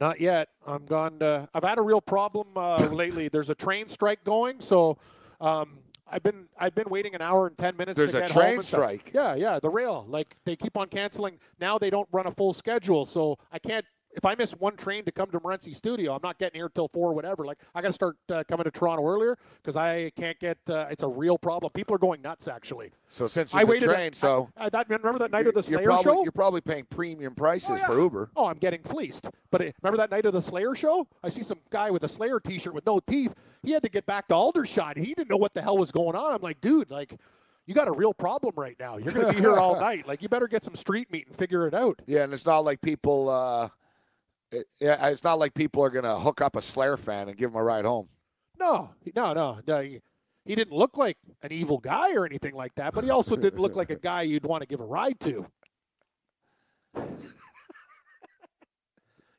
Not yet. I'm gone. To, I've had a real problem uh, *laughs* lately. There's a train strike going, so um, I've been I've been waiting an hour and ten minutes. There's to a get home train strike? Yeah, yeah. The rail, like they keep on canceling. Now they don't run a full schedule, so I can't. If I miss one train to come to Morency Studio, I'm not getting here till four, whatever. Like I got to start uh, coming to Toronto earlier because I can't get. Uh, it's a real problem. People are going nuts. Actually, So since I waited. train, so I, I, that, remember that night of the Slayer probably, show? You're probably paying premium prices Oh, yeah. for Uber. Oh, I'm getting fleeced. But uh, remember that night of the Slayer show? I see some guy with a Slayer T-shirt with no teeth. He had to get back to Aldershot. He didn't know what the hell was going on. I'm like, dude, like, you got a real problem right now. You're going to be here all *laughs* night. Like, you better get some street meat and figure it out. Yeah, and it's not like people. Uh, it, yeah, it's not like people are gonna hook up a Slayer fan and give him a ride home. No, no, no, no. He, he didn't look like an evil guy or anything like that, but he also didn't look like a guy you'd want to give a ride to. *laughs*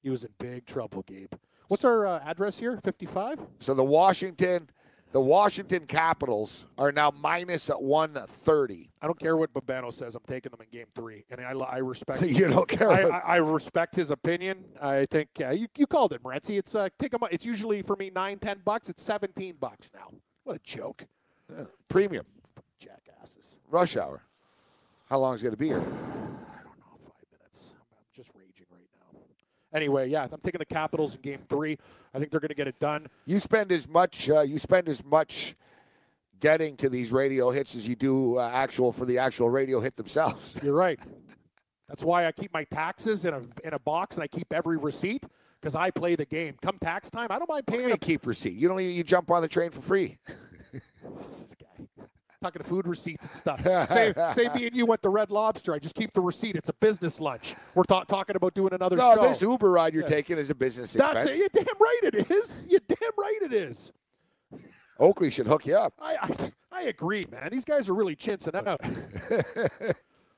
he was in big trouble, Gabe. What's our uh, address here? 55? So the Washington, the Washington Capitals are now minus at one thirty. I don't care what Babano says. I'm taking them in game three, and I, I respect. *laughs* You don't care I, I, I respect his opinion. I think yeah, you, you called it, Morency. It's uh, take 'em- It's usually for me nine, ten bucks. It's seventeen bucks now. What a joke, Premium jackasses. rush hour. How long is it going to be here? I don't know, five minutes. I'm, I'm just raging right now. Anyway, yeah, I'm taking the Capitals in game three. I think they're going to get it done. You spend as much. Uh, you spend as much getting to these radio hits as you do uh, actual for the actual radio hit themselves. *laughs* You're right. That's why I keep my taxes in a in a box and I keep every receipt because I play the game. Come tax time, I don't mind paying You a keep receipt. You don't even you jump on the train for free. *laughs* Talking to food receipts and stuff. *laughs* say, say me and you went to Red Lobster. I just keep the receipt. It's a business lunch. We're th- talking about doing another No, show. this Uber ride you're Yeah. taking is a business That's expense. it. You damn right it is. You're damn right it is. Oakley should hook you up. I, I I agree, man. These guys are really chinsing out. *laughs*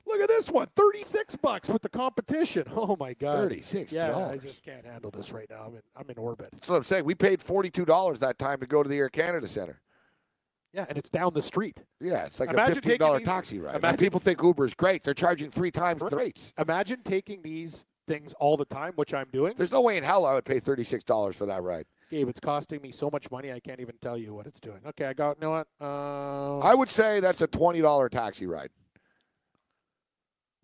Look at this one, 36 bucks with the competition. Oh my god, $36. Yeah, I just can't handle this right now. I'm in I'm in orbit. That's what I'm saying. We paid forty two dollars that time to go to the Air Canada Center. Yeah, and it's down the street. Yeah, it's like Imagine a fifteen dollar taxi ride. imagine- people think Uber is great. They're charging three times the rates. Imagine taking these things all the time, which I'm doing. There's no way in hell I would pay thirty six dollars for that ride. Gabe, it's costing me so much money I can't even tell you what it's doing. Okay, I got. You know what? Uh, I would say that's a twenty dollar taxi ride.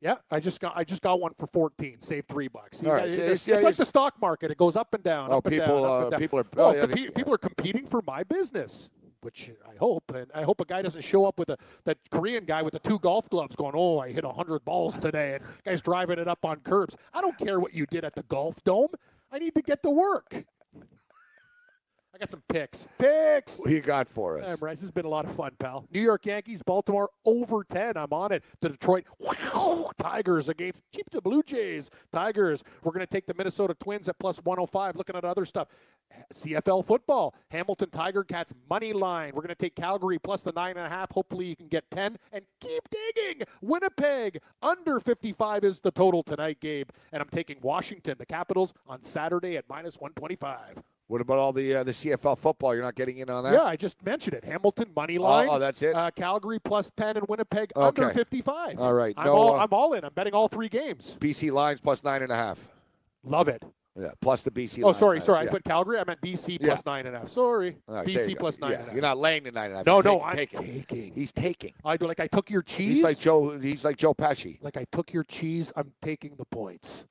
yeah, I just got. I just got one for fourteen. Save three bucks. You All got- right, it's yeah, it's like the stock market. It goes up and down. Oh, up and people, down, up uh, and down. people are- Oh, oh, yeah, they- people are competing for my business, which I hope. And I hope a guy doesn't show up with a that Korean guy with the two golf gloves, going, "Oh, I hit hundred balls today," and guy's driving it up on curbs. I don't care what you did at the golf dome. I need to get to work. I got some picks. Picks. What do you got for us? Hey, Bryce, this has been a lot of fun, pal. New York Yankees, Baltimore over 10. I'm on it. The Detroit wow, Tigers against keep the Blue Jays. Tigers. We're going to take the Minnesota Twins at plus 105. Looking at other stuff. CFL football. Hamilton Tiger Cats money line. We're going to take Calgary plus the nine and a half. Hopefully you can get 10 and keep digging. Winnipeg under 55 is the total tonight, Gabe. And I'm taking Washington, the Capitals, on Saturday at minus 125. What about all the uh, the CFL football? You're not getting in on that? Yeah, I just mentioned it. Hamilton money line. oh, that's it? Uh, Calgary plus ten and Winnipeg under fifty-five. All right, I'm all uh, I'm all in. I'm betting all three games. BC Lions plus nine and a half. Love it. Yeah, plus the BC. Oh, sorry, sorry. Yeah. I put Calgary. I meant BC Yeah. plus nine and a half. Sorry, right, BC plus nine Yeah, and a half. You're not laying the nine and a half. No, You're no, taking- I'm taking. taking. He's taking. I do like I took your cheese. He's like Joe. He's like Joe Pesci. Like I took your cheese. I'm taking the points.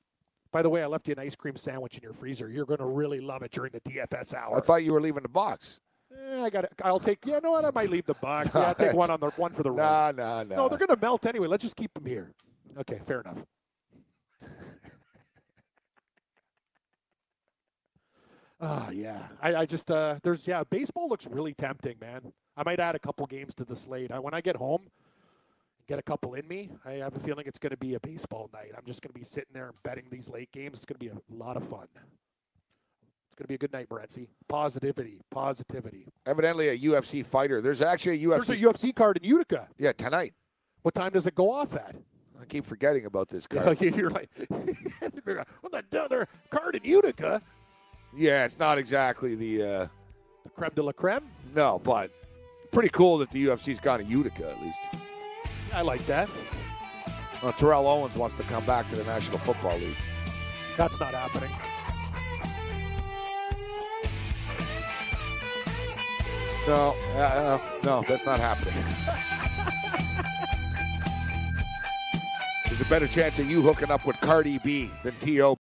By the way, I left you an ice cream sandwich in your freezer. You're going to really love it during the DFS hour. I thought you were leaving the box. Eh, I got it. I'll take. Yeah, no, what I might leave the box. *laughs* Yeah, I'll take one on the one for the road. Nah, nah, nah. No, they're going to melt anyway. Let's just keep them here. Okay, fair enough. *laughs* Ah, yeah. I, I just uh, there's yeah. Baseball looks really tempting, man. I might add a couple games to the slate. I, when I get home, get a couple in me. I have a feeling it's going to be a baseball night. I'm just going to be sitting there and betting these late games. It's going to be a lot of fun. It's going to be a good night, Morency. Positivity, positivity. Evidently, a UFC fighter. There's actually a UFC. There's a UFC card in Utica. yeah, tonight. What time does it go off at? I keep forgetting about this card. *laughs* You're like, *laughs* what the other card in Utica? yeah, it's not exactly the. Uh, The creme de la creme. no, but pretty cool that the UFC's gone to Utica at least. I like that. Uh, Terrell Owens wants to come back to the National Football League. That's not happening. No, uh, uh, no, that's not happening. *laughs* There's a better chance of you hooking up with Cardi B than T.O.